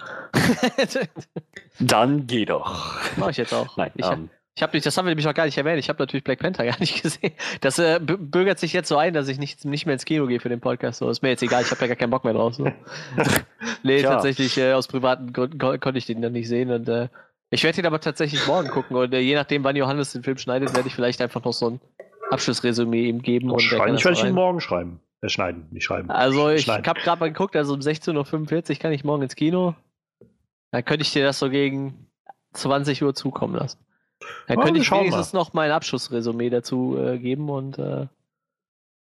Dann geh doch. Mach ich jetzt auch. Nein, ich, um, ich habe das haben wir nämlich noch gar nicht erwähnt. Ich habe natürlich Black Panther gar nicht gesehen. Das äh, bürgert sich jetzt so ein, dass ich nicht, nicht mehr ins Kino gehe für den Podcast. So ist mir jetzt egal. Ich habe ja gar keinen Bock mehr drauf. So. nee, Tja. tatsächlich äh, aus privaten Gründen kon konnte ich den dann nicht sehen und äh, ich werde ihn aber tatsächlich morgen gucken und äh, je nachdem, wann Johannes den Film schneidet, werde ich vielleicht einfach noch so ein Abschlussresümee ihm geben. Und schreiben, ich werde ihn morgen schreiben. Äh, schneiden, nicht schreiben. Also ich habe gerade mal geguckt, also um 16.45 Uhr kann ich morgen ins Kino. Dann könnte ich dir das so gegen 20 Uhr zukommen lassen. Dann könnte ich wenigstens noch mein Abschlussresümee dazu äh, geben und äh,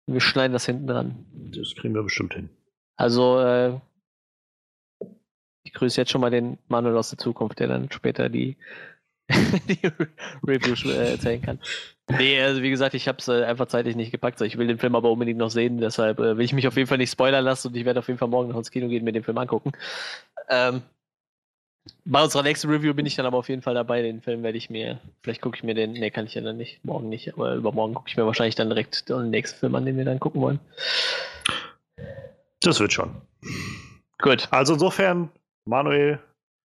wir schneiden das hinten dran. Das kriegen wir bestimmt hin. Also, äh, ich grüße jetzt schon mal den Manuel aus der Zukunft, der dann später die, die Reviews äh, erzählen kann. Nee, also wie gesagt, ich habe es äh, einfach zeitlich nicht gepackt. Ich will den Film aber unbedingt noch sehen, deshalb äh, will ich mich auf jeden Fall nicht spoilern lassen und ich werde auf jeden Fall morgen noch ins Kino gehen und mir den Film angucken. Ähm, bei unserer nächsten Review bin ich dann aber auf jeden Fall dabei. Den Film werde ich mir, vielleicht gucke ich mir den, nee, kann ich ja dann nicht, morgen nicht, aber übermorgen gucke ich mir wahrscheinlich dann direkt den nächsten Film an, den wir dann gucken wollen. Das wird schon. Gut. Also insofern, Manuel,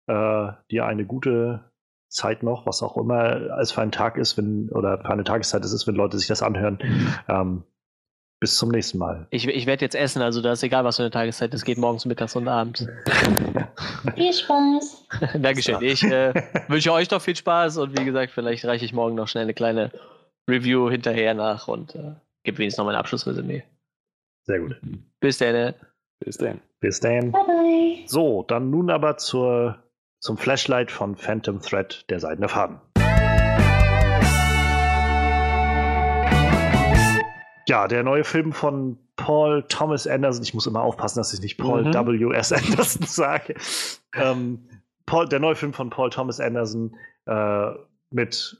äh, dir eine gute Zeit noch, was auch immer es für ein Tag ist, wenn, oder für eine Tageszeit es ist, wenn Leute sich das anhören. Ähm, bis zum nächsten Mal. Ich, ich werde jetzt essen, also da ist egal, was für eine Tageszeit es geht, morgens, mittags und abends. Viel Spaß. Dankeschön. Ich äh, wünsche euch doch viel Spaß und wie gesagt, vielleicht reiche ich morgen noch schnell eine kleine Review hinterher nach und äh, gebe wenigstens noch mein Abschlussresümee. Sehr gut. Bis dann. Bis dann. Bis dann. Bye bye. So, dann nun aber zur, zum Flashlight von Phantom Thread, der seidene Faden. Ja, der neue Film von Paul Thomas Anderson. Ich muss immer aufpassen, dass ich nicht Paul mhm. W.S. Anderson sage. Ähm, Paul, der neue Film von Paul Thomas Anderson äh, mit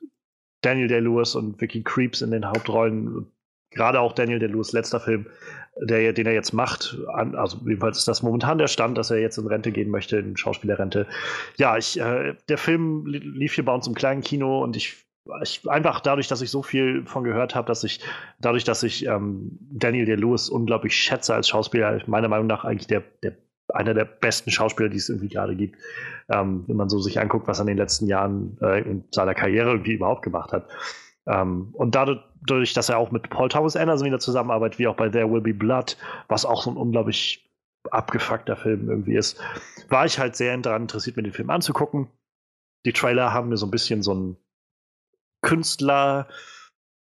Daniel Day-Lewis und Vicky Creeps in den Hauptrollen. Gerade auch Daniel Day-Lewis letzter Film, der, den er jetzt macht. Also jedenfalls ist das momentan der Stand, dass er jetzt in Rente gehen möchte, in Schauspielerrente. Ja, ich, äh, der Film lief hier bei uns im kleinen Kino und ich ich, einfach dadurch, dass ich so viel von gehört habe, dass ich, dadurch, dass ich ähm, Daniel Day-Lewis unglaublich schätze als Schauspieler, meiner Meinung nach eigentlich der, der einer der besten Schauspieler, die es irgendwie gerade gibt, ähm, wenn man so sich anguckt, was er in den letzten Jahren äh, in seiner Karriere irgendwie überhaupt gemacht hat. Ähm, und dadurch, dass er auch mit Paul Thomas Anderson wieder zusammenarbeitet, wie auch bei There Will Be Blood, was auch so ein unglaublich abgefuckter Film irgendwie ist, war ich halt sehr daran interessiert, mir den Film anzugucken. Die Trailer haben mir so ein bisschen so ein Künstler,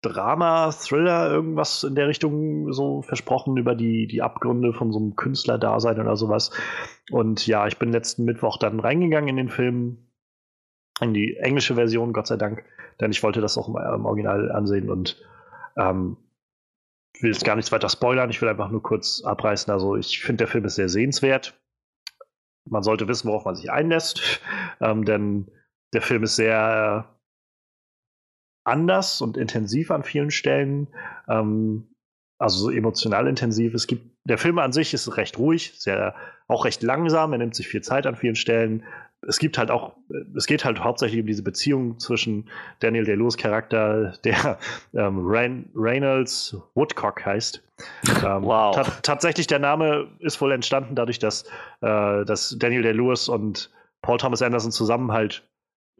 Drama, Thriller, irgendwas in der Richtung so versprochen über die, die Abgründe von so einem Künstlerdasein oder sowas. Und ja, ich bin letzten Mittwoch dann reingegangen in den Film, in die englische Version, Gott sei Dank, denn ich wollte das auch im, Original ansehen und ähm, will jetzt gar nichts weiter spoilern, ich will einfach nur kurz abreißen. Also ich finde, der Film ist sehr sehenswert. Man sollte wissen, worauf man sich einlässt, ähm, denn der Film ist sehr anders und intensiv an vielen Stellen. Ähm, also so emotional intensiv. Es gibt, der Film an sich ist recht ruhig, sehr, auch recht langsam, er nimmt sich viel Zeit an vielen Stellen. Es gibt halt auch, es geht halt hauptsächlich um diese Beziehung zwischen Daniel Day-Lewis Charakter, der ähm, Reyn Reynolds Woodcock heißt. Ähm, wow. Ta tatsächlich der Name ist wohl entstanden dadurch, dass, äh, dass Daniel Day-Lewis und Paul Thomas Anderson zusammen halt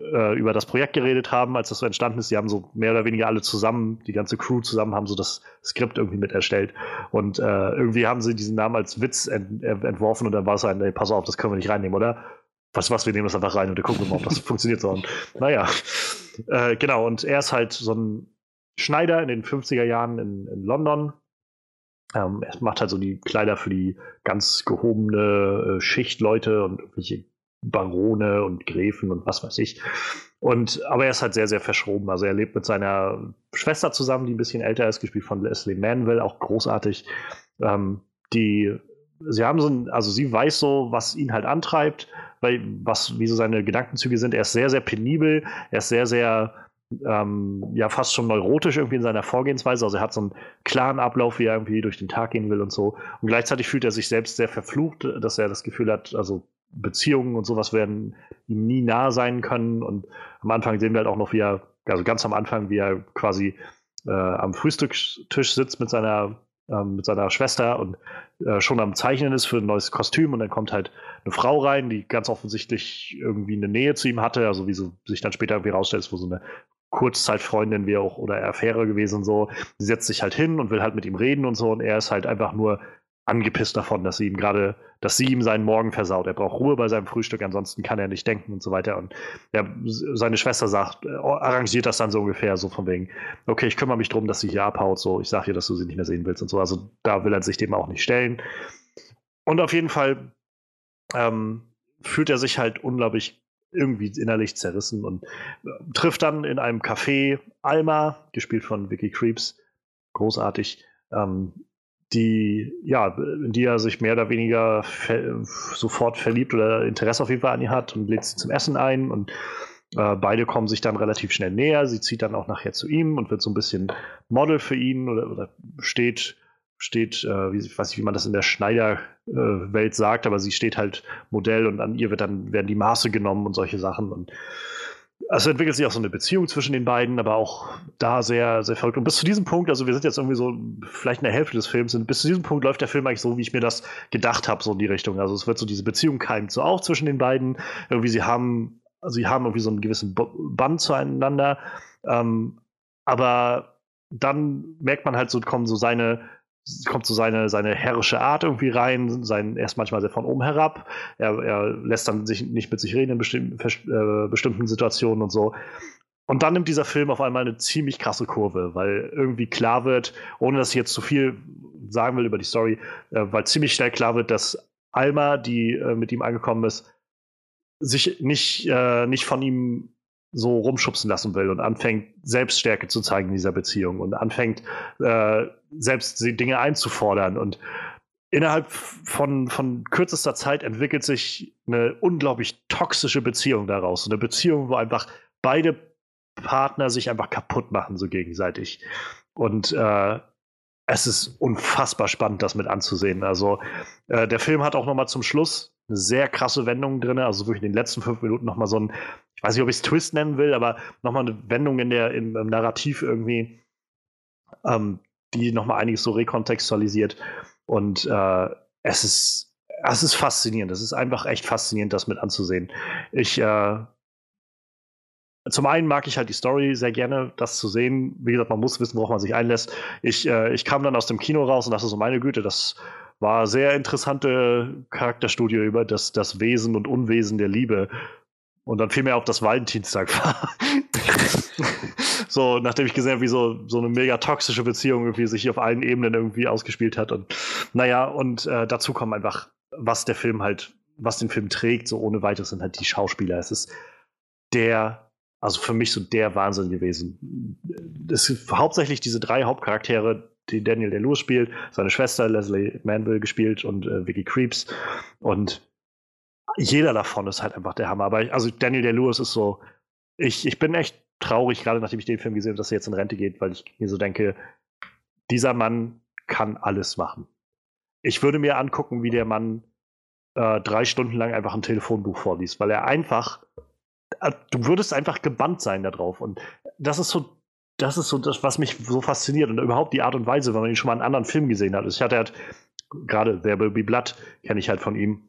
äh, über das Projekt geredet haben, als das so entstanden ist. Die haben so mehr oder weniger alle zusammen, die ganze Crew zusammen, haben so das Skript irgendwie mit erstellt. Und äh, irgendwie haben sie diesen Namen als Witz ent entworfen und dann war es ein, ey, pass auf, das können wir nicht reinnehmen, oder? Was, was, wir nehmen das einfach rein und wir gucken mal, ob das funktioniert so. Und naja, äh, genau. Und er ist halt so ein Schneider in den 50er Jahren in, in London. Ähm, er macht halt so die Kleider für die ganz gehobene äh, Schichtleute und irgendwelche Barone und Gräfen und was weiß ich. Und, aber er ist halt sehr, sehr verschroben. Also er lebt mit seiner Schwester zusammen, die ein bisschen älter ist, gespielt von Leslie Manville, auch großartig. Ähm, die, sie haben so ein, also sie weiß so, was ihn halt antreibt, weil, was, wie so seine Gedankenzüge sind. Er ist sehr, sehr penibel, er ist sehr, sehr, ähm, ja, fast schon neurotisch irgendwie in seiner Vorgehensweise. Also er hat so einen klaren Ablauf, wie er irgendwie durch den Tag gehen will und so. Und gleichzeitig fühlt er sich selbst sehr verflucht, dass er das Gefühl hat, also Beziehungen und sowas werden ihm nie nah sein können. Und am Anfang sehen wir halt auch noch, wie er, also ganz am Anfang, wie er quasi äh, am Frühstückstisch sitzt mit seiner, äh, mit seiner Schwester und äh, schon am Zeichnen ist für ein neues Kostüm. Und dann kommt halt eine Frau rein, die ganz offensichtlich irgendwie eine Nähe zu ihm hatte, also wie so sich dann später irgendwie rausstellt, ist wo so eine Kurzzeitfreundin wie auch oder Affäre gewesen so. Sie setzt sich halt hin und will halt mit ihm reden und so und er ist halt einfach nur angepisst davon, dass sie ihm gerade, dass sie ihm seinen Morgen versaut. Er braucht Ruhe bei seinem Frühstück, ansonsten kann er nicht denken und so weiter. Und ja, seine Schwester sagt, äh, arrangiert das dann so ungefähr, so von wegen, okay, ich kümmere mich darum, dass sie hier abhaut, so, ich sage ihr, dass du sie nicht mehr sehen willst und so. Also da will er sich dem auch nicht stellen. Und auf jeden Fall ähm, fühlt er sich halt unglaublich irgendwie innerlich zerrissen und äh, trifft dann in einem Café Alma, gespielt von Vicky Creeps, großartig, ähm, die, ja, in die er sich mehr oder weniger ver sofort verliebt oder Interesse auf jeden Fall an ihr hat und lädt sie zum Essen ein und äh, beide kommen sich dann relativ schnell näher. Sie zieht dann auch nachher zu ihm und wird so ein bisschen Model für ihn oder, oder steht, steht, äh, wie, ich weiß nicht, wie man das in der Schneiderwelt äh, sagt, aber sie steht halt Modell und an ihr wird dann, werden die Maße genommen und solche Sachen und also entwickelt sich auch so eine Beziehung zwischen den beiden, aber auch da sehr, sehr verrückt. Und bis zu diesem Punkt, also wir sind jetzt irgendwie so vielleicht in der Hälfte des Films, und bis zu diesem Punkt läuft der Film eigentlich so, wie ich mir das gedacht habe, so in die Richtung. Also es wird so diese Beziehung keimt so auch zwischen den beiden. Irgendwie sie haben, sie haben irgendwie so einen gewissen Band zueinander. Ähm, aber dann merkt man halt so, kommen so seine kommt so seine, seine herrische Art irgendwie rein, sein, erst manchmal sehr von oben herab. Er, er lässt dann sich nicht mit sich reden in bestimmten, äh, bestimmten Situationen und so. Und dann nimmt dieser Film auf einmal eine ziemlich krasse Kurve, weil irgendwie klar wird, ohne dass ich jetzt zu viel sagen will über die Story, äh, weil ziemlich schnell klar wird, dass Alma, die äh, mit ihm angekommen ist, sich nicht, äh, nicht von ihm so rumschubsen lassen will und anfängt, Selbststärke zu zeigen in dieser Beziehung und anfängt, äh, selbst Dinge einzufordern. Und innerhalb von, von kürzester Zeit entwickelt sich eine unglaublich toxische Beziehung daraus. Eine Beziehung, wo einfach beide Partner sich einfach kaputt machen, so gegenseitig. Und äh, es ist unfassbar spannend, das mit anzusehen. Also äh, der Film hat auch noch mal zum Schluss eine sehr krasse Wendung drin, also wirklich in den letzten fünf Minuten noch mal so ein ich weiß nicht, ob ich es Twist nennen will, aber nochmal eine Wendung in der, im, im Narrativ irgendwie, ähm, die nochmal einiges so rekontextualisiert. Und äh, es ist, es ist faszinierend. Es ist einfach echt faszinierend, das mit anzusehen. Ich, äh, zum einen mag ich halt die Story sehr gerne, das zu sehen. Wie gesagt, man muss wissen, worauf man sich einlässt. Ich, äh, ich kam dann aus dem Kino raus und dachte so, meine Güte, das war sehr interessante Charakterstudie über das, das Wesen und Unwesen der Liebe. Und dann fiel mir auf, dass Valentinstag war. so, nachdem ich gesehen habe, wie so, so eine mega toxische Beziehung irgendwie sich auf allen Ebenen irgendwie ausgespielt hat. Und naja, und äh, dazu kommt einfach, was der Film halt, was den Film trägt, so ohne weiteres sind halt die Schauspieler. Es ist der, also für mich so der Wahnsinn gewesen. Es hauptsächlich diese drei Hauptcharaktere, die Daniel DeLuis spielt, seine Schwester Leslie Manville gespielt und äh, Vicky Creeps. Und jeder davon ist halt einfach der Hammer. Aber ich, also Daniel Day-Lewis ist so, ich, ich bin echt traurig, gerade nachdem ich den Film gesehen habe, dass er jetzt in Rente geht, weil ich mir so denke, dieser Mann kann alles machen. Ich würde mir angucken, wie der Mann äh, drei Stunden lang einfach ein Telefonbuch vorliest, weil er einfach, äh, du würdest einfach gebannt sein darauf. Und das ist so, das ist so das, was mich so fasziniert und überhaupt die Art und Weise, wenn man ihn schon mal in anderen Filmen gesehen hat. Ich hatte halt, gerade There Will Be Blood kenne ich halt von ihm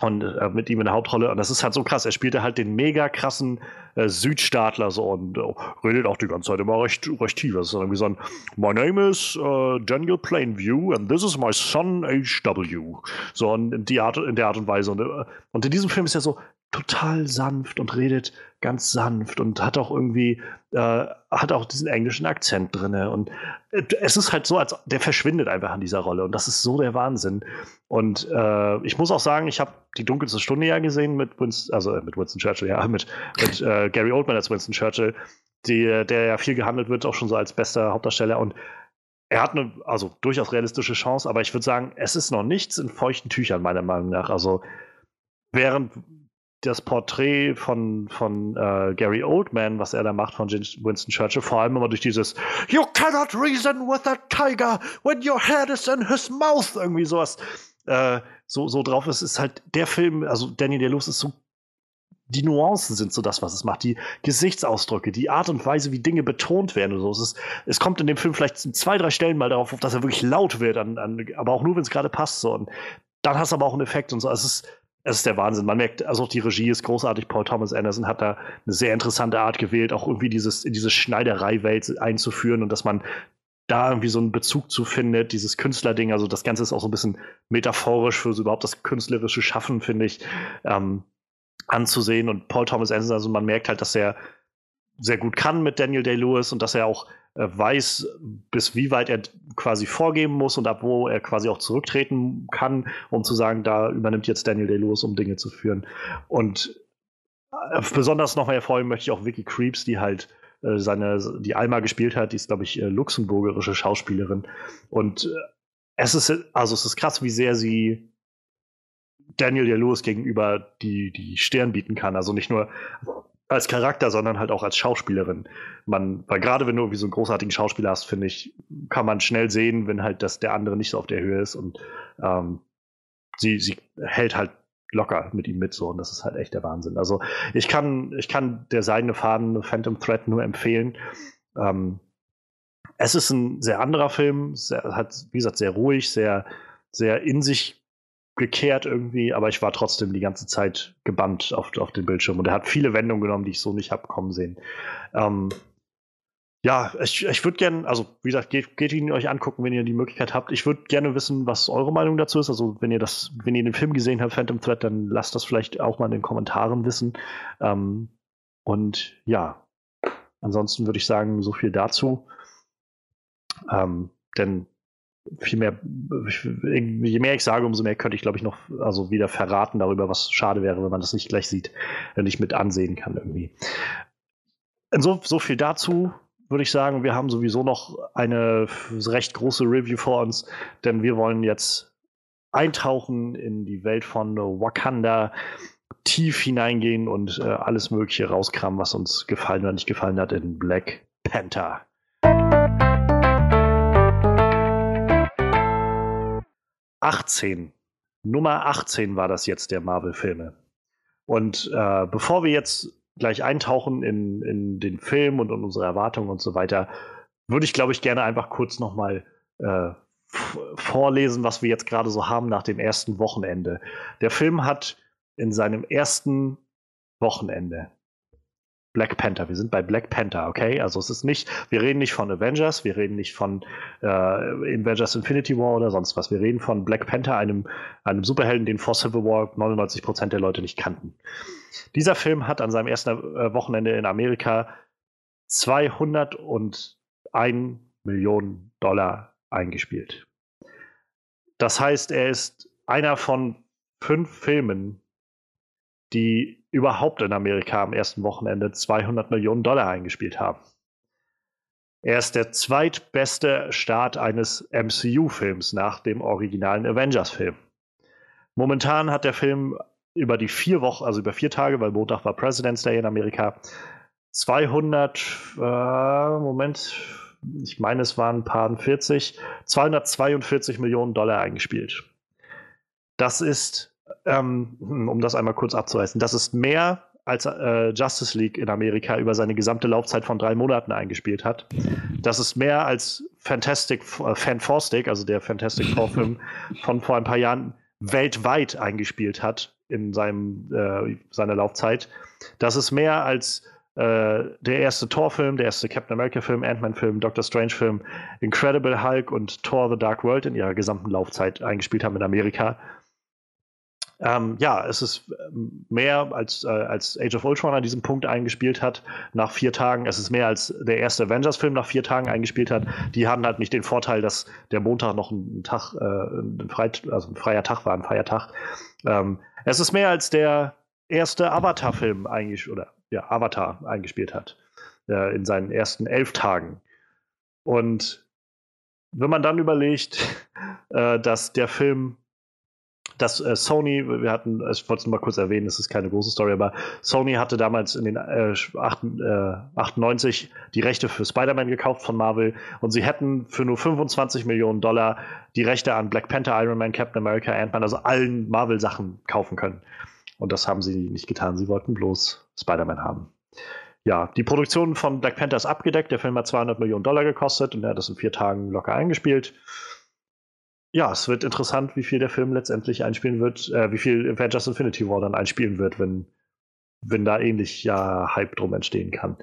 und äh, mit ihm in der Hauptrolle. Und das ist halt so krass. Er spielte halt den mega krassen äh, Südstaatler so und äh, redet auch die ganze Zeit immer recht, recht tief. Das ist irgendwie so ein My name is uh, Daniel Plainview and this is my son H.W. So in, die Art, in der Art und Weise. Und, äh, und in diesem Film ist er so total sanft und redet ganz sanft und hat auch irgendwie, äh, hat auch diesen englischen Akzent drin. Und äh, es ist halt so, als der verschwindet einfach an dieser Rolle. Und das ist so der Wahnsinn. Und äh, ich muss auch sagen, ich habe die dunkelste Stunde ja gesehen mit Winston, also äh, mit Winston Churchill, ja, mit, mit äh, Gary Oldman als Winston Churchill, die, der ja viel gehandelt wird, auch schon so als bester Hauptdarsteller. Und er hat eine, also durchaus realistische Chance, aber ich würde sagen, es ist noch nichts in feuchten Tüchern, meiner Meinung nach. Also während das Porträt von, von äh, Gary Oldman, was er da macht von Winston Churchill, vor allem immer durch dieses You cannot reason with a tiger when your head is in his mouth, irgendwie sowas äh, so, so drauf ist, ist halt der Film, also Danny DeLuce ist so die Nuancen sind so das, was es macht. Die Gesichtsausdrücke, die Art und Weise, wie Dinge betont werden. Und so. es, ist, es kommt in dem Film vielleicht zwei, drei Stellen mal darauf, dass er wirklich laut wird, an, an, aber auch nur, wenn es gerade passt. So. Und dann hast du aber auch einen Effekt und so. Es ist, es ist der Wahnsinn. Man merkt, also auch die Regie ist großartig. Paul Thomas Anderson hat da eine sehr interessante Art gewählt, auch irgendwie dieses, in diese Schneiderei-Welt einzuführen und dass man da irgendwie so einen Bezug zu findet, dieses Künstlerding. Also das Ganze ist auch so ein bisschen metaphorisch für so überhaupt das künstlerische Schaffen, finde ich, ähm, anzusehen. Und Paul Thomas Anderson, also man merkt halt, dass er sehr gut kann mit Daniel Day-Lewis und dass er auch weiß, bis wie weit er quasi vorgeben muss und ab wo er quasi auch zurücktreten kann, um zu sagen, da übernimmt jetzt Daniel Day-Lewis, um Dinge zu führen. Und äh, besonders nochmal hervorheben möchte ich auch Vicky Creeps, die halt äh, seine, die Alma gespielt hat, die ist, glaube ich, äh, luxemburgerische Schauspielerin. Und äh, es ist, also es ist krass, wie sehr sie Daniel Lewis gegenüber die, die Stirn bieten kann. Also nicht nur als Charakter, sondern halt auch als Schauspielerin. Man, weil gerade wenn du irgendwie so einen großartigen Schauspieler hast, finde ich, kann man schnell sehen, wenn halt das der andere nicht so auf der Höhe ist und ähm, sie, sie hält halt locker mit ihm mit so und das ist halt echt der Wahnsinn. Also ich kann, ich kann der seidene Faden Phantom Thread nur empfehlen. Ähm, es ist ein sehr anderer Film, sehr, hat, wie gesagt, sehr ruhig, sehr, sehr in sich gekehrt irgendwie, aber ich war trotzdem die ganze Zeit gebannt auf, auf den Bildschirm und er hat viele Wendungen genommen, die ich so nicht habe kommen sehen. Ähm, ja, ich, ich würde gerne, also wie gesagt, geht, geht ihn euch angucken, wenn ihr die Möglichkeit habt. Ich würde gerne wissen, was eure Meinung dazu ist. Also wenn ihr das, wenn ihr den Film gesehen habt, Phantom Thread, dann lasst das vielleicht auch mal in den Kommentaren wissen. Ähm, und ja, ansonsten würde ich sagen, so viel dazu. Ähm, denn viel mehr, je mehr ich sage, umso mehr könnte ich, glaube ich, noch also wieder verraten darüber, was schade wäre, wenn man das nicht gleich sieht, nicht mit ansehen kann irgendwie. So, so viel dazu würde ich sagen. Wir haben sowieso noch eine recht große Review vor uns, denn wir wollen jetzt eintauchen in die Welt von Wakanda, tief hineingehen und äh, alles Mögliche rauskramen, was uns gefallen oder nicht gefallen hat in Black Panther. 18. Nummer 18 war das jetzt der Marvel-Filme. Und äh, bevor wir jetzt gleich eintauchen in, in den Film und in unsere Erwartungen und so weiter, würde ich, glaube ich, gerne einfach kurz nochmal äh, vorlesen, was wir jetzt gerade so haben nach dem ersten Wochenende. Der Film hat in seinem ersten Wochenende Black Panther. Wir sind bei Black Panther, okay? Also es ist nicht, wir reden nicht von Avengers, wir reden nicht von äh, Avengers Infinity War oder sonst was. Wir reden von Black Panther, einem, einem Superhelden, den vor Civil War 99% der Leute nicht kannten. Dieser Film hat an seinem ersten äh, Wochenende in Amerika 201 Millionen Dollar eingespielt. Das heißt, er ist einer von fünf Filmen, die überhaupt in Amerika am ersten Wochenende 200 Millionen Dollar eingespielt haben. Er ist der zweitbeste Start eines MCU-Films nach dem originalen Avengers-Film. Momentan hat der Film über die vier Wochen, also über vier Tage, weil Montag war President's Day in Amerika, 200, äh, Moment, ich meine, es waren ein paar 40, 242 Millionen Dollar eingespielt. Das ist ähm, um das einmal kurz abzureißen, das ist mehr als äh, Justice League in Amerika über seine gesamte Laufzeit von drei Monaten eingespielt hat. Das ist mehr als Fantastic, äh, Fantastic, also der Fantastic Four-Film von vor ein paar Jahren weltweit eingespielt hat in seinem, äh, seiner Laufzeit. Das ist mehr als äh, der erste Thor-Film, der erste Captain America-Film, Ant-Man-Film, Doctor Strange-Film, Incredible Hulk und Thor The Dark World in ihrer gesamten Laufzeit eingespielt haben in Amerika. Ähm, ja, es ist ähm, mehr als, äh, als Age of Ultron an diesem Punkt eingespielt hat nach vier Tagen. Es ist mehr als der erste Avengers-Film nach vier Tagen eingespielt hat. Die haben halt nicht den Vorteil, dass der Montag noch ein Tag, äh, ein, Freit also ein freier Tag war, ein freier Tag. Ähm, es ist mehr als der erste Avatar-Film eigentlich, oder ja, Avatar eingespielt hat äh, in seinen ersten elf Tagen. Und wenn man dann überlegt, äh, dass der Film dass äh, Sony, wir hatten, ich wollte es mal kurz erwähnen, das ist keine große Story, aber Sony hatte damals in den äh, 8, äh, 98 die Rechte für Spider-Man gekauft von Marvel und sie hätten für nur 25 Millionen Dollar die Rechte an Black Panther, Iron Man, Captain America, Ant-Man, also allen Marvel-Sachen kaufen können. Und das haben sie nicht getan. Sie wollten bloß Spider-Man haben. Ja, die Produktion von Black Panther ist abgedeckt. Der Film hat 200 Millionen Dollar gekostet und er hat das in vier Tagen locker eingespielt ja, es wird interessant, wie viel der Film letztendlich einspielen wird, äh, wie viel Avengers Infinity War dann einspielen wird, wenn, wenn da ähnlich ja Hype drum entstehen kann.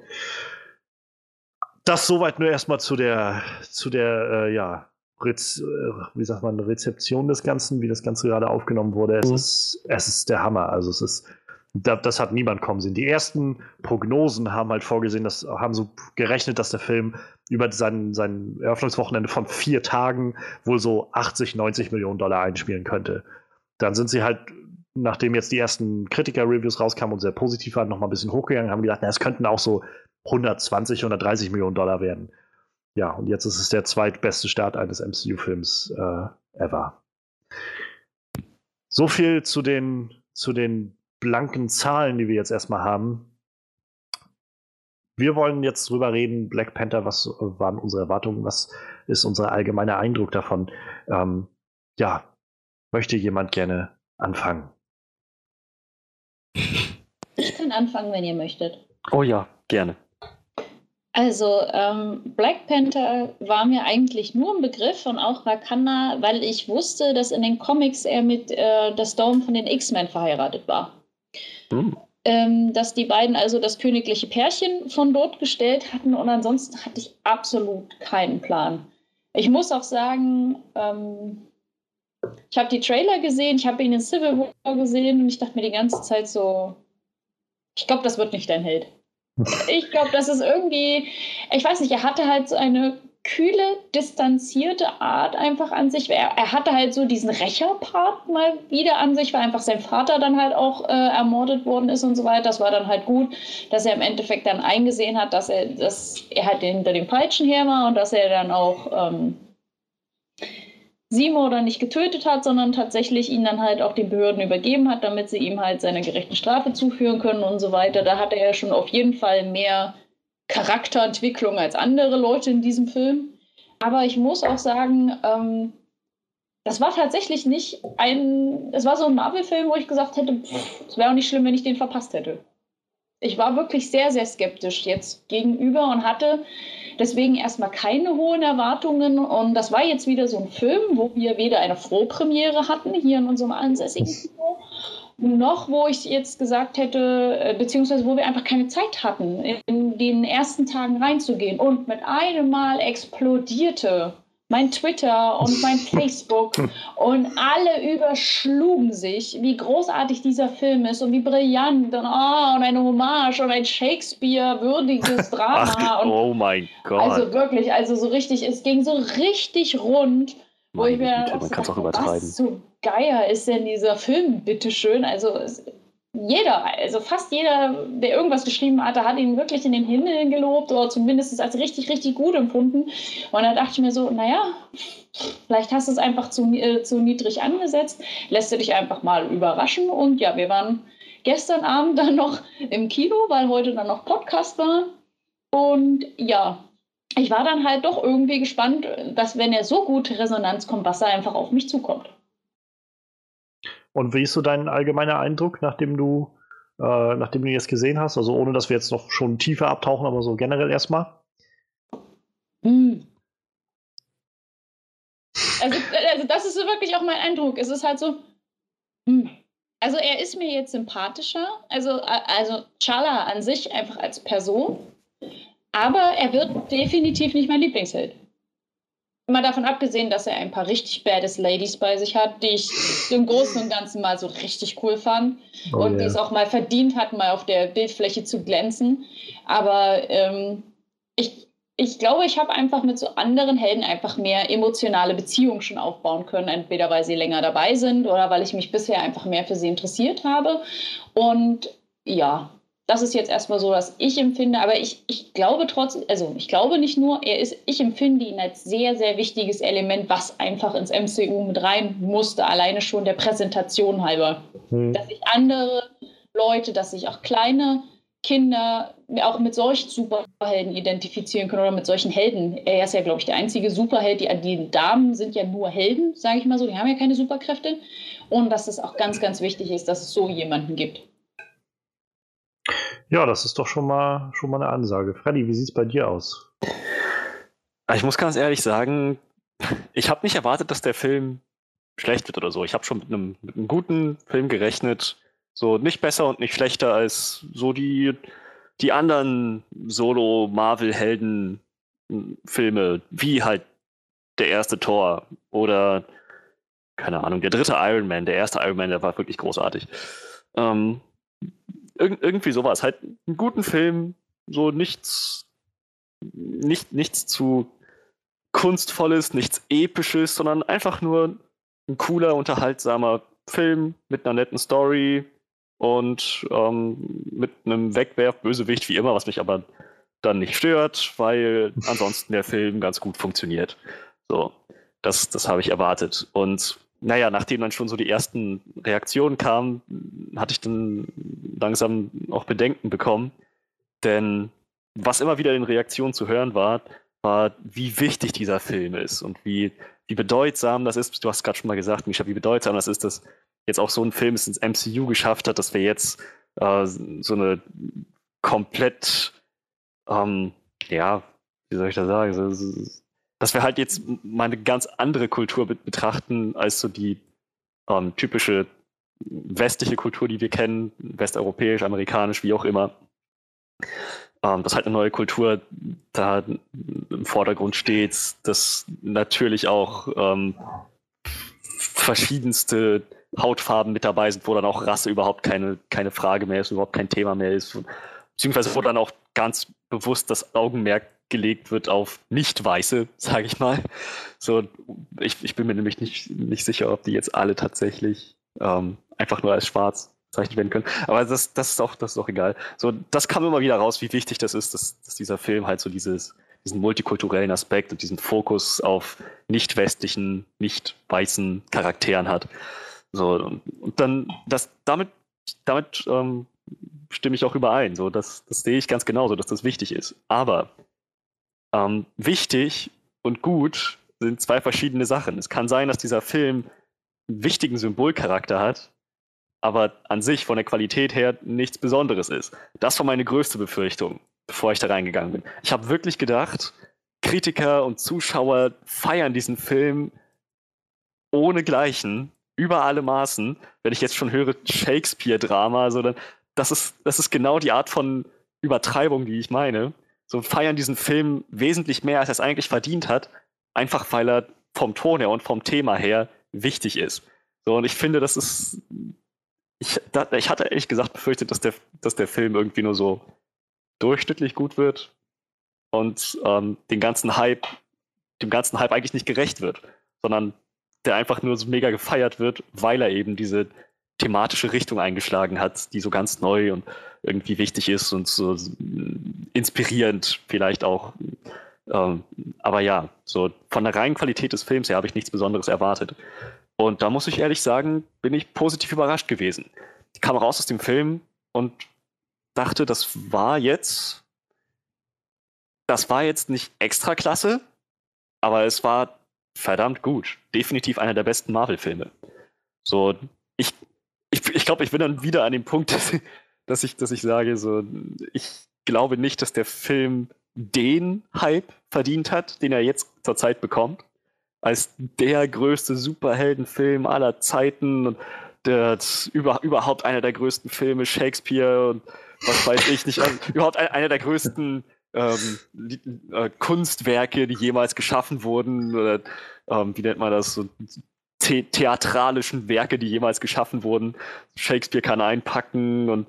Das soweit nur erstmal zu der, zu der, äh, ja, Rez, äh, wie sagt man, Rezeption des Ganzen, wie das Ganze gerade aufgenommen wurde. Es, mhm. ist, es ist der Hammer. Also es ist das hat niemand kommen sehen. Die ersten Prognosen haben halt vorgesehen, dass haben so gerechnet, dass der Film über sein, sein Eröffnungswochenende von vier Tagen wohl so 80, 90 Millionen Dollar einspielen könnte. Dann sind sie halt nachdem jetzt die ersten Kritiker-Reviews rauskamen und sehr positiv waren, nochmal ein bisschen hochgegangen, haben gedacht, na, es könnten auch so 120, 130 Millionen Dollar werden. Ja, und jetzt ist es der zweitbeste Start eines MCU-Films äh, ever. So viel zu den, zu den blanken Zahlen, die wir jetzt erstmal haben. Wir wollen jetzt drüber reden, Black Panther, was waren unsere Erwartungen, was ist unser allgemeiner Eindruck davon? Ähm, ja, möchte jemand gerne anfangen? Ich kann anfangen, wenn ihr möchtet. Oh ja, gerne. Also, ähm, Black Panther war mir eigentlich nur ein Begriff und auch Wakanda, weil ich wusste, dass in den Comics er mit äh, der Storm von den X-Men verheiratet war. Hm. Ähm, dass die beiden also das königliche Pärchen von dort gestellt hatten und ansonsten hatte ich absolut keinen Plan. Ich muss auch sagen, ähm, ich habe die Trailer gesehen, ich habe ihn in Civil War gesehen und ich dachte mir die ganze Zeit so, ich glaube, das wird nicht dein Held. Ich glaube, das ist irgendwie, ich weiß nicht, er hatte halt so eine kühle, distanzierte Art einfach an sich. Er, er hatte halt so diesen Rächerpart mal wieder an sich, weil einfach sein Vater dann halt auch äh, ermordet worden ist und so weiter. Das war dann halt gut, dass er im Endeffekt dann eingesehen hat, dass er, dass er halt hinter dem Peitschen her war und dass er dann auch ähm, Simo dann nicht getötet hat, sondern tatsächlich ihn dann halt auch den Behörden übergeben hat, damit sie ihm halt seine gerechten Strafe zuführen können und so weiter. Da hatte er schon auf jeden Fall mehr Charakterentwicklung als andere Leute in diesem Film. Aber ich muss auch sagen, ähm, das war tatsächlich nicht ein, es war so ein Marvel-Film, wo ich gesagt hätte, es wäre auch nicht schlimm, wenn ich den verpasst hätte. Ich war wirklich sehr, sehr skeptisch jetzt gegenüber und hatte Deswegen erstmal keine hohen Erwartungen. Und das war jetzt wieder so ein Film, wo wir weder eine Vorpremiere hatten, hier in unserem ansässigen Kino, noch wo ich jetzt gesagt hätte, äh, beziehungsweise wo wir einfach keine Zeit hatten, in den ersten Tagen reinzugehen. Und mit einem Mal explodierte mein Twitter und mein Facebook und alle überschlugen sich, wie großartig dieser Film ist und wie brillant und, oh, und eine Hommage und ein Shakespeare-würdiges Drama. Ach, und, oh mein Gott. Also wirklich, also so richtig, es ging so richtig rund. Wo Meine ich mir Güte, man kann's auch übertreiben. Was so geier ist denn dieser Film, bitteschön? Also es, jeder, also fast jeder, der irgendwas geschrieben hatte, hat ihn wirklich in den Himmel gelobt oder zumindest als richtig, richtig gut empfunden. Und da dachte ich mir so, naja, vielleicht hast du es einfach zu, äh, zu niedrig angesetzt, lässt du dich einfach mal überraschen. Und ja, wir waren gestern Abend dann noch im Kino, weil heute dann noch Podcast war. Und ja, ich war dann halt doch irgendwie gespannt, dass wenn er so gut Resonanz kommt, was da einfach auf mich zukommt. Und wie ist so dein allgemeiner Eindruck, nachdem du, äh, nachdem du jetzt gesehen hast? Also ohne, dass wir jetzt noch schon tiefer abtauchen, aber so generell erstmal? Hm. Also, also das ist so wirklich auch mein Eindruck. Es ist halt so, hm. also er ist mir jetzt sympathischer, also, also Chala an sich einfach als Person, aber er wird definitiv nicht mein Lieblingsheld. Mal davon abgesehen, dass er ein paar richtig badass Ladies bei sich hat, die ich im Großen und Ganzen mal so richtig cool fand oh, und yeah. die es auch mal verdient hat, mal auf der Bildfläche zu glänzen. Aber ähm, ich, ich glaube, ich habe einfach mit so anderen Helden einfach mehr emotionale Beziehungen schon aufbauen können. Entweder weil sie länger dabei sind oder weil ich mich bisher einfach mehr für sie interessiert habe. Und ja, das ist jetzt erstmal so, was ich empfinde, aber ich, ich glaube trotzdem, also ich glaube nicht nur, er ist, ich empfinde ihn als sehr, sehr wichtiges Element, was einfach ins MCU mit rein musste, alleine schon der Präsentation halber. Mhm. Dass sich andere Leute, dass sich auch kleine Kinder auch mit solchen Superhelden identifizieren können oder mit solchen Helden. Er ist ja, glaube ich, der einzige Superheld. Die, die Damen sind ja nur Helden, sage ich mal so. Die haben ja keine Superkräfte. Und dass es auch ganz, ganz wichtig ist, dass es so jemanden gibt. Ja, das ist doch schon mal, schon mal eine Ansage. Freddy, wie sieht es bei dir aus? Ich muss ganz ehrlich sagen, ich habe nicht erwartet, dass der Film schlecht wird oder so. Ich habe schon mit einem, mit einem guten Film gerechnet. So nicht besser und nicht schlechter als so die, die anderen Solo-Marvel-Helden-Filme, wie halt der erste Tor oder keine Ahnung, der dritte Iron Man, der erste Iron Man, der war wirklich großartig. Ähm, Ir irgendwie sowas. Halt einen guten Film, so nichts, nicht, nichts zu kunstvolles, nichts episches, sondern einfach nur ein cooler, unterhaltsamer Film mit einer netten Story und ähm, mit einem Wegwerf-Bösewicht wie immer, was mich aber dann nicht stört, weil ansonsten der Film ganz gut funktioniert. So, das, das habe ich erwartet. Und naja, nachdem dann schon so die ersten Reaktionen kamen, hatte ich dann langsam auch Bedenken bekommen. Denn was immer wieder in Reaktionen zu hören war, war, wie wichtig dieser Film ist und wie, wie bedeutsam das ist. Du hast gerade schon mal gesagt, Misha, wie bedeutsam das ist, dass jetzt auch so ein Film es ins MCU geschafft hat, dass wir jetzt äh, so eine komplett, ähm, ja, wie soll ich das sagen, so, so, dass wir halt jetzt mal eine ganz andere Kultur betrachten als so die ähm, typische westliche Kultur, die wir kennen, westeuropäisch, amerikanisch, wie auch immer. Ähm, dass halt eine neue Kultur da im Vordergrund steht, dass natürlich auch ähm, verschiedenste Hautfarben mit dabei sind, wo dann auch Rasse überhaupt keine, keine Frage mehr ist, überhaupt kein Thema mehr ist. Beziehungsweise wo dann auch ganz bewusst das Augenmerk gelegt wird auf Nicht-Weiße, sage ich mal. So, ich, ich bin mir nämlich nicht, nicht sicher, ob die jetzt alle tatsächlich ähm, einfach nur als schwarz bezeichnet werden können. Aber das, das, ist auch, das ist auch egal. So, das kam immer wieder raus, wie wichtig das ist, dass, dass dieser Film halt so dieses, diesen multikulturellen Aspekt und diesen Fokus auf nicht westlichen, nicht weißen Charakteren hat. So, und dann, das, damit, damit ähm, stimme ich auch überein. So, das, das sehe ich ganz genauso, dass das wichtig ist. Aber ähm, wichtig und gut sind zwei verschiedene Sachen. Es kann sein, dass dieser Film einen wichtigen Symbolcharakter hat, aber an sich von der Qualität her nichts Besonderes ist. Das war meine größte Befürchtung, bevor ich da reingegangen bin. Ich habe wirklich gedacht, Kritiker und Zuschauer feiern diesen Film ohne Gleichen, über alle Maßen. Wenn ich jetzt schon höre Shakespeare-Drama, so dann, das ist, das ist genau die Art von Übertreibung, die ich meine so feiern diesen Film wesentlich mehr, als er es eigentlich verdient hat, einfach weil er vom Ton her und vom Thema her wichtig ist. So, und ich finde, das ist. Ich, da, ich hatte ehrlich gesagt befürchtet, dass der, dass der Film irgendwie nur so durchschnittlich gut wird und ähm, den ganzen Hype, dem ganzen Hype eigentlich nicht gerecht wird, sondern der einfach nur so mega gefeiert wird, weil er eben diese thematische Richtung eingeschlagen hat, die so ganz neu und irgendwie wichtig ist und so inspirierend vielleicht auch. Ähm, aber ja, so von der reinen Qualität des Films her habe ich nichts Besonderes erwartet. Und da muss ich ehrlich sagen, bin ich positiv überrascht gewesen. Ich kam raus aus dem Film und dachte, das war jetzt, das war jetzt nicht extra klasse, aber es war verdammt gut. Definitiv einer der besten Marvel-Filme. So, ich, ich, glaube, ich bin dann wieder an dem Punkt, dass ich, dass ich sage, so, ich glaube nicht, dass der Film den Hype verdient hat, den er jetzt zurzeit bekommt. Als der größte Superheldenfilm aller Zeiten und der über, überhaupt einer der größten Filme, Shakespeare und was weiß ich nicht, also überhaupt einer der größten ähm, äh, Kunstwerke, die jemals geschaffen wurden, oder ähm, wie nennt man das, so the theatralischen Werke, die jemals geschaffen wurden. Shakespeare kann einpacken und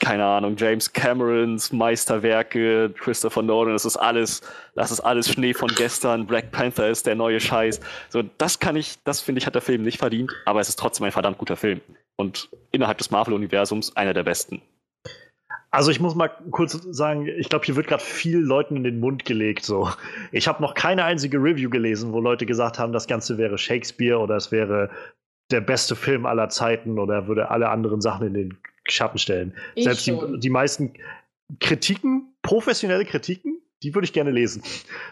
keine Ahnung, James Camerons Meisterwerke, Christopher Nolan, das ist alles, das ist alles Schnee von gestern, Black Panther ist der neue Scheiß. So, das kann ich, das finde ich, hat der Film nicht verdient, aber es ist trotzdem ein verdammt guter Film. Und innerhalb des Marvel-Universums einer der besten. Also ich muss mal kurz sagen, ich glaube, hier wird gerade viel Leuten in den Mund gelegt. So, ich habe noch keine einzige Review gelesen, wo Leute gesagt haben, das Ganze wäre Shakespeare oder es wäre der beste Film aller Zeiten oder würde alle anderen Sachen in den Schatten stellen. Ich Selbst die, die meisten Kritiken, professionelle Kritiken, die würde ich gerne lesen.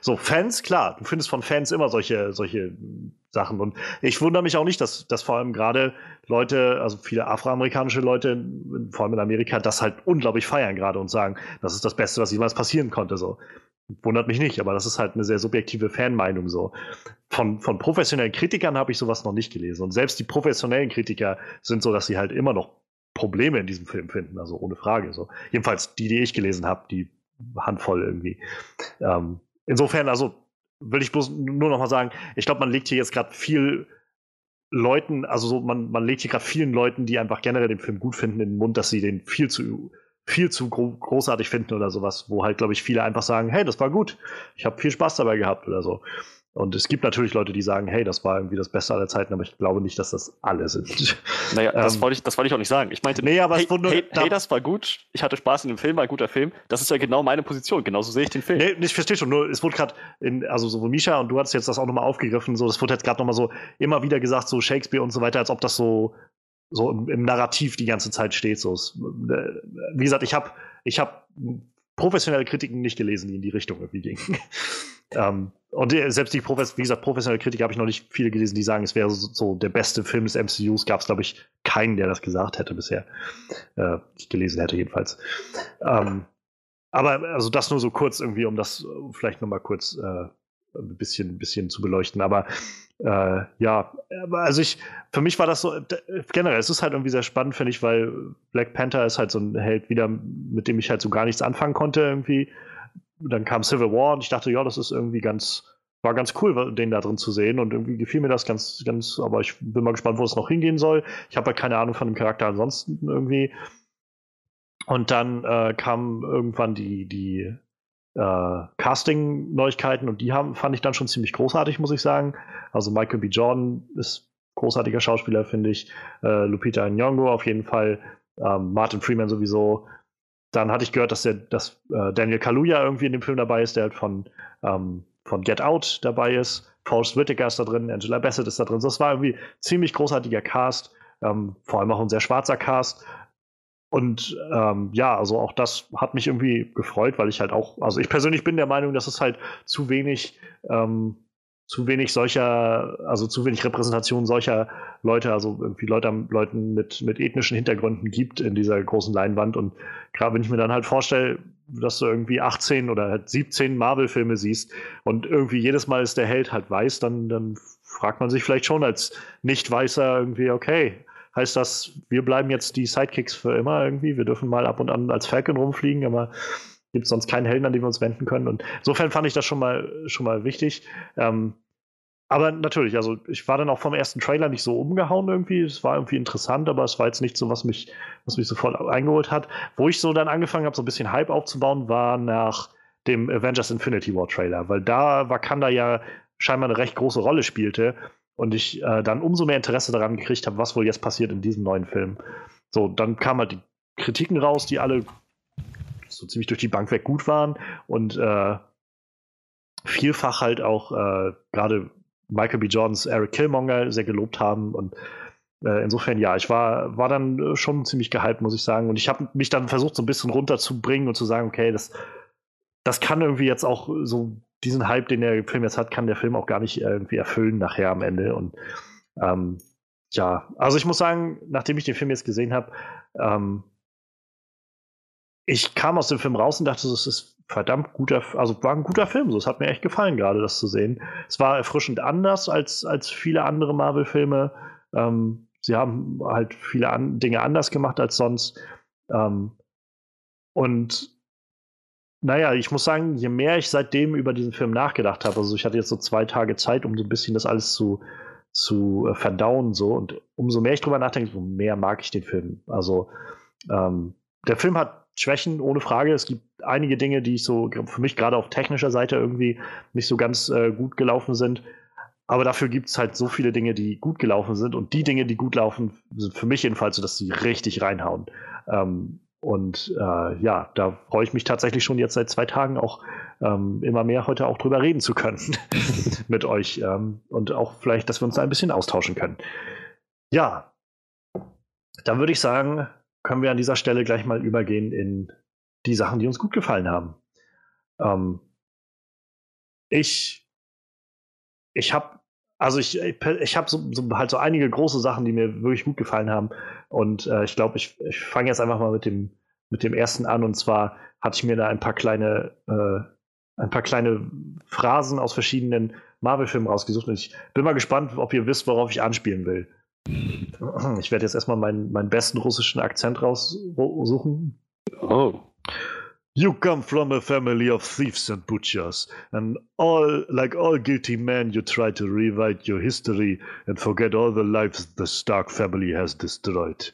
So, Fans, klar, du findest von Fans immer solche, solche Sachen. Und ich wundere mich auch nicht, dass, dass vor allem gerade Leute, also viele afroamerikanische Leute, vor allem in Amerika, das halt unglaublich feiern gerade und sagen, das ist das Beste, was jemals passieren konnte. So. Wundert mich nicht, aber das ist halt eine sehr subjektive Fanmeinung so. Von, von professionellen Kritikern habe ich sowas noch nicht gelesen. Und selbst die professionellen Kritiker sind so, dass sie halt immer noch Probleme in diesem Film finden, also ohne Frage. So. Jedenfalls die, die ich gelesen habe, die Handvoll irgendwie. Ähm, insofern, also will ich bloß nur noch mal sagen, ich glaube, man legt hier jetzt gerade viel Leuten, also so, man, man legt hier gerade vielen Leuten, die einfach generell den Film gut finden, in den Mund, dass sie den viel zu viel zu gro großartig finden oder sowas, wo halt, glaube ich, viele einfach sagen, hey, das war gut, ich habe viel Spaß dabei gehabt oder so. Und es gibt natürlich Leute, die sagen, hey, das war irgendwie das Beste aller Zeiten, aber ich glaube nicht, dass das alle sind. Naja, das, ähm, wollte ich, das wollte ich auch nicht sagen. Ich meinte, nee, aber hey, hey, hey, das war gut, ich hatte Spaß in dem Film, war ein guter Film. Das ist ja genau meine Position, genauso sehe ich den Film. Nee, ich verstehe schon, nur es wurde gerade, also so Misha und du hast jetzt das auch nochmal aufgegriffen, so, das wurde jetzt gerade nochmal so immer wieder gesagt, so Shakespeare und so weiter, als ob das so, so im, im Narrativ die ganze Zeit steht. So. Wie gesagt, ich habe ich hab professionelle Kritiken nicht gelesen, die in die Richtung irgendwie gingen. Ähm, und selbst die, wie gesagt, professionelle Kritiker habe ich noch nicht viele gelesen, die sagen, es wäre so, so der beste Film des MCUs. Gab es, glaube ich, keinen, der das gesagt hätte bisher. Äh, ich gelesen hätte jedenfalls. Ähm, aber also das nur so kurz irgendwie, um das vielleicht noch mal kurz äh, ein bisschen, bisschen zu beleuchten. Aber äh, ja, also ich, für mich war das so, generell, es ist halt irgendwie sehr spannend, finde ich, weil Black Panther ist halt so ein Held wieder, mit dem ich halt so gar nichts anfangen konnte irgendwie. Dann kam Civil War und ich dachte, ja, das ist irgendwie ganz, war ganz cool, den da drin zu sehen und irgendwie gefiel mir das ganz, ganz, aber ich bin mal gespannt, wo es noch hingehen soll. Ich habe halt keine Ahnung von dem Charakter ansonsten irgendwie. Und dann äh, kam irgendwann die, die äh, Casting-Neuigkeiten und die haben, fand ich dann schon ziemlich großartig, muss ich sagen. Also Michael B. Jordan ist großartiger Schauspieler, finde ich. Äh, Lupita Nyong'o auf jeden Fall. Ähm, Martin Freeman sowieso. Dann hatte ich gehört, dass, der, dass äh, Daniel Kaluuya irgendwie in dem Film dabei ist, der halt von, ähm, von Get Out dabei ist. Forrest Whitaker ist da drin, Angela Bassett ist da drin. Das war irgendwie ziemlich großartiger Cast. Ähm, vor allem auch ein sehr schwarzer Cast. Und ähm, ja, also auch das hat mich irgendwie gefreut, weil ich halt auch, also ich persönlich bin der Meinung, dass es halt zu wenig, ähm, zu wenig solcher, also zu wenig Repräsentation solcher Leute, also irgendwie Leute, Leuten mit, mit ethnischen Hintergründen gibt in dieser großen Leinwand. Und gerade wenn ich mir dann halt vorstelle, dass du irgendwie 18 oder 17 Marvel-Filme siehst und irgendwie jedes Mal ist der Held halt weiß, dann, dann fragt man sich vielleicht schon als Nicht-Weißer irgendwie, okay, heißt das, wir bleiben jetzt die Sidekicks für immer irgendwie. Wir dürfen mal ab und an als Falcon rumfliegen, aber gibt es sonst keinen Helden, an den wir uns wenden können. Und insofern fand ich das schon mal, schon mal wichtig. Ähm, aber natürlich, also ich war dann auch vom ersten Trailer nicht so umgehauen irgendwie. Es war irgendwie interessant, aber es war jetzt nicht so, was mich, was mich sofort eingeholt hat. Wo ich so dann angefangen habe, so ein bisschen Hype aufzubauen, war nach dem Avengers Infinity War Trailer, weil da Wakanda ja scheinbar eine recht große Rolle spielte und ich äh, dann umso mehr Interesse daran gekriegt habe, was wohl jetzt passiert in diesem neuen Film. So, dann kamen halt die Kritiken raus, die alle so ziemlich durch die Bank weg gut waren und äh, vielfach halt auch äh, gerade Michael B. Jordans Eric Killmonger sehr gelobt haben und äh, insofern ja, ich war, war dann schon ziemlich gehypt, muss ich sagen. Und ich habe mich dann versucht, so ein bisschen runterzubringen und zu sagen, okay, das, das kann irgendwie jetzt auch so diesen Hype, den der Film jetzt hat, kann der Film auch gar nicht irgendwie erfüllen nachher am Ende. Und ähm, ja, also ich muss sagen, nachdem ich den Film jetzt gesehen habe, ähm, ich kam aus dem Film raus und dachte, es ist verdammt guter, also war ein guter Film. So, es hat mir echt gefallen, gerade das zu sehen. Es war erfrischend anders als, als viele andere Marvel-Filme. Ähm, sie haben halt viele an Dinge anders gemacht als sonst. Ähm, und naja, ich muss sagen, je mehr ich seitdem über diesen Film nachgedacht habe, also ich hatte jetzt so zwei Tage Zeit, um so ein bisschen das alles zu, zu äh, verdauen, so, und umso mehr ich drüber nachdenke, umso mehr mag ich den Film. Also, ähm, der Film hat Schwächen, ohne Frage. Es gibt einige Dinge, die ich so für mich gerade auf technischer Seite irgendwie nicht so ganz äh, gut gelaufen sind. Aber dafür gibt es halt so viele Dinge, die gut gelaufen sind. Und die Dinge, die gut laufen, sind für mich jedenfalls so, dass sie richtig reinhauen. Ähm, und äh, ja, da freue ich mich tatsächlich schon jetzt seit zwei Tagen auch ähm, immer mehr heute auch drüber reden zu können mit euch ähm, und auch vielleicht, dass wir uns da ein bisschen austauschen können. Ja, dann würde ich sagen, können wir an dieser Stelle gleich mal übergehen in die Sachen, die uns gut gefallen haben. Ähm, ich ich habe also ich, ich habe so, so, halt so einige große Sachen, die mir wirklich gut gefallen haben. Und äh, ich glaube, ich, ich fange jetzt einfach mal mit dem, mit dem ersten an. Und zwar hatte ich mir da ein paar kleine, äh, ein paar kleine Phrasen aus verschiedenen Marvel-Filmen rausgesucht. Und ich bin mal gespannt, ob ihr wisst, worauf ich anspielen will. Ich werde jetzt erstmal meinen, meinen besten russischen Akzent raussuchen. Oh. You come from a family of thieves and butchers, and all, like all guilty men, you try to rewrite your history and forget all the lives the Stark family has destroyed.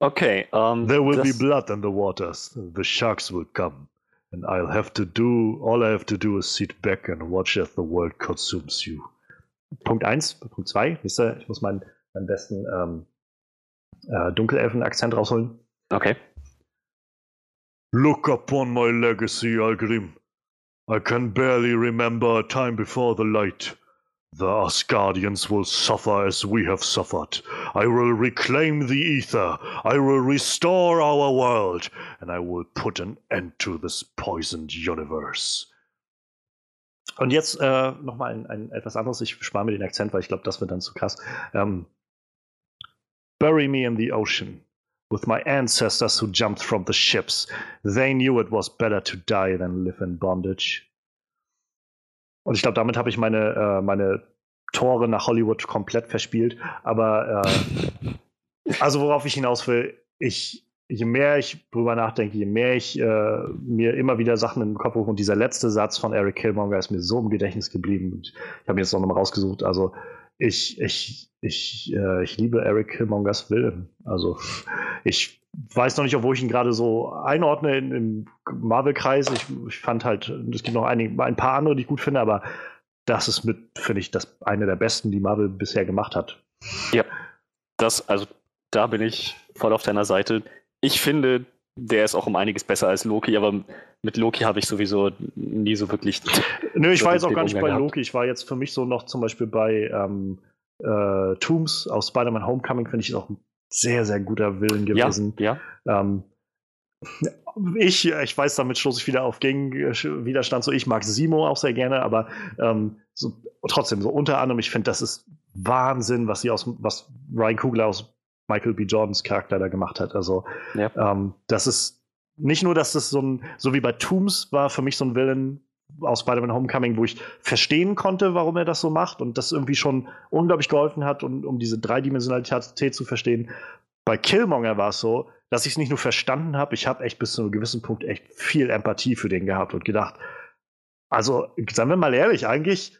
Okay. Um, there will be blood in the waters. The sharks will come, And I'll have to do, all I have to do is sit back and watch as the world consumes you. Punkt 1, Punkt 2, wisst ihr, ich muss meinen, meinen besten ähm, äh, Dunkelelfen-Akzent rausholen. Okay. Look upon my legacy, Algrim. I can barely remember a time before the light. The Asgardians will suffer as we have suffered. I will reclaim the ether. I will restore our world. And I will put an end to this poisoned universe. Und jetzt äh, nochmal ein, ein etwas anderes. Ich spare mir den Akzent, weil ich glaube, das wird dann zu krass. Ähm, Bury me in the ocean with my ancestors who jumped from the ships. They knew it was better to die than live in bondage. Und ich glaube, damit habe ich meine, äh, meine Tore nach Hollywood komplett verspielt. Aber äh, also worauf ich hinaus will, ich, je mehr ich drüber nachdenke, je mehr ich äh, mir immer wieder Sachen den Kopf rufe und dieser letzte Satz von Eric Killmonger ist mir so im Gedächtnis geblieben. Und ich habe mir jetzt noch mal rausgesucht. Also ich, ich, ich, äh, ich liebe Eric Killmongers Film. Also ich weiß noch nicht, obwohl ich ihn gerade so einordne in, im Marvel-Kreis. Ich, ich, fand halt, es gibt noch einige, ein paar andere, die ich gut finde, aber das ist mit, finde ich, das eine der besten, die Marvel bisher gemacht hat. Ja, das, also da bin ich voll auf deiner Seite. Ich finde, der ist auch um einiges besser als Loki, aber mit Loki habe ich sowieso nie so wirklich. Nö, ich war jetzt auch gar nicht bei gehabt. Loki. Ich war jetzt für mich so noch zum Beispiel bei ähm, äh, Tooms aus Spider-Man Homecoming, finde ich auch ein sehr, sehr guter Willen gewesen. Ja. ja. Ähm, ich, ich weiß, damit stoße ich wieder auf Gegenwiderstand. So, ich mag Simo auch sehr gerne, aber ähm, so, trotzdem, so unter anderem, ich finde, das ist Wahnsinn, was sie aus, was Ryan Kugler aus Michael B. Jordans Charakter da gemacht hat. Also, ja. ähm, das ist nicht nur, dass das so ein, so wie bei Tooms war für mich so ein Villain aus Spider-Man Homecoming, wo ich verstehen konnte, warum er das so macht und das irgendwie schon unglaublich geholfen hat, um, um diese Dreidimensionalität zu verstehen. Bei Killmonger war es so, dass ich es nicht nur verstanden habe, ich habe echt bis zu einem gewissen Punkt echt viel Empathie für den gehabt und gedacht, also, seien wir mal ehrlich, eigentlich,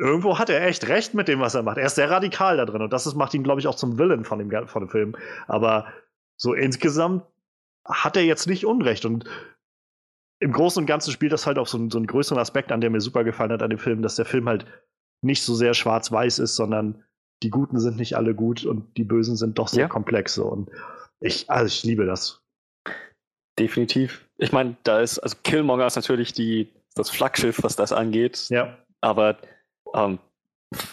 irgendwo hat er echt recht mit dem, was er macht. Er ist sehr radikal da drin und das ist, macht ihn, glaube ich, auch zum Villain von dem, von dem Film. Aber so insgesamt hat er jetzt nicht Unrecht und im Großen und Ganzen spielt das halt auch so, einen, so einen größeren Aspekt an, der mir super gefallen hat an dem Film, dass der Film halt nicht so sehr schwarz-weiß ist, sondern die Guten sind nicht alle gut und die Bösen sind doch sehr ja. komplex. Und ich, also ich liebe das. Definitiv. Ich meine, da ist, also Killmonger ist natürlich die, das Flaggschiff, was das angeht. Ja. Aber ähm,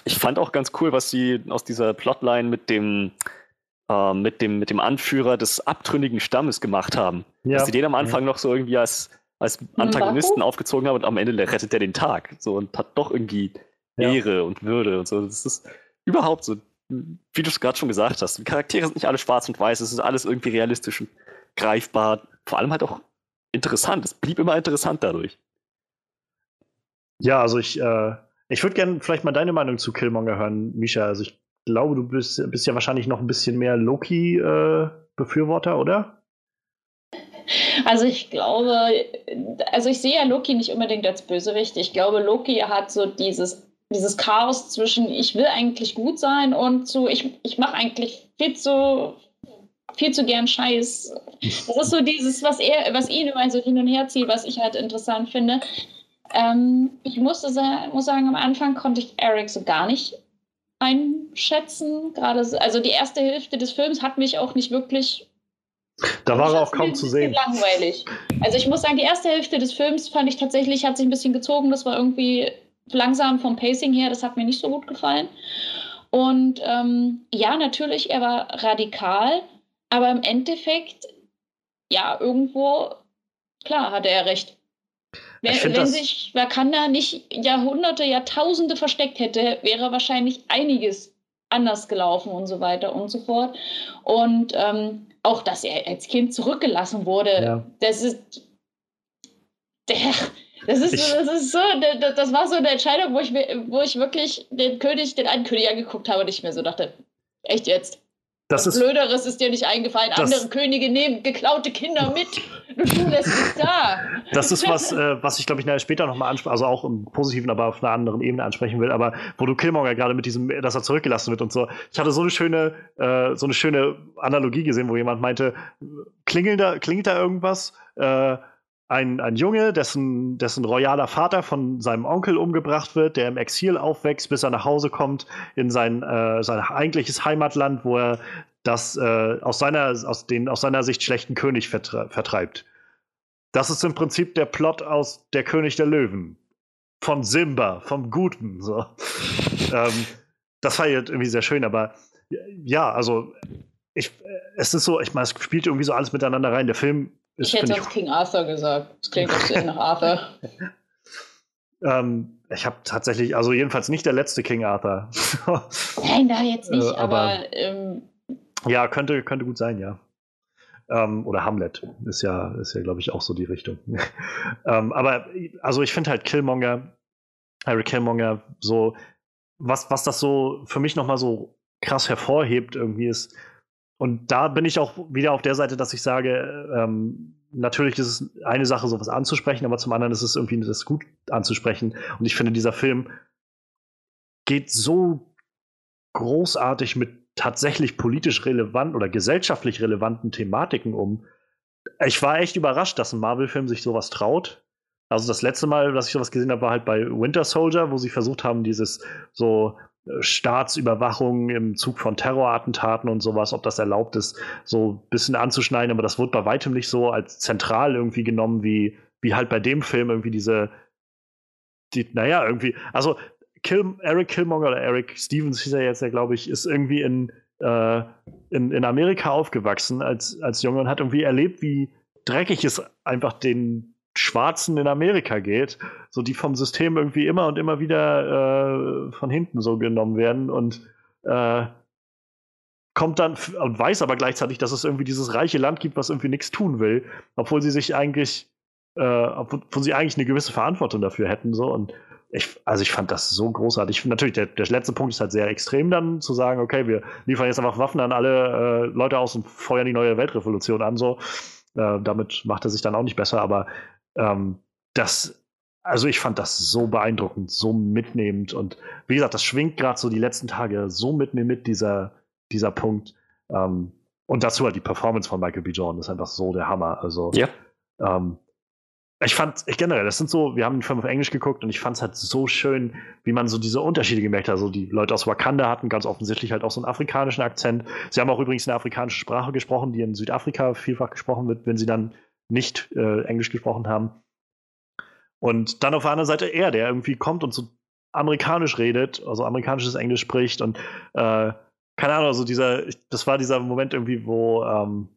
ich fand auch ganz cool, was sie aus dieser Plotline mit dem, äh, mit dem, mit dem Anführer des abtrünnigen Stammes gemacht haben. Ja. Dass sie den am Anfang noch so irgendwie als, als Antagonisten aufgezogen haben und am Ende rettet er den Tag. So und hat doch irgendwie ja. Ehre und Würde und so. Das ist überhaupt so wie du es gerade schon gesagt hast, die Charaktere sind nicht alle schwarz und weiß, es ist alles irgendwie realistisch und greifbar, vor allem halt auch interessant. Es blieb immer interessant dadurch. Ja, also ich, äh, ich würde gerne vielleicht mal deine Meinung zu Killmonger hören, Misha. Also ich glaube, du bist, bist ja wahrscheinlich noch ein bisschen mehr Loki-Befürworter, äh, oder? Also ich glaube, also ich sehe ja Loki nicht unbedingt als Bösewicht. Ich glaube, Loki hat so dieses dieses Chaos zwischen ich will eigentlich gut sein und zu ich, ich mache eigentlich viel zu viel zu gern Scheiß. Das ist so dieses, was er, was ihn immer so hin und her zieht, was ich halt interessant finde. Ähm, ich musste sagen, muss sagen, am Anfang konnte ich Eric so gar nicht einschätzen. Gerade, also die erste Hälfte des Films hat mich auch nicht wirklich. Da war er auch kaum zu sehen. Langweilig. Also ich muss sagen, die erste Hälfte des Films fand ich tatsächlich, hat sich ein bisschen gezogen. Das war irgendwie langsam vom Pacing her, das hat mir nicht so gut gefallen. Und ähm, ja, natürlich, er war radikal, aber im Endeffekt, ja, irgendwo, klar, hatte er recht. Wenn, wenn sich Wakanda nicht Jahrhunderte, Jahrtausende versteckt hätte, wäre wahrscheinlich einiges anders gelaufen und so weiter und so fort. Und ähm, auch, dass er als Kind zurückgelassen wurde, ja. das ist der, das ist, ich, das ist so, das war so eine Entscheidung, wo ich, wo ich wirklich den König, den einen König angeguckt habe und ich mir so dachte, echt jetzt? Das ist, Blöderes ist dir nicht eingefallen. Andere Könige nehmen geklaute Kinder mit. Du lässt es da. Das ist was, äh, was ich glaube ich später nochmal anspreche, also auch im Positiven, aber auf einer anderen Ebene ansprechen will. Aber wo du Killmonger gerade mit diesem, dass er zurückgelassen wird und so. Ich hatte so eine schöne, äh, so eine schöne Analogie gesehen, wo jemand meinte, klingelt da, klingelt da irgendwas? Äh, ein, ein Junge, dessen, dessen royaler Vater von seinem Onkel umgebracht wird, der im Exil aufwächst, bis er nach Hause kommt in sein, äh, sein eigentliches Heimatland, wo er das äh, aus, seiner, aus, den, aus seiner Sicht schlechten König vertre vertreibt. Das ist im Prinzip der Plot aus Der König der Löwen. Von Simba, vom Guten. So. ähm, das war jetzt irgendwie sehr schön, aber ja, also ich, es ist so, ich meine, es spielt irgendwie so alles miteinander rein. Der Film. Ich hätte sonst King Arthur gesagt. Das klingt auch sehr nach Arthur. ähm, ich habe tatsächlich, also jedenfalls nicht der letzte King Arthur. Nein, da jetzt nicht, äh, aber. aber ähm, ja, könnte, könnte gut sein, ja. Ähm, oder Hamlet ist ja, ist ja, glaube ich, auch so die Richtung. ähm, aber also ich finde halt Killmonger, Harry Killmonger, so, was, was das so für mich nochmal so krass hervorhebt, irgendwie ist, und da bin ich auch wieder auf der Seite, dass ich sage, ähm, natürlich ist es eine Sache, sowas anzusprechen, aber zum anderen ist es irgendwie das gut anzusprechen. Und ich finde, dieser Film geht so großartig mit tatsächlich politisch relevanten oder gesellschaftlich relevanten Thematiken um. Ich war echt überrascht, dass ein Marvel-Film sich sowas traut. Also das letzte Mal, dass ich sowas gesehen habe, war halt bei Winter Soldier, wo sie versucht haben, dieses so Staatsüberwachung im Zug von Terrorattentaten und sowas, ob das erlaubt ist, so ein bisschen anzuschneiden, aber das wird bei weitem nicht so als zentral irgendwie genommen, wie, wie halt bei dem Film irgendwie diese, die, naja, irgendwie, also Kill, Eric Killmonger oder Eric Stevens hieß er jetzt ja, glaube ich, ist irgendwie in, äh, in, in Amerika aufgewachsen als, als Junge und hat irgendwie erlebt, wie dreckig es einfach den Schwarzen in Amerika geht, so die vom System irgendwie immer und immer wieder äh, von hinten so genommen werden und äh, kommt dann und weiß aber gleichzeitig, dass es irgendwie dieses reiche Land gibt, was irgendwie nichts tun will, obwohl sie sich eigentlich, äh, obwohl sie eigentlich eine gewisse Verantwortung dafür hätten so und ich, also ich fand das so großartig. Natürlich, der, der letzte Punkt ist halt sehr extrem dann zu sagen, okay, wir liefern jetzt einfach Waffen an alle äh, Leute aus und feuern die neue Weltrevolution an so. Äh, damit macht er sich dann auch nicht besser, aber ähm, das, also ich fand das so beeindruckend, so mitnehmend und wie gesagt, das schwingt gerade so die letzten Tage so mit mir mit, dieser, dieser Punkt. Ähm, und dazu halt die Performance von Michael B. Jordan ist einfach so der Hammer. Also, ja. Ähm, ich fand, ich generell, das sind so, wir haben den Film auf Englisch geguckt und ich fand es halt so schön, wie man so diese Unterschiede gemerkt hat. Also die Leute aus Wakanda hatten ganz offensichtlich halt auch so einen afrikanischen Akzent. Sie haben auch übrigens eine afrikanische Sprache gesprochen, die in Südafrika vielfach gesprochen wird, wenn sie dann nicht äh, Englisch gesprochen haben. Und dann auf der anderen Seite er, der irgendwie kommt und so amerikanisch redet, also amerikanisches Englisch spricht und äh, keine Ahnung, also dieser, das war dieser Moment irgendwie, wo, ähm,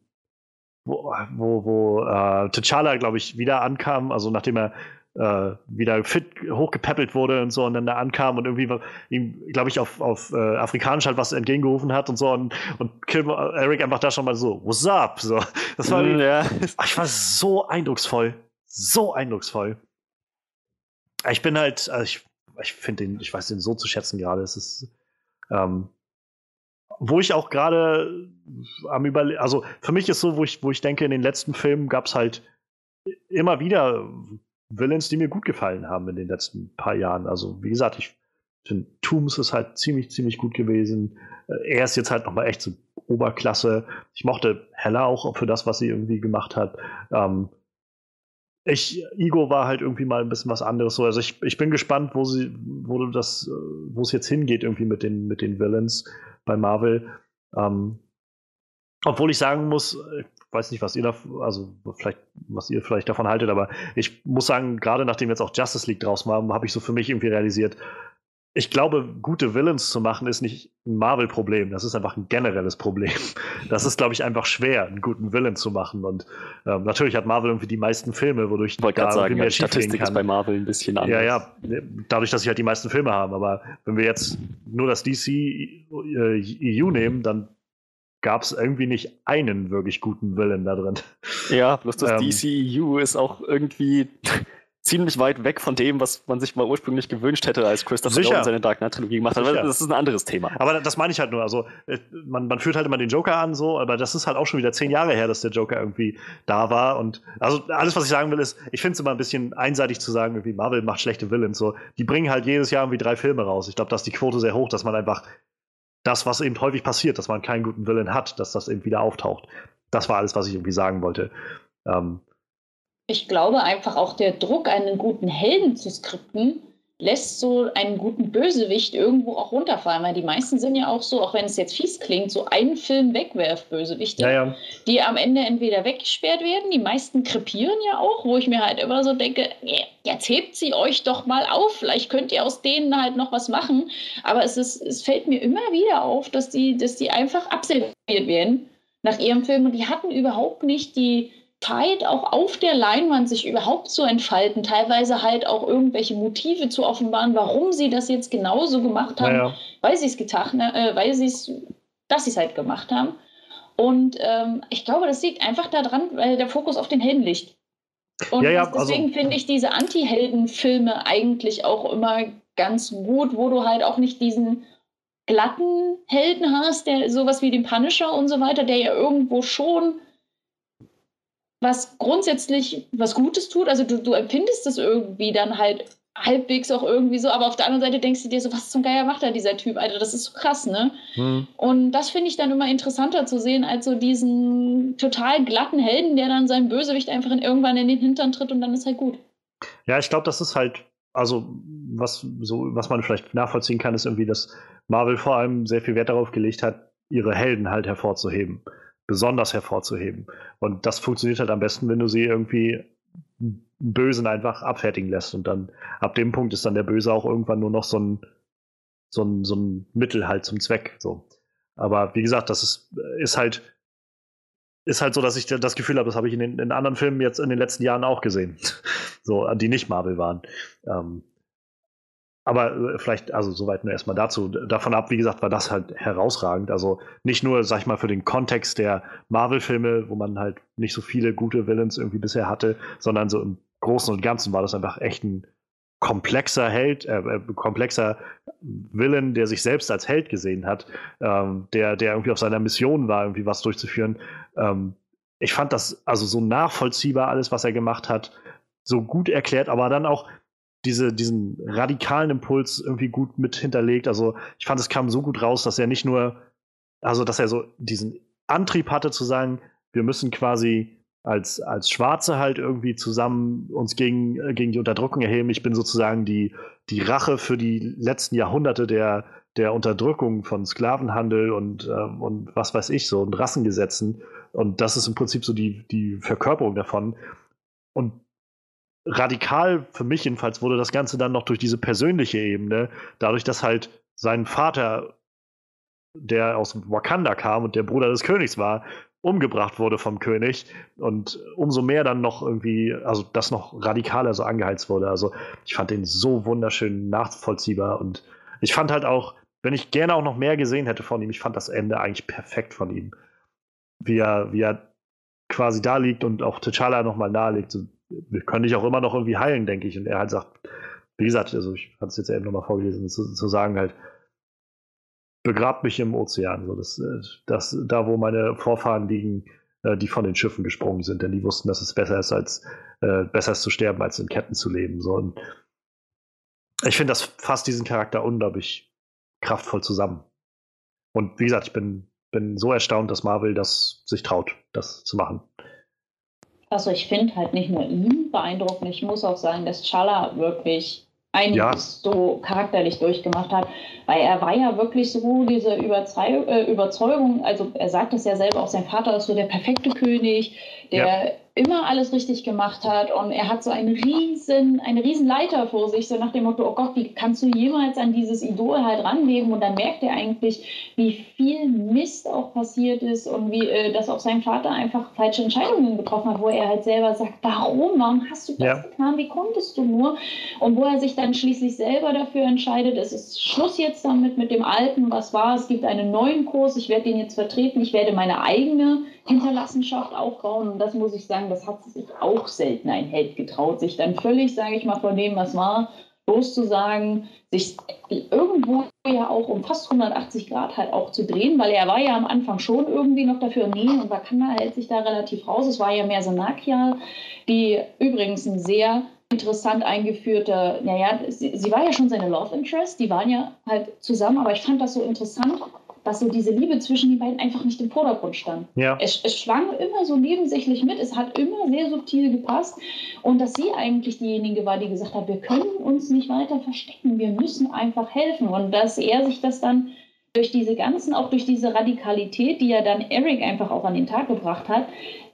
wo, wo, wo äh, T'Challa, glaube ich, wieder ankam, also nachdem er äh, wieder fit hochgepäppelt wurde und so und dann da ankam und irgendwie ihm, glaube ich, auf, auf äh, Afrikanisch halt was entgegengerufen hat und so und, und Kim, Eric einfach da schon mal so, what's up? So, das war, mm, ja. ach, ich war so eindrucksvoll, so eindrucksvoll. Ich bin halt, also ich, ich finde den, ich weiß den so zu schätzen gerade. Es ist, ähm, wo ich auch gerade am überlegen, also für mich ist so, wo ich, wo ich denke, in den letzten Filmen gab es halt immer wieder Villains, die mir gut gefallen haben in den letzten paar Jahren. Also, wie gesagt, ich finde, Tooms ist halt ziemlich, ziemlich gut gewesen. Äh, er ist jetzt halt nochmal echt so Oberklasse. Ich mochte Hella auch für das, was sie irgendwie gemacht hat. Ähm, ich, Igo war halt irgendwie mal ein bisschen was anderes. So. Also ich, ich bin gespannt, wo sie, wo das, äh, wo es jetzt hingeht, irgendwie mit den, mit den Villains bei Marvel. Ähm, obwohl ich sagen muss, weiß nicht, was ihr da, also vielleicht, was ihr vielleicht davon haltet, aber ich muss sagen, gerade nachdem jetzt auch Justice League draus war, habe ich so für mich irgendwie realisiert, ich glaube, gute Villains zu machen, ist nicht ein Marvel-Problem. Das ist einfach ein generelles Problem. Das ist, glaube ich, einfach schwer, einen guten Villain zu machen. Und ähm, natürlich hat Marvel irgendwie die meisten Filme, wodurch ich gerade sagen, mehr Statistik kann. ist bei Marvel ein bisschen anders. Ja, ja, dadurch, dass sie halt die meisten Filme haben. Aber wenn wir jetzt nur das DC äh, EU nehmen, dann gab es irgendwie nicht einen wirklich guten Villain da drin. Ja, bloß das ähm, DC EU ist auch irgendwie ziemlich weit weg von dem, was man sich mal ursprünglich gewünscht hätte, als Christopher. Nolan seine Dark Knight Trilogie gemacht hat. Sicher. Das ist ein anderes Thema. Aber das meine ich halt nur. Also äh, man, man führt halt immer den Joker an, so, aber das ist halt auch schon wieder zehn Jahre her, dass der Joker irgendwie da war. Und also alles, was ich sagen will, ist, ich finde es immer ein bisschen einseitig zu sagen, irgendwie Marvel macht schlechte Villains. So, die bringen halt jedes Jahr irgendwie drei Filme raus. Ich glaube, da ist die Quote sehr hoch, dass man einfach das, was eben häufig passiert, dass man keinen guten Villain hat, dass das eben wieder auftaucht. Das war alles, was ich irgendwie sagen wollte. Ähm, ich glaube einfach auch der Druck, einen guten Helden zu skripten, lässt so einen guten Bösewicht irgendwo auch runterfallen, weil die meisten sind ja auch so, auch wenn es jetzt fies klingt, so einen Film wegwerf-Bösewichte, ja, ja. die am Ende entweder weggesperrt werden, die meisten krepieren ja auch, wo ich mir halt immer so denke, jetzt hebt sie euch doch mal auf, vielleicht könnt ihr aus denen halt noch was machen, aber es, ist, es fällt mir immer wieder auf, dass die, dass die einfach abserviert werden nach ihrem Film und die hatten überhaupt nicht die Zeit, auch auf der Leinwand sich überhaupt zu entfalten, teilweise halt auch irgendwelche Motive zu offenbaren, warum sie das jetzt genauso gemacht haben, Ja, ja. weil sie es getan, äh, weil sie es, dass sie es halt gemacht haben. Und ähm, ich glaube, das liegt einfach daran, weil der Fokus auf den Helden liegt. Und Ja, ja, deswegen also- finde ich diese Anti-Helden-Filme eigentlich auch immer ganz gut, wo du halt auch nicht diesen glatten Helden hast, der sowas wie den Punisher und so weiter, der ja irgendwo schon was grundsätzlich was Gutes tut. Also du, du empfindest es irgendwie dann halt halbwegs auch irgendwie so, aber auf der anderen Seite denkst du dir so, was zum Geier macht da dieser Typ, Alter, das ist so krass, ne? Hm. Und das finde ich dann immer interessanter zu sehen, als so diesen total glatten Helden, der dann seinem Bösewicht einfach in, irgendwann in den Hintern tritt und dann ist halt gut. Ja, ich glaube, das ist halt, also was so, was man vielleicht nachvollziehen kann, ist irgendwie, dass Marvel vor allem sehr viel Wert darauf gelegt hat, ihre Helden halt hervorzuheben, besonders hervorzuheben. Und das funktioniert halt am besten, wenn du sie irgendwie Bösen einfach abfertigen lässt. Und dann ab dem Punkt ist dann der Böse auch irgendwann nur noch so ein, so ein, so ein Mittel halt zum Zweck. So. Aber wie gesagt, das ist, ist halt ist halt so, dass ich das Gefühl habe, das habe ich in, den, in anderen Filmen jetzt in den letzten Jahren auch gesehen. so, die nicht Marvel waren. Ähm, aber äh, vielleicht, also soweit nur erstmal dazu. Davon ab, wie gesagt, war das halt herausragend. Also nicht nur, sag ich mal, für den Kontext der Marvel-Filme, wo man halt nicht so viele gute Villains irgendwie bisher hatte, sondern so im Großen und Ganzen war das einfach echt ein komplexer Held, äh, äh, komplexer Villain, der sich selbst als Held gesehen hat, ähm, der, der irgendwie auf seiner Mission war, irgendwie was durchzuführen. Ähm, ich fand das also so nachvollziehbar, alles, was er gemacht hat, so gut erklärt, aber dann auch diese, diesen radikalen Impuls irgendwie gut mit hinterlegt. Also ich fand, es kam so gut raus, dass er nicht nur, also dass er so diesen Antrieb hatte zu sagen, wir müssen quasi als, als Schwarze halt irgendwie zusammen uns gegen, äh, gegen die Unterdrückung erheben. Ich bin sozusagen die, die Rache für die letzten Jahrhunderte der, der Unterdrückung von Sklavenhandel und, äh, und was weiß ich so und Rassengesetzen. Und das ist im Prinzip so die, die Verkörperung davon. Und radikal für mich jedenfalls wurde das Ganze dann noch durch diese persönliche Ebene, dadurch, dass halt sein Vater, der aus Wakanda kam und der Bruder des Königs war, umgebracht wurde vom König und umso mehr dann noch irgendwie, also das noch radikaler so angeheizt wurde. Also ich fand den so wunderschön nachvollziehbar und ich fand halt auch, wenn ich gerne auch noch mehr gesehen hätte von ihm, ich fand das Ende eigentlich perfekt von ihm. Wie er, wie er quasi da liegt und auch T'Challa nochmal nahe liegt. So, wir können dich auch immer noch irgendwie heilen, denke ich. Und er halt sagt, wie gesagt, also ich hatte es jetzt eben nochmal vorgelesen, zu, zu sagen halt, begrabt mich im Ozean. So, das, äh, das, da, wo meine Vorfahren liegen, äh, die von den Schiffen gesprungen sind, denn die wussten, dass es besser ist, als äh, besser ist zu sterben, als in Ketten zu leben. So, und ich finde, das fasst diesen Charakter unglaublich kraftvoll zusammen. Und wie gesagt, ich bin, bin so erstaunt, dass Marvel das sich traut, das zu machen. Also ich finde halt nicht nur ihn beeindruckend, ich muss auch sagen, dass Chala wirklich einiges Ja. so charakterlich durchgemacht hat, weil er war ja wirklich so diese äh, Überzeugung, also er sagt es ja selber auch, sein Vater ist so der perfekte König, der immer alles richtig gemacht hat und er hat so einen riesen, eine riesen Leiter vor sich, so nach dem Motto, oh Gott, wie kannst du jemals an dieses Idol halt ranleben? Und dann merkt er eigentlich, wie viel Mist auch passiert ist und wie, äh, dass auch sein Vater einfach falsche Entscheidungen getroffen hat, wo er halt selber sagt, warum, warum hast du das Ja. getan, wie konntest du nur? Und wo er sich dann schließlich selber dafür entscheidet, es ist Schluss jetzt damit mit dem Alten, was war, es gibt einen neuen Kurs, ich werde den jetzt vertreten, ich werde meine eigene Hinterlassenschaft aufbauen und das muss ich sagen, das hat sich auch selten ein Held getraut, sich dann völlig, sage ich mal, von dem, was war, loszusagen, sich irgendwo ja auch um fast 180 Grad halt auch zu drehen, weil er war ja am Anfang schon irgendwie noch dafür, nee, und Wakanda hält sich da relativ raus. Es war ja mehr so Nakia, die übrigens ein sehr interessant eingeführter, naja, sie, sie war ja schon seine Love Interest, die waren ja halt zusammen, aber ich fand das so interessant, dass so diese Liebe zwischen den beiden einfach nicht im Vordergrund stand. Ja. Es, es schwang immer so nebensächlich mit, es hat immer sehr subtil gepasst und dass sie eigentlich diejenige war, die gesagt hat, wir können uns nicht weiter verstecken, wir müssen einfach helfen und dass er sich das dann durch diese ganzen, auch durch diese Radikalität, die ja dann Eric einfach auch an den Tag gebracht hat,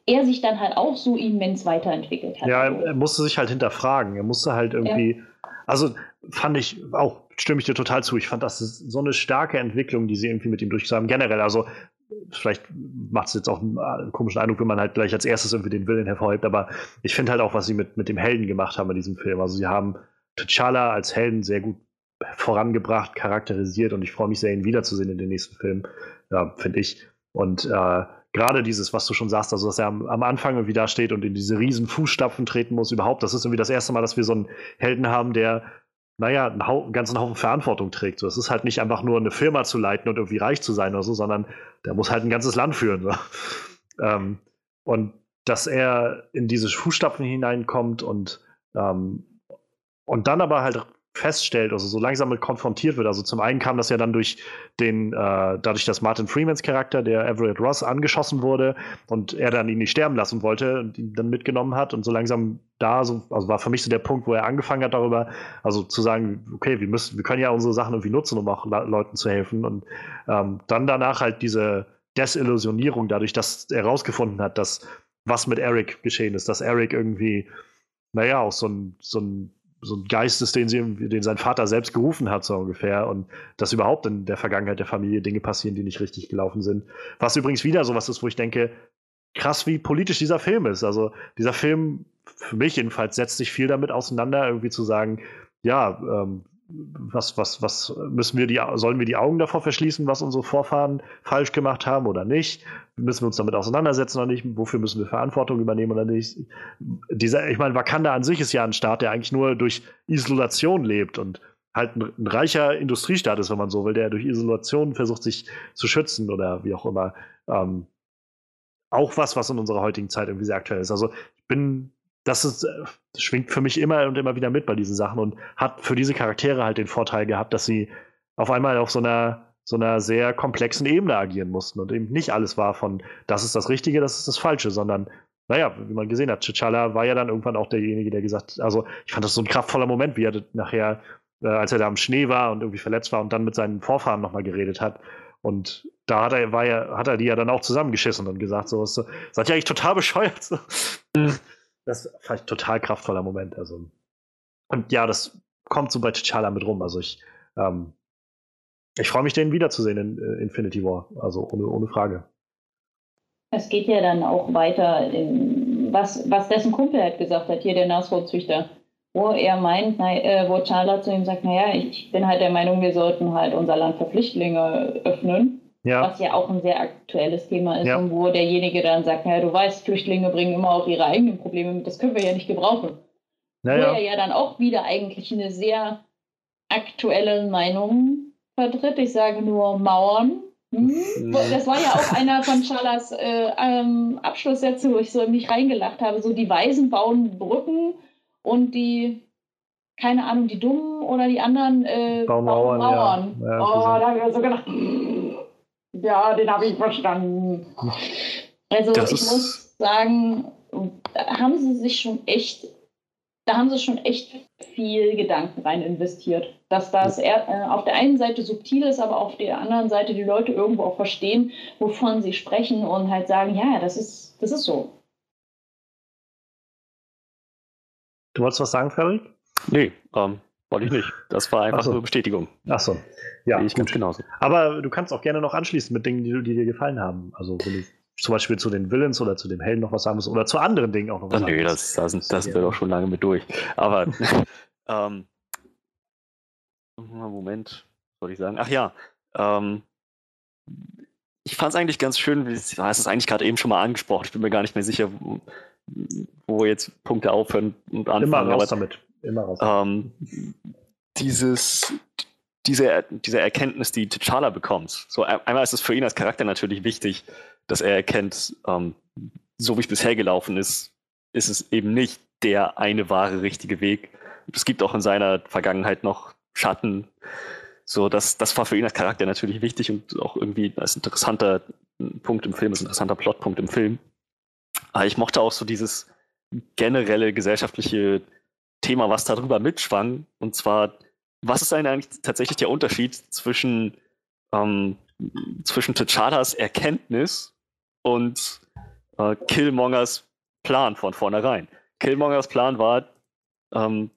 er sich dann halt auch so immens weiterentwickelt hat. Ja, er, musste sich halt hinterfragen. Er musste halt irgendwie, ja. also fand ich auch, stimme ich dir total zu. Ich fand, das ist so eine starke Entwicklung, die sie irgendwie mit ihm haben. Generell, also vielleicht macht es jetzt auch einen komischen Eindruck, wenn man halt gleich als erstes irgendwie den Willen hervorhebt, aber ich finde halt auch, was sie mit, mit dem Helden gemacht haben in diesem Film. Also sie haben T'Challa als Helden sehr gut vorangebracht, charakterisiert und ich freue mich sehr, ihn wiederzusehen in den nächsten Filmen, ja, finde ich. Und äh, gerade dieses, was du schon sagst, also dass er am, am, Anfang irgendwie da steht und in diese riesen Fußstapfen treten muss, überhaupt, das ist irgendwie das erste Mal, dass wir so einen Helden haben, der, naja, einen, Hau einen ganzen Haufen Verantwortung trägt. So, es ist halt nicht einfach nur eine Firma zu leiten und irgendwie reich zu sein oder so, sondern der muss halt ein ganzes Land führen. So. Ähm, und dass er in diese Fußstapfen hineinkommt und, ähm, und dann aber halt feststellt, also so langsam mit konfrontiert wird. Also zum einen kam das ja dann durch den, äh, dadurch, dass Martin Freemans Charakter, der Everett Ross, angeschossen wurde und er dann ihn nicht sterben lassen wollte und ihn dann mitgenommen hat und so langsam da, so, also war für mich so der Punkt, wo er angefangen hat darüber, also zu sagen, okay, wir müssen, wir können ja unsere Sachen irgendwie nutzen, um auch Leuten zu helfen und ähm, dann danach halt diese Desillusionierung dadurch, dass er herausgefunden hat, dass was mit Eric geschehen ist, dass Eric irgendwie, naja, auch so ein, so ein so ein Geist ist, den, sie, den sein Vater selbst gerufen hat, so ungefähr. Und dass überhaupt in der Vergangenheit der Familie Dinge passieren, die nicht richtig gelaufen sind. Was übrigens wieder sowas ist, wo ich denke, krass, wie politisch dieser Film ist. Also dieser Film, für mich jedenfalls, setzt sich viel damit auseinander, irgendwie zu sagen, ja, ähm, was, was, was müssen wir die, sollen wir die Augen davor verschließen, was unsere Vorfahren falsch gemacht haben oder nicht? Müssen wir uns damit auseinandersetzen oder nicht? Wofür müssen wir Verantwortung übernehmen oder nicht? Dieser, ich meine, Wakanda an sich ist ja ein Staat, der eigentlich nur durch Isolation lebt und halt ein, ein reicher Industriestaat ist, wenn man so will, der durch Isolation versucht, sich zu schützen oder wie auch immer. Ähm, auch was, was in unserer heutigen Zeit irgendwie sehr aktuell ist. Also ich bin das, ist, äh, schwingt für mich immer und immer wieder mit bei diesen Sachen und hat für diese Charaktere halt den Vorteil gehabt, dass sie auf einmal auf so einer, so einer sehr komplexen Ebene agieren mussten und eben nicht alles war von, das ist das Richtige, das ist das Falsche, sondern, naja, wie man gesehen hat, T'Challa war ja dann irgendwann auch derjenige, der gesagt also ich fand das so ein kraftvoller Moment, wie er nachher, äh, als er da im Schnee war und irgendwie verletzt war und dann mit seinen Vorfahren nochmal geredet hat. Und da hat er, war ja, hat er die ja dann auch zusammengeschissen und gesagt, so, so seid ihr eigentlich total bescheuert. Das fand ich total kraftvoller Moment. Also. Und ja, das kommt so bei T'Challa mit rum. Also ich, ähm, ich freue mich, den wiederzusehen in äh, Infinity War. Also ohne, ohne Frage. Es geht ja dann auch weiter, in, was, was dessen Kumpel halt gesagt hat, hier der Nashornzüchter, wo er meint, na, äh, wo T'Challa zu ihm sagt, naja, ich bin halt der Meinung, wir sollten halt unser Land für Flüchtlinge öffnen ja. was ja auch ein sehr aktuelles Thema ist ja. und wo derjenige dann sagt, naja, du weißt, Flüchtlinge bringen immer auch ihre eigenen Probleme mit, das können wir ja nicht gebrauchen. Naja. Wo er ja dann auch wieder eigentlich eine sehr aktuelle Meinung vertritt. Ich sage nur Mauern. Hm? Das war ja auch einer von Chalas äh, ähm, Abschlusssätze, wo ich so in mich reingelacht habe. So die Weisen bauen Brücken und die, keine Ahnung, die Dummen oder die anderen äh, bauen Mauern. Mauern. Ja. Ja, oh, da habe ich so gedacht, ja, den habe ich verstanden. Also das ich muss sagen, da haben sie sich schon echt, da haben sie schon echt viel Gedanken rein investiert. Dass das eher, äh, auf der einen Seite subtil ist, aber auf der anderen Seite die Leute irgendwo auch verstehen, wovon sie sprechen und halt sagen, ja, das ist, das ist so. Du wolltest was sagen, Frederik? Nee, ähm, wollte ich nicht. Das war einfach so. nur Bestätigung. Ach so. Ja, ich ganz genauso. Aber du kannst auch gerne noch anschließen mit Dingen, die, die dir gefallen haben. Also, wenn du zum Beispiel zu den Villains oder zu dem Helden noch was sagen musst oder zu anderen Dingen auch noch was sagen Nö, das, das, das, das sind wir doch schon lange mit durch. Aber, ähm, Moment, soll ich sagen? Ach ja, ähm, ich fand es eigentlich ganz schön, wie es ist eigentlich gerade eben schon mal angesprochen. Ich bin mir gar nicht mehr sicher, wo, wo jetzt Punkte aufhören und anfangen. Immer raus damit. Immer raus. Ähm, dieses, diese, diese Erkenntnis, die T'Challa bekommt. So einmal ist es für ihn als Charakter natürlich wichtig, dass er erkennt, ähm, so wie es bisher gelaufen ist, ist es eben nicht der eine wahre richtige Weg. Es gibt auch in seiner Vergangenheit noch Schatten, So, das, das war für ihn als Charakter natürlich wichtig und auch irgendwie als interessanter Punkt im Film, als interessanter Plotpunkt im Film. Aber ich mochte auch so dieses generelle gesellschaftliche Thema, was darüber mitschwang. Und zwar, was ist eigentlich tatsächlich der Unterschied zwischen, ähm, zwischen T'Challas Erkenntnis und äh, Killmongers Plan von vornherein? Killmongers Plan war, ähm,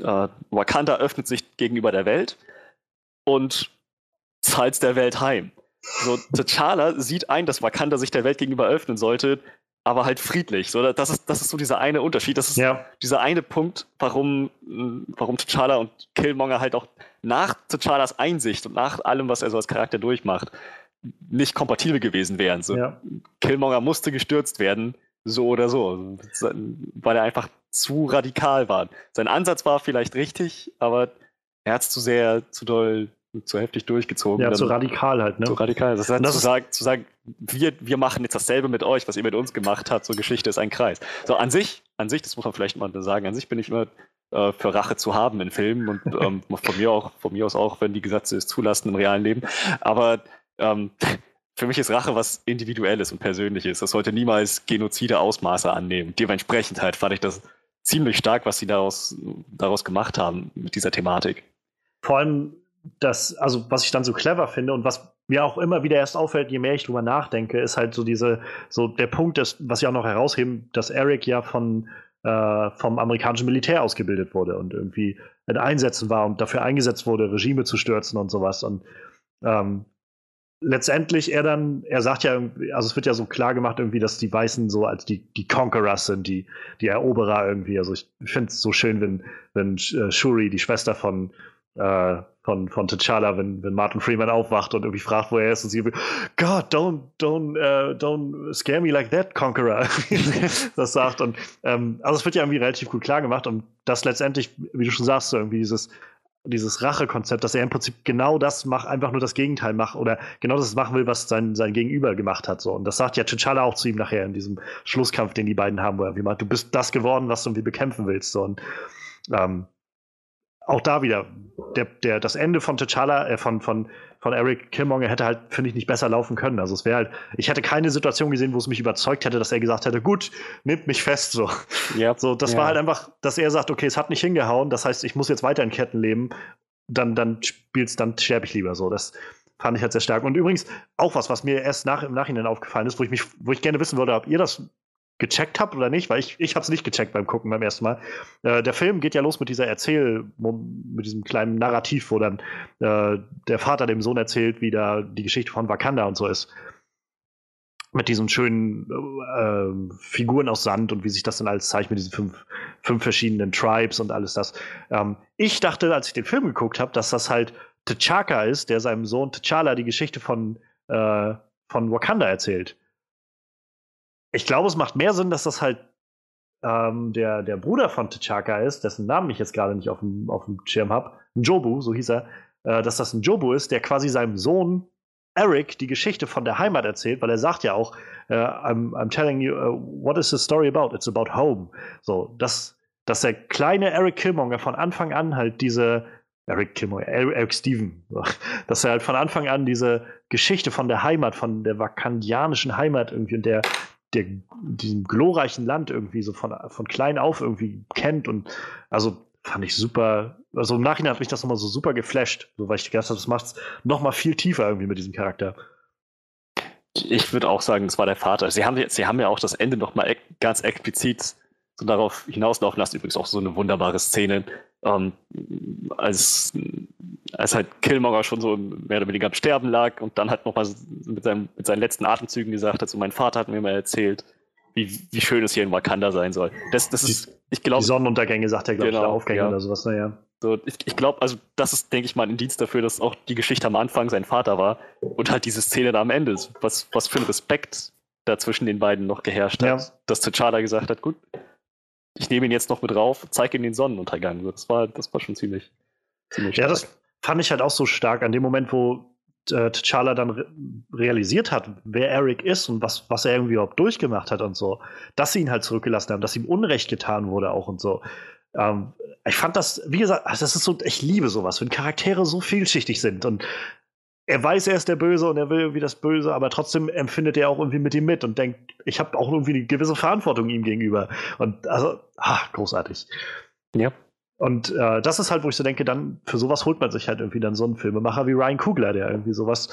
äh, Wakanda öffnet sich gegenüber der Welt und zahlt der Welt heim. So, T'Challa sieht ein, dass Wakanda sich der Welt gegenüber öffnen sollte, aber halt friedlich. So, das, ist, das ist so dieser eine Unterschied. Das ist ja. dieser eine Punkt, warum, warum T'Challa und Killmonger halt auch nach T'Challas Einsicht und nach allem, was er so als Charakter durchmacht, nicht kompatibel gewesen wären. So, ja. Killmonger musste gestürzt werden, so oder so, weil er einfach zu radikal war. Sein Ansatz war vielleicht richtig, aber er hat es zu sehr, zu doll, zu heftig durchgezogen. Ja, zu radikal halt, ne? Zu radikal. Das heißt, das zu, sagen, zu sagen, wir, wir machen jetzt dasselbe mit euch, was ihr mit uns gemacht habt, so Geschichte ist ein Kreis. So, an sich, an sich, das muss man vielleicht mal sagen, an sich bin ich immer äh, für Rache zu haben in Filmen und ähm, von mir auch, von mir aus auch, wenn die Gesetze es zulassen im realen Leben. Aber ähm, für mich ist Rache was Individuelles und Persönliches. Das sollte niemals genozide Ausmaße annehmen. Dementsprechend halt fand ich das ziemlich stark, was sie daraus, daraus gemacht haben mit dieser Thematik. Vor allem das, also was ich dann so clever finde und was mir auch immer wieder erst auffällt, je mehr ich drüber nachdenke, ist halt so diese, so der Punkt, dass, was ich auch noch herausheben, dass Eric ja von äh, vom amerikanischen Militär ausgebildet wurde und irgendwie in Einsätzen war und dafür eingesetzt wurde, Regime zu stürzen und sowas. Und ähm, letztendlich er dann, er sagt ja, also es wird ja so klar gemacht irgendwie, dass die Weißen so als die, die Conquerors sind, die, die Eroberer irgendwie. Also ich finde es so schön, wenn, wenn äh, Shuri, die Schwester von, äh, von, von T'Challa, wenn, wenn Martin Freeman aufwacht und irgendwie fragt, wo er ist und sie God, don't, don't, uh, don't scare me like that, Conqueror, das sagt. Und ähm, also es wird ja irgendwie relativ gut klar gemacht und das letztendlich, wie du schon sagst, so irgendwie dieses dieses Rachekonzept, dass er im Prinzip genau das macht, einfach nur das Gegenteil macht oder genau das machen will, was sein, sein Gegenüber gemacht hat. So. Und das sagt ja T'Challa auch zu ihm nachher in diesem Schlusskampf, den die beiden haben, wo er wie meint, du bist das geworden, was du irgendwie bekämpfen willst. So. Und ähm, auch da wieder, der, der, das Ende von T'Challa, äh, von, von, von Eric Killmonger hätte halt, finde ich, nicht besser laufen können. Also es wäre halt, ich hätte keine Situation gesehen, wo es mich überzeugt hätte, dass er gesagt hätte, gut, nimmt mich fest, so. Ja. So, das ja. war halt einfach, dass er sagt, okay, es hat nicht hingehauen, das heißt, ich muss jetzt weiter in Ketten leben, dann, dann spielt's, dann sterbe ich lieber so. Das fand ich halt sehr stark. Und übrigens auch was, was mir erst nach, im Nachhinein aufgefallen ist, wo ich mich, wo ich gerne wissen würde, ob ihr das gecheckt habt oder nicht, weil ich, ich habe es nicht gecheckt beim Gucken beim ersten Mal. Äh, der Film geht ja los mit dieser Erzähl, mit diesem kleinen Narrativ, wo dann äh, der Vater dem Sohn erzählt, wie da die Geschichte von Wakanda und so ist. Mit diesen schönen äh, Figuren aus Sand und wie sich das dann alles zeigt mit diesen fünf, fünf verschiedenen Tribes und alles das. Ähm, ich dachte, als ich den Film geguckt habe, dass das halt T'Chaka ist, der seinem Sohn T'Challa die Geschichte von, äh, von Wakanda erzählt ich glaube, es macht mehr Sinn, dass das halt ähm, der, der Bruder von T'Chaka ist, dessen Namen ich jetzt gerade nicht auf dem, auf dem Schirm habe. Jobu, so hieß er. Äh, dass das ein Jobu ist, der quasi seinem Sohn Eric die Geschichte von der Heimat erzählt, weil er sagt ja auch, äh, I'm, I'm telling you, uh, what is the story about? It's about home. So, dass, dass der kleine Eric Killmonger von Anfang an halt diese Eric Killmonger, Eric Steven, dass er halt von Anfang an diese Geschichte von der Heimat, von der vakandianischen Heimat irgendwie und der, der, diesem glorreichen Land irgendwie so von, von klein auf irgendwie kennt und also fand ich super, also im Nachhinein hat mich das nochmal so super geflasht, so weil ich gedacht habe, das macht es nochmal viel tiefer irgendwie mit diesem Charakter. Ich würde auch sagen, das war der Vater. Sie haben, sie haben ja auch das Ende nochmal ganz explizit so darauf hinauslaufen lassen. Übrigens auch so eine wunderbare Szene, ähm, als, als halt Killmonger schon so mehr oder weniger am Sterben lag und dann halt nochmal mit, mit seinen letzten Atemzügen gesagt hat, so mein Vater hat mir mal erzählt, wie, wie schön es hier in Wakanda sein soll. Das, das ist, ich glaube. Die Sonnenuntergänge sagt er, glaube genau, ich, oder Aufgänge ja. oder sowas, naja. So, ich, ich glaube, also das ist, denke ich mal, ein Indiz dafür, dass auch die Geschichte am Anfang sein Vater war und halt diese Szene da am Ende, was, was für ein Respekt da zwischen den beiden noch geherrscht hat. Ja. Dass T'Challa gesagt hat, gut, ich nehme ihn jetzt noch mit rauf, zeige ihm den Sonnenuntergang. Das war, das war schon ziemlich, ziemlich Ja, das fand ich halt auch so stark an dem Moment, wo äh, T'Challa dann re realisiert hat, wer Eric ist und was, was er irgendwie überhaupt durchgemacht hat und so, dass sie ihn halt zurückgelassen haben, dass ihm Unrecht getan wurde auch und so. ähm, ich fand das, wie gesagt, das ist so, ich liebe sowas, wenn Charaktere so vielschichtig sind und er weiß, er ist der Böse und er will irgendwie das Böse, aber trotzdem empfindet er auch irgendwie mit ihm mit und denkt, ich habe auch irgendwie eine gewisse Verantwortung ihm gegenüber. Und also, ah, großartig. Ja. Und äh, das ist halt, wo ich so denke, dann für sowas holt man sich halt irgendwie dann so einen Filmemacher wie Ryan Kugler, der irgendwie sowas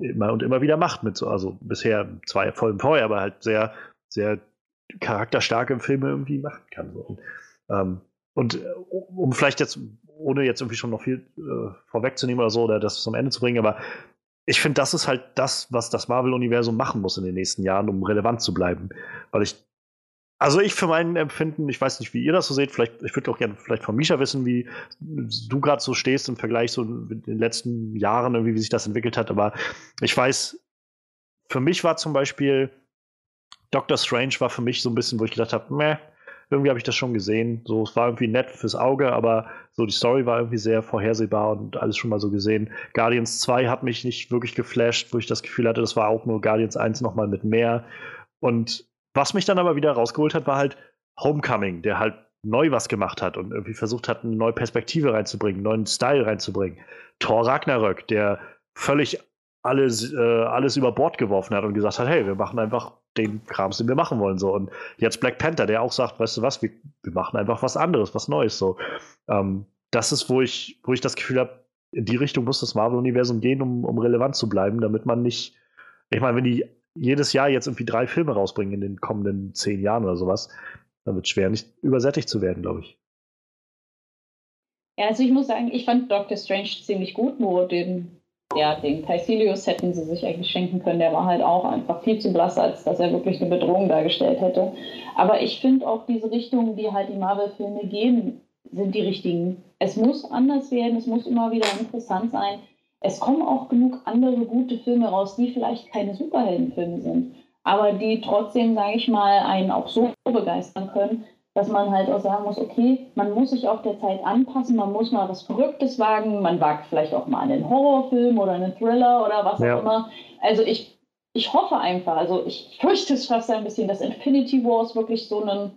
immer und immer wieder macht mit so, also bisher zwei Folgen vorher, aber halt sehr, sehr charakterstarke Filme irgendwie machen kann. So. Und, ähm, und äh, um vielleicht jetzt ohne jetzt irgendwie schon noch viel äh, vorwegzunehmen oder so, oder das zum Ende zu bringen, aber ich finde, das ist halt das, was das Marvel-Universum machen muss in den nächsten Jahren, um relevant zu bleiben. Weil ich, also ich für meinen Empfinden, ich weiß nicht, wie ihr das so seht, vielleicht, ich würde auch gerne vielleicht von Misha wissen, wie du gerade so stehst im Vergleich so in den letzten Jahren, irgendwie, wie sich das entwickelt hat, aber ich weiß, für mich war zum Beispiel Doctor Strange war für mich so ein bisschen, wo ich gedacht habe, meh, irgendwie habe ich das schon gesehen. So, es war irgendwie nett fürs Auge, aber so die Story war irgendwie sehr vorhersehbar und alles schon mal so gesehen. Guardians 2 hat mich nicht wirklich geflasht, wo ich das Gefühl hatte, das war auch nur Guardians 1 nochmal mit mehr. Und was mich dann aber wieder rausgeholt hat, war halt Homecoming, der halt neu was gemacht hat und irgendwie versucht hat, eine neue Perspektive reinzubringen, einen neuen Style reinzubringen. Thor Ragnarök, der völlig alles, äh, alles über Bord geworfen hat und gesagt hat, hey, wir machen einfach den Krams, den wir machen wollen. So. Und jetzt Black Panther, der auch sagt, weißt du was, wir, wir machen einfach was anderes, was Neues. So. Ähm, das ist, wo ich, wo ich das Gefühl habe, in die Richtung muss das Marvel-Universum gehen, um, um relevant zu bleiben, damit man nicht, ich meine, wenn die jedes Jahr jetzt irgendwie drei Filme rausbringen in den kommenden zehn Jahren oder sowas, dann wird es schwer, nicht übersättigt zu werden, glaube ich. Ja, also ich muss sagen, ich fand Doctor Strange ziemlich gut, nur den ja, den Caecilius hätten sie sich eigentlich schenken können. Der war halt auch einfach viel zu blass, als dass er wirklich eine Bedrohung dargestellt hätte. Aber ich finde auch diese Richtungen, die halt die Marvel-Filme gehen, sind die richtigen. Es muss anders werden, es muss immer wieder interessant sein. Es kommen auch genug andere gute Filme raus, die vielleicht keine Superheldenfilme sind, aber die trotzdem, sage ich mal, einen auch so begeistern können, dass man halt auch sagen muss, okay, man muss sich auch der Zeit anpassen, man muss mal was Verrücktes wagen, man wagt vielleicht auch mal einen Horrorfilm oder einen Thriller oder was ja. auch immer. Also ich, ich hoffe einfach, also ich fürchte es fast ein bisschen, dass Infinity Wars wirklich so einen,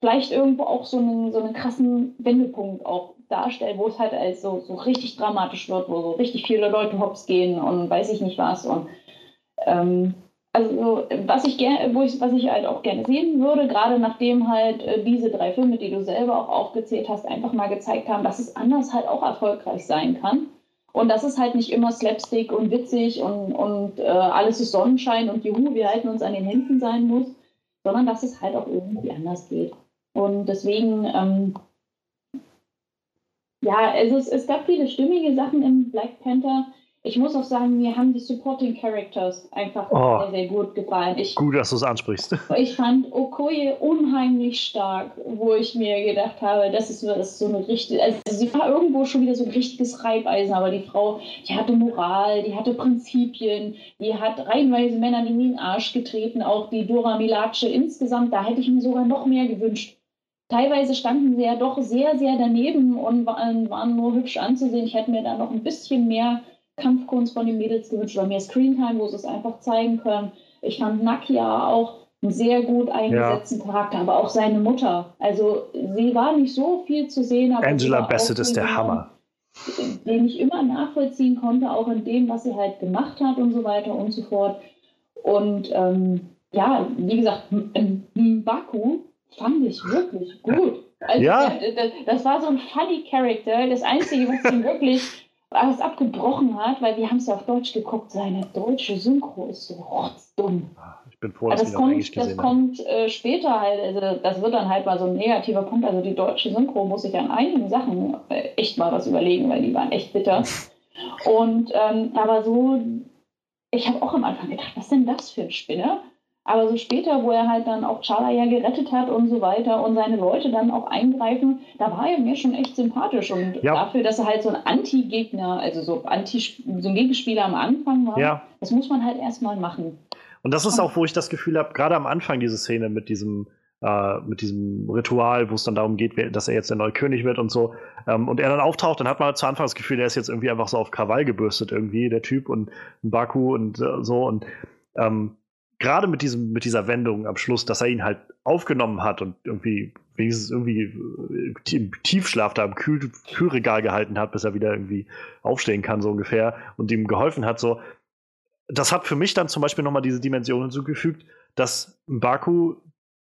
vielleicht irgendwo auch so einen, so einen krassen Wendepunkt auch darstellt, wo es halt als so, so richtig dramatisch wird, wo so richtig viele Leute hops gehen und weiß ich nicht was und ähm, also was ich gerne, wo ich, was ich halt auch gerne sehen würde, gerade nachdem halt äh, diese drei Filme, die du selber auch aufgezählt hast, einfach mal gezeigt haben, dass es anders halt auch erfolgreich sein kann. Und dass es halt nicht immer Slapstick und witzig und, und äh, alles ist Sonnenschein und Juhu, wir halten uns an den Händen sein muss, sondern dass es halt auch irgendwie anders geht. Und deswegen, ähm, ja, also es, es gab viele stimmige Sachen im Black Panther. Ich muss auch sagen, mir haben die Supporting Characters einfach oh, sehr, sehr gut gefallen. Ich, gut, dass du es ansprichst. Ich fand Okoye unheimlich stark, wo ich mir gedacht habe, das ist, das ist so eine richtige, also sie war irgendwo schon wieder so ein richtiges Reibeisen, aber die Frau, die hatte Moral, die hatte Prinzipien, die hat reihenweise Männern in den Arsch getreten, auch die Dora Milace insgesamt, da hätte ich mir sogar noch mehr gewünscht. Teilweise standen sie ja doch sehr, sehr daneben und waren, waren nur hübsch anzusehen. Ich hätte mir da noch ein bisschen mehr Kampfkunst von den Mädels gewünscht oder mehr Screentime, wo sie es einfach zeigen können. Ich fand Nakia auch einen sehr gut eingesetzten ja. Charakter, aber auch seine Mutter. Also sie war nicht so viel zu sehen. Aber Angela Bassett ist der Hammer. Den ich immer nachvollziehen konnte, auch in dem, was sie halt gemacht hat und so weiter und so fort. Und ähm, ja, wie gesagt, Baku fand ich wirklich gut. Also, ja. das war so ein funny Character. Das Einzige, was ihn wirklich alles abgebrochen hat, weil wir haben es ja auf Deutsch geguckt. Seine deutsche Synchro ist so rotzdumm. Ah, ich bin froh, dass das kommt, Englisch gesehen Das kommt äh, später halt, also das wird dann halt mal so ein negativer Punkt. Also die deutsche Synchro muss ich an einigen Sachen äh, echt mal was überlegen, weil die waren echt bitter. Und ähm, aber so, ich habe auch am Anfang gedacht, was denn das für ein Spinner? Aber so später, wo er halt dann auch Chala ja gerettet hat und so weiter und seine Leute dann auch eingreifen, da war er mir schon echt sympathisch. Und ja. dafür, dass er halt so ein Anti-Gegner, also so, Anti so ein Gegenspieler am Anfang war, ja. das muss man halt erstmal machen. Und das ist auch, wo ich das Gefühl habe, gerade am Anfang diese Szene mit diesem, äh, mit diesem Ritual, wo es dann darum geht, dass er jetzt der neue König wird und so. Ähm, und er dann auftaucht, dann hat man zu Anfang das Gefühl, der ist jetzt irgendwie einfach so auf Krawall gebürstet irgendwie, der Typ und Baku und äh, so. Und ähm, gerade mit, diesem, mit dieser Wendung am Schluss, dass er ihn halt aufgenommen hat und irgendwie wenigstens irgendwie äh, im Tiefschlaf da im Kühl Kühlregal gehalten hat, bis er wieder irgendwie aufstehen kann, so ungefähr, und ihm geholfen hat, so. Das hat für mich dann zum Beispiel nochmal diese Dimension hinzugefügt, dass Baku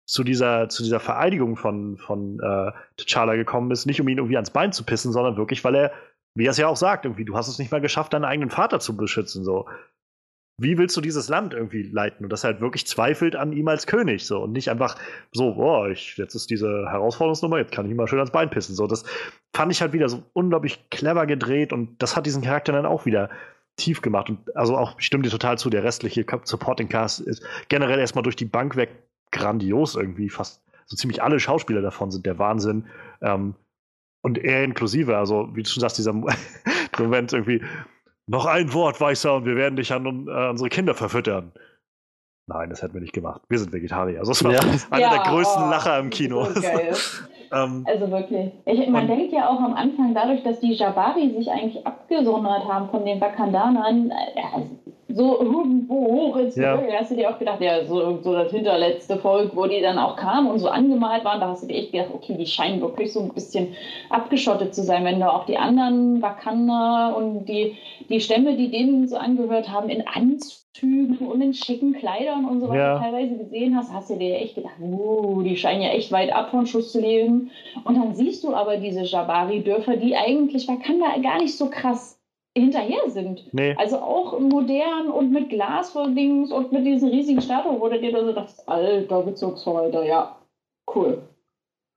zu dieser, zu dieser Vereidigung von, von äh, T'Challa gekommen ist, nicht um ihn irgendwie ans Bein zu pissen, sondern wirklich, weil er, wie er es ja auch sagt, irgendwie, du hast es nicht mal geschafft, deinen eigenen Vater zu beschützen, so wie willst du dieses Land irgendwie leiten? Und dass er halt wirklich zweifelt an ihm als König, so und nicht einfach so, boah, ich, jetzt ist diese Herausforderungsnummer, jetzt kann ich ihm mal schön ans Bein pissen. So, das fand ich halt wieder so unglaublich clever gedreht und das hat diesen Charakter dann auch wieder tief gemacht. Und also auch, ich stimme dir total zu, der restliche Supporting Cast ist generell erstmal durch die Bank weg grandios irgendwie. Fast so ziemlich alle Schauspieler davon sind der Wahnsinn. Ähm, und er inklusive, also wie du schon sagst, dieser Moment irgendwie, noch ein Wort, Weißer, und wir werden dich an äh, unsere Kinder verfüttern. Nein, das hätten wir nicht gemacht. Wir sind Vegetarier. Also, es war ja. einer ja, der größten oh, Lacher im Kino. ähm, also wirklich. Ich, man denkt ja auch am Anfang, dadurch, dass die Jabari sich eigentlich abgesondert haben von den Wakandanern, äh, so irgendwo hoch ins ja. Höhe, hast du dir auch gedacht, ja, so, so das hinterletzte Volk, wo die dann auch kamen und so angemalt waren, da hast du dir echt gedacht, okay, die scheinen wirklich so ein bisschen abgeschottet zu sein, wenn du auch die anderen Wakanda und die, die Stämme, die denen so angehört haben, in Anzügen und in schicken Kleidern und so weiter ja. teilweise gesehen hast, hast du dir echt gedacht, uh, die scheinen ja echt weit ab von Schuss zu leben. Und dann siehst du aber diese Jabari-Dörfer, die eigentlich Wakanda gar nicht so krass hinterher sind. Nee. Also auch modern und mit Glas vor links und mit diesen riesigen Statuen, wo du dir so dachtest, alter Bezugsholder, ja, cool.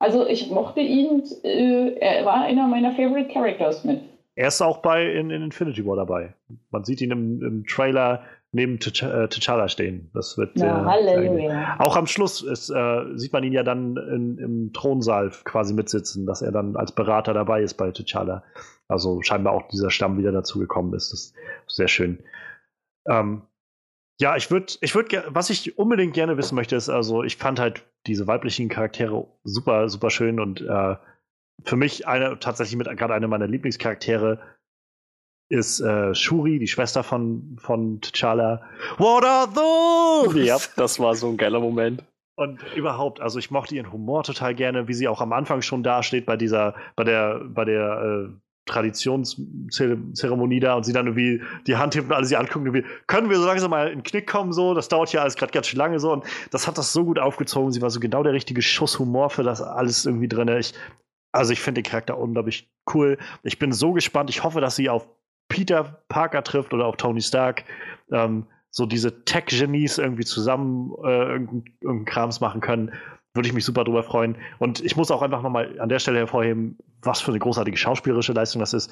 Also ich mochte ihn, äh, er war einer meiner Favorite Characters mit. Er ist auch bei in, in Infinity War dabei. Man sieht ihn im, im Trailer neben äh, T'Challa stehen. Das wird ja, äh, Halleluja. auch am Schluss ist, äh, sieht man ihn ja dann in, im Thronsaal quasi mitsitzen, dass er dann als Berater dabei ist bei T'Challa. Also scheinbar auch dieser Stamm wieder dazugekommen ist. Das ist sehr schön. Ähm, ja, ich würde, ich würde, was ich unbedingt gerne wissen möchte, ist, also ich fand halt diese weiblichen Charaktere super, super schön und äh, für mich eine, tatsächlich mit gerade einer meiner Lieblingscharaktere ist äh, Shuri, die Schwester von, von T'Challa. What are those? Ja, das war so ein geiler Moment. Und überhaupt, also ich mochte ihren Humor total gerne, wie sie auch am Anfang schon dasteht bei dieser, bei der, bei der äh, Traditionszeremonie da und sie dann irgendwie die Hand hebt und alle sie angucken, irgendwie, können wir so langsam mal in den Knick kommen, so, das dauert ja alles gerade ganz schön lange so und das hat das so gut aufgezogen, sie war so genau der richtige Schuss Humor für das alles irgendwie drin. Ich, also ich finde den Charakter unglaublich cool. Ich bin so gespannt, ich hoffe, dass sie auf Peter Parker trifft oder auf Tony Stark, ähm, so diese Tech-Genies irgendwie zusammen äh, irgendeinen irgendein Krams machen können würde ich mich super drüber freuen. Und ich muss auch einfach nochmal an der Stelle hervorheben, was für eine großartige schauspielerische Leistung das ist.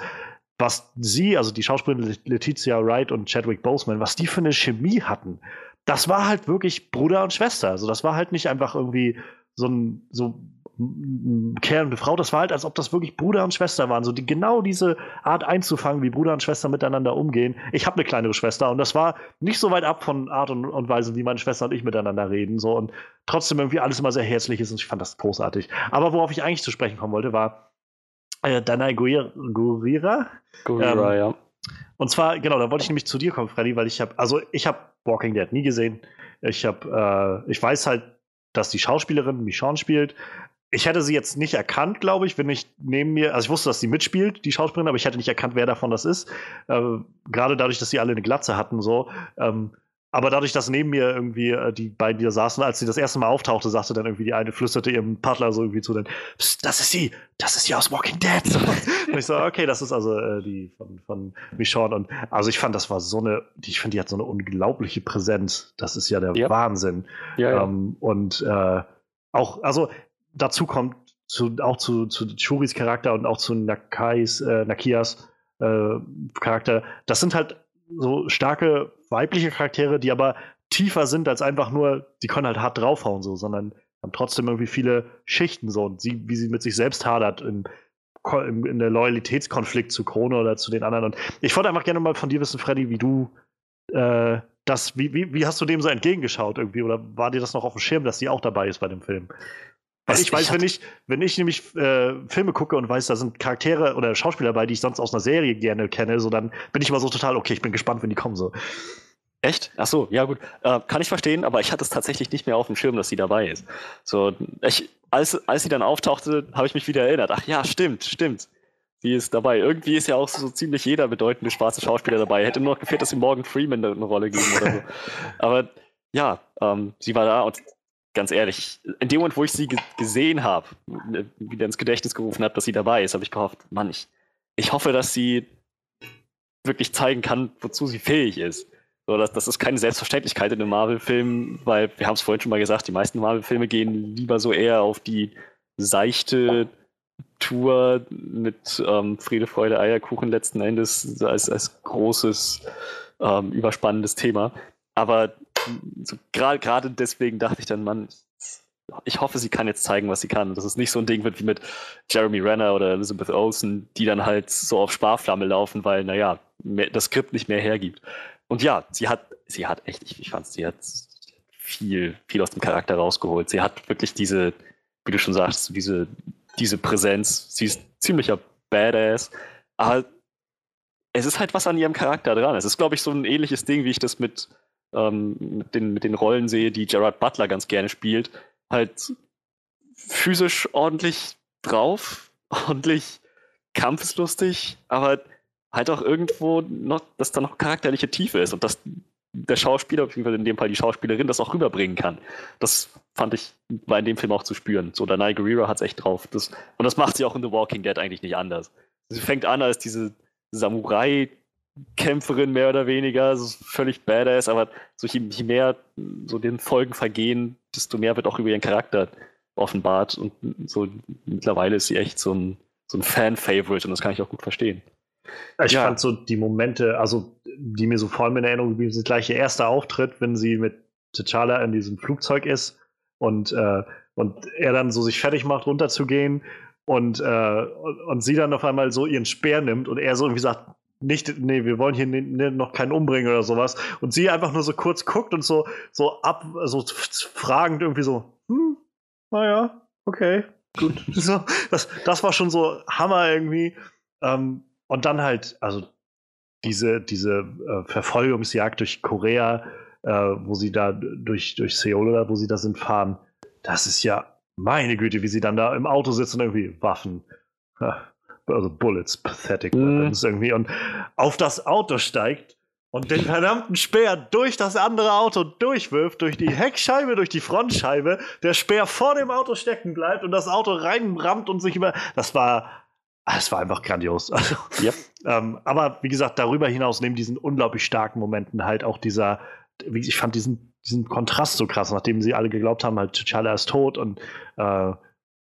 Was sie, also die Schauspielerin Letizia Wright und Chadwick Boseman, was die für eine Chemie hatten, das war halt wirklich Bruder und Schwester. Also das war halt nicht einfach irgendwie so ein, so Kerl und eine Frau, das war halt, als ob das wirklich Bruder und Schwester waren. So die, genau diese Art einzufangen, wie Bruder und Schwester miteinander umgehen. Ich habe eine kleinere Schwester und das war nicht so weit ab von Art und, und, Weise, wie meine Schwester und ich miteinander reden. So und trotzdem irgendwie alles immer sehr herzlich ist und ich fand das großartig. Aber worauf ich eigentlich zu sprechen kommen wollte, war äh, Danai Gurira. Gurira, ähm, ja. Und zwar, genau, da wollte ich nämlich zu dir kommen, Freddy, weil ich habe, also ich habe Walking Dead nie gesehen. Ich habe, äh, ich weiß halt, dass die Schauspielerin Michonne spielt ich hätte sie jetzt nicht erkannt, glaube ich, wenn ich neben mir, also ich wusste, dass sie mitspielt, die Schauspielerin, aber ich hätte nicht erkannt, wer davon das ist. Äh, Gerade dadurch, dass sie alle eine Glatze hatten, so. Ähm, aber dadurch, dass neben mir irgendwie äh, die beiden, die da saßen, als sie das erste Mal auftauchte, sagte dann irgendwie die eine, flüsterte ihrem Partner so irgendwie zu, dann, das ist sie, das ist sie aus Walking Dead. und ich so, okay, das ist also äh, die von, von Michonne. Und also ich fand, das war so eine, ich finde, die hat so eine unglaubliche Präsenz. Das ist ja der ja. Wahnsinn. Ja, ja. Ähm, und äh, auch, also dazu kommt, zu, auch zu, zu Shuris Charakter und auch zu Nakais, äh, Nakias äh, Charakter, das sind halt so starke weibliche Charaktere, die aber tiefer sind als einfach nur, die können halt hart draufhauen, so, sondern haben trotzdem irgendwie viele Schichten so und sie, wie sie mit sich selbst hadert im, im, in der Loyalitätskonflikt zu Krone oder zu den anderen. Und ich wollte einfach gerne mal von dir wissen, Freddy, wie du äh, das, wie, wie, wie hast du dem so entgegengeschaut irgendwie? Oder war dir das noch auf dem Schirm, dass sie auch dabei ist bei dem Film? Weil ich weiß, wenn ich, wenn ich nämlich äh, Filme gucke und weiß, da sind Charaktere oder Schauspieler dabei, die ich sonst aus einer Serie gerne kenne, so dann bin ich immer so total, okay, ich bin gespannt, wenn die kommen. So. Echt? Ach so, ja gut. Äh, kann ich verstehen, aber ich hatte es tatsächlich nicht mehr auf dem Schirm, dass sie dabei ist. So, ich, als, als sie dann auftauchte, habe ich mich wieder erinnert. Ach ja, stimmt, stimmt. Sie ist dabei. Irgendwie ist ja auch so ziemlich jeder bedeutende schwarze Schauspieler dabei. Hätte nur noch gefehlt, dass sie Morgan Freeman eine Rolle geben oder so. Aber ja, ähm, sie war da und ganz ehrlich, in dem Moment, wo ich sie gesehen habe, wieder ins Gedächtnis gerufen habe, dass sie dabei ist, habe ich gehofft, Mann, ich, ich hoffe, dass sie wirklich zeigen kann, wozu sie fähig ist. So, das, das ist keine Selbstverständlichkeit in einem Marvel-Film, weil wir haben es vorhin schon mal gesagt, die meisten Marvel-Filme gehen lieber so eher auf die seichte Tour mit ähm, Friede, Freude, Eierkuchen letzten Endes als, als großes, ähm, überspannendes Thema. Aber so, gerade deswegen dachte ich dann, Mann, ich hoffe, sie kann jetzt zeigen, was sie kann. Dass es nicht so ein Ding wird wie mit Jeremy Renner oder Elizabeth Olsen, die dann halt so auf Sparflamme laufen, weil, naja, mehr, das Skript nicht mehr hergibt. Und ja, sie hat, sie hat echt, ich, ich fand, sie hat viel, viel aus dem Charakter rausgeholt. Sie hat wirklich diese, wie du schon sagst, diese, diese Präsenz. Sie ist ziemlicher Badass. Aber es ist halt was an ihrem Charakter dran. Es ist, glaube ich, so ein ähnliches Ding, wie ich das mit, ähm, mit, den, mit den Rollen sehe, die Gerard Butler ganz gerne spielt. Halt physisch ordentlich drauf, ordentlich kampfeslustig, aber halt auch irgendwo noch, dass da noch charakterliche Tiefe ist und dass der Schauspieler, beziehungsweise in dem Fall die Schauspielerin, das auch rüberbringen kann. Das fand ich, war in dem Film auch zu spüren. So, Danai Guerrero hat es echt drauf. Das, und das macht sie auch in The Walking Dead eigentlich nicht anders. Sie fängt an als diese Samurai-Kämpferin mehr oder weniger, so völlig badass, aber so je, je, mehr so den Folgen vergehen, desto mehr wird auch über ihren Charakter offenbart und so mittlerweile ist sie echt so ein, so ein Fan-Favorite und das kann ich auch gut verstehen. Ich ja. fand so die Momente, also die mir so vor allem in Erinnerung geblieben sind, gleich ihr erster Auftritt, wenn sie mit T'Challa in diesem Flugzeug ist und, äh, und er dann so sich fertig macht, runterzugehen und, äh, und sie dann auf einmal so ihren Speer nimmt und er so irgendwie sagt, nicht, nee, wir wollen hier noch keinen umbringen oder sowas. Und sie einfach nur so kurz guckt und so, so ab, so fragend irgendwie so, hm, naja, okay, gut. so, das, das war schon so Hammer irgendwie. Ähm, und dann halt, also diese, diese äh, Verfolgungsjagd durch Korea, äh, wo sie da durch, durch Seoul oder wo sie da sind, fahren, das ist ja meine Güte, wie sie dann da im Auto sitzen und irgendwie Waffen. Also Bullets, pathetic mhm. weapons irgendwie und auf das Auto steigt und den verdammten Speer durch das andere Auto durchwirft, durch die Heckscheibe, durch die Frontscheibe, der Speer vor dem Auto stecken bleibt und das Auto reinrammt und sich über. Das war Ah, es war einfach grandios. Also, yep. ähm, aber wie gesagt, darüber hinaus, neben diesen unglaublich starken Momenten, halt auch dieser, ich fand diesen, diesen Kontrast so krass, nachdem sie alle geglaubt haben, halt T'Challa ist tot und, äh,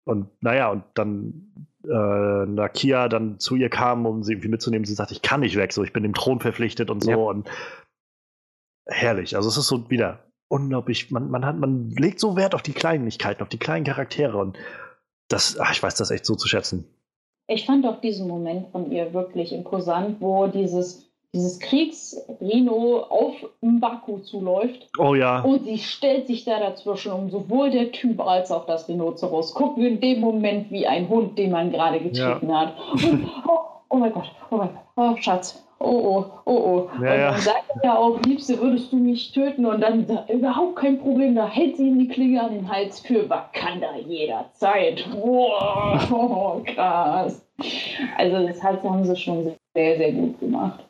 und naja, und dann äh, Nakia dann zu ihr kam, um sie irgendwie mitzunehmen. Sie sagt, ich kann nicht weg, so ich bin dem Thron verpflichtet und so. Yep. Und herrlich. Also es ist so wieder unglaublich, man, man hat, man legt so Wert auf die Kleinigkeiten, auf die kleinen Charaktere und das, ach, ich weiß das echt so zu schätzen. Ich fand auch diesen Moment von ihr wirklich imposant, wo dieses, dieses Kriegsrino auf Mbaku zuläuft. Oh ja. Und sie stellt sich da dazwischen um sowohl der Typ als auch das Rhinoceros. Gucken in dem Moment wie ein Hund, den man gerade getreten ja. hat. Und, oh, oh mein Gott, oh mein Gott, oh Schatz, oh oh, oh oh. Ja, und dann ja. sagt er auch, Liebste, würdest du mich töten? Und dann überhaupt kein Problem, da hält sie ihm die Klinge an den Hals für Wakanda jederzeit. Wow, oh, krass. Also das haben sie schon sehr, sehr gut gemacht.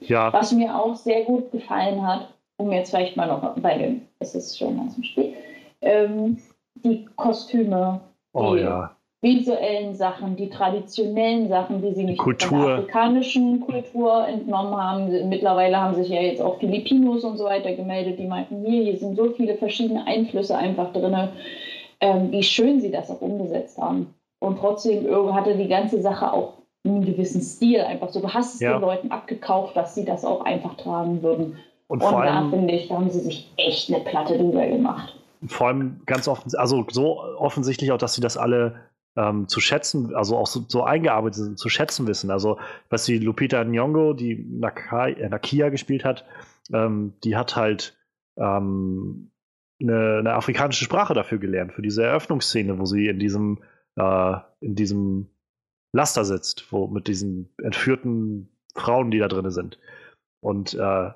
Ja. Was mir auch sehr gut gefallen hat, um jetzt vielleicht mal noch, weil es ist schon ganz spät, ähm, die Kostüme. Oh ja visuellen Sachen, die traditionellen Sachen, die sie nicht Kultur. von der afrikanischen Kultur entnommen haben. Mittlerweile haben sich ja jetzt auch Filipinos und so weiter gemeldet, die meinten, hier, hier sind so viele verschiedene Einflüsse einfach drin, ähm, wie schön sie das auch umgesetzt haben. Und trotzdem hatte die ganze Sache auch einen gewissen Stil einfach so. Du hast es ja. den Leuten abgekauft, dass sie das auch einfach tragen würden. Und, und da finde ich, da haben sie sich echt eine Platte drüber gemacht. Vor allem ganz offen, also so offensichtlich auch, dass sie das alle ähm, zu schätzen, also auch so, so, eingearbeitet sind, zu schätzen wissen. Also, was die Lupita Nyong'o, die Nakai, äh, Nakia gespielt hat, ähm, die hat halt ähm, eine, eine, afrikanische Sprache dafür gelernt, für diese Eröffnungsszene, wo sie in diesem, äh, in diesem Laster sitzt, wo mit diesen entführten Frauen, die da drin sind. Und äh,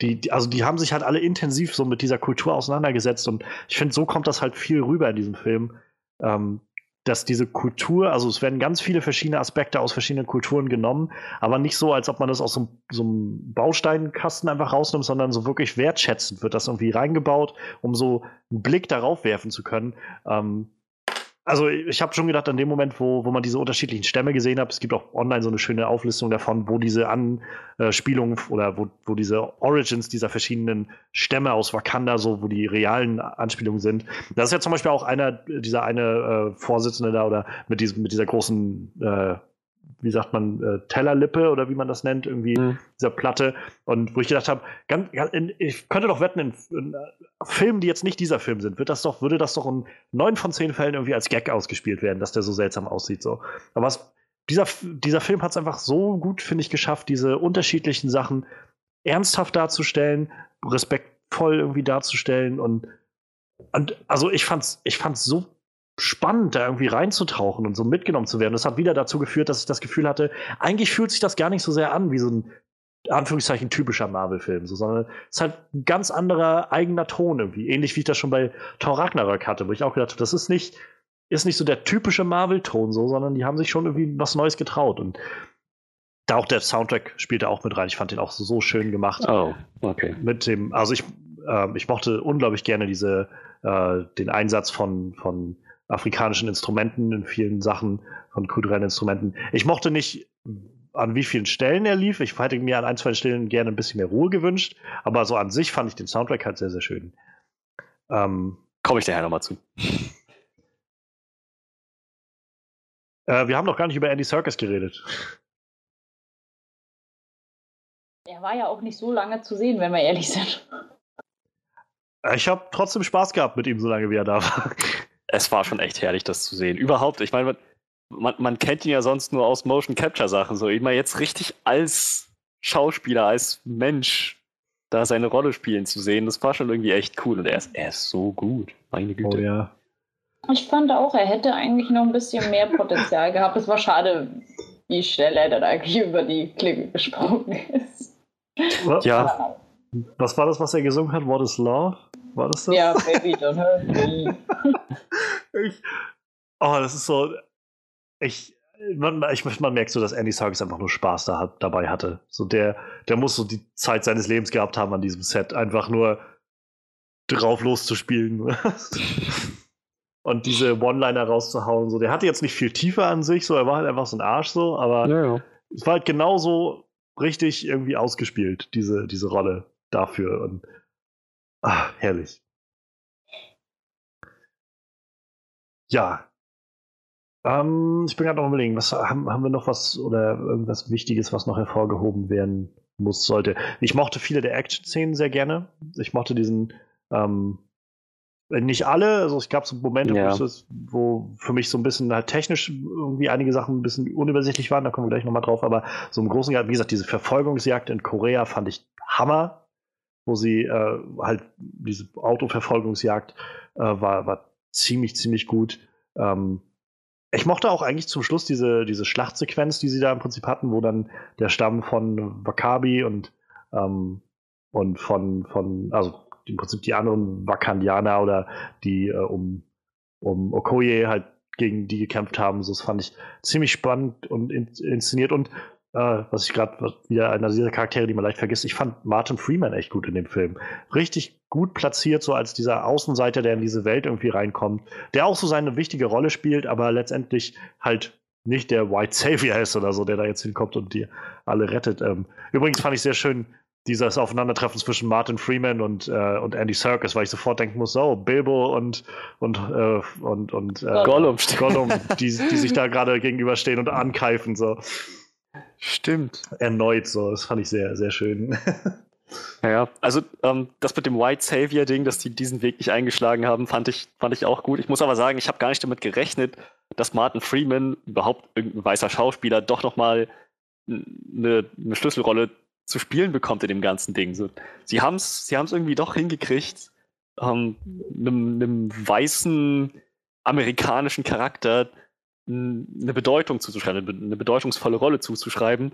die, also die haben sich halt alle intensiv so mit dieser Kultur auseinandergesetzt und ich finde, so kommt das halt viel rüber in diesem Film. Ähm, dass diese Kultur, also es werden ganz viele verschiedene Aspekte aus verschiedenen Kulturen genommen, aber nicht so, als ob man das aus so, so einem Bausteinkasten einfach rausnimmt, sondern so wirklich wertschätzend wird das irgendwie reingebaut, um so einen Blick darauf werfen zu können. Ähm, also ich habe schon gedacht, an dem Moment, wo, wo man diese unterschiedlichen Stämme gesehen hat, es gibt auch online so eine schöne Auflistung davon, wo diese Anspielungen oder wo, wo diese Origins dieser verschiedenen Stämme aus Wakanda, so wo die realen Anspielungen sind. Das ist ja zum Beispiel auch einer, dieser eine äh, Vorsitzende da oder mit diesem, mit dieser großen äh, wie sagt man, äh, Tellerlippe oder wie man das nennt, irgendwie mhm. dieser Platte. Und wo ich gedacht habe, ich könnte doch wetten, in, in, Filmen, die jetzt nicht dieser Film sind, wird das doch, würde das doch in neun von zehn Fällen irgendwie als Gag ausgespielt werden, dass der so seltsam aussieht. So. Aber was, dieser, dieser Film hat es einfach so gut, finde ich, geschafft, diese unterschiedlichen Sachen ernsthaft darzustellen, respektvoll irgendwie darzustellen und, und also ich fand's, ich fand's so spannend, da irgendwie reinzutauchen und so mitgenommen zu werden. Das hat wieder dazu geführt, dass ich das Gefühl hatte, eigentlich fühlt sich das gar nicht so sehr an wie so ein Anführungszeichen typischer Marvel-Film, so, sondern es ist halt ein ganz anderer eigener Ton irgendwie. Ähnlich wie ich das schon bei Thor Ragnarök hatte, wo ich auch gedacht habe, das ist nicht, ist nicht so der typische Marvel-Ton so, sondern die haben sich schon irgendwie was Neues getraut. Und da auch der Soundtrack spielte auch mit rein. Ich fand den auch so, so schön gemacht. Oh, okay. Mit dem, also ich, äh, ich mochte unglaublich gerne diese, äh, den Einsatz von, von afrikanischen Instrumenten, in vielen Sachen von kulturellen Instrumenten. Ich mochte nicht, an wie vielen Stellen er lief. Ich hätte mir an ein, zwei Stellen gerne ein bisschen mehr Ruhe gewünscht, aber so an sich fand ich den Soundtrack halt sehr, sehr schön. Ähm, Komme ich daher nochmal zu. Äh, wir haben noch gar nicht über Andy Serkis geredet. Er war ja auch nicht so lange zu sehen, wenn wir ehrlich sind. Ich habe trotzdem Spaß gehabt mit ihm, solange wie er da war es war schon echt herrlich, das zu sehen. Überhaupt, ich meine, man, man kennt ihn ja sonst nur aus Motion Capture Sachen, so immer jetzt richtig als Schauspieler, als Mensch da seine Rolle spielen zu sehen, das war schon irgendwie echt cool und er ist, er ist so gut, meine Güte. Oh ja. Ich fand auch, er hätte eigentlich noch ein bisschen mehr Potenzial gehabt. Es war schade, wie schnell er dann eigentlich über die Klippe gesprungen ist. Was? Ja. Was war das, was er gesungen hat? What is Love? War das das? Ja, Baby, don't hurt me. ich, oh, das ist so. Ich, man, ich, man merkt so, dass Andy Serkis einfach nur Spaß da hat, dabei hatte. So der, der muss so die Zeit seines Lebens gehabt haben an diesem Set, einfach nur drauf loszuspielen. und diese One-Liner rauszuhauen. So, der hatte jetzt nicht viel tiefer an sich, so er war halt einfach so ein Arsch so, aber ja, ja. es war halt genauso richtig irgendwie ausgespielt, diese, diese Rolle dafür. Und ach, herrlich. Ja. Ähm, ich bin gerade noch überlegen, was haben, haben wir noch was oder irgendwas Wichtiges, was noch hervorgehoben werden muss, sollte. Ich mochte viele der Action-Szenen sehr gerne. Ich mochte diesen, ähm, nicht alle, also es gab so Momente, ja. wo, für mich so ein bisschen halt technisch irgendwie einige Sachen ein bisschen unübersichtlich waren, da kommen wir gleich nochmal drauf, aber so im Großen und Ganzen, wie gesagt, diese Verfolgungsjagd in Korea fand ich Hammer, wo sie äh, halt diese Autoverfolgungsjagd äh, war, war ziemlich, ziemlich gut. Ähm, ich mochte auch eigentlich zum Schluss diese, diese Schlachtsequenz, die sie da im Prinzip hatten, wo dann der Stamm von Wakabi und, ähm, und von, von, also im Prinzip die anderen Wakandianer oder die äh, um, um Okoye halt gegen die gekämpft haben. So, das fand ich ziemlich spannend und in, inszeniert. Und äh, was ich gerade wieder einer dieser Charaktere, die man leicht vergisst, ich fand Martin Freeman echt gut in dem Film. Richtig gut platziert, so als dieser Außenseiter, der in diese Welt irgendwie reinkommt, der auch so seine wichtige Rolle spielt, aber letztendlich halt nicht der White Savior ist oder so, der da jetzt hinkommt und die alle rettet. Ähm, übrigens fand ich sehr schön, dieses Aufeinandertreffen zwischen Martin Freeman und, äh, und Andy Serkis, weil ich sofort denken muss, oh, Bilbo und, und, äh, und, und äh, Gollum, Gollum die, die sich da gerade gegenüberstehen und ankeifen. So. Stimmt. Erneut so. Das fand ich sehr, sehr schön. Ja, also ähm, das mit dem White Savior-Ding, dass die diesen Weg nicht eingeschlagen haben, fand ich, fand ich auch gut. Ich muss aber sagen, ich habe gar nicht damit gerechnet, dass Martin Freeman, überhaupt irgendein weißer Schauspieler, doch nochmal eine, eine Schlüsselrolle zu spielen bekommt in dem ganzen Ding. So, sie haben es sie haben's irgendwie doch hingekriegt, ähm, einem, einem weißen amerikanischen Charakter eine Bedeutung zuzuschreiben, eine bedeutungsvolle Rolle zuzuschreiben,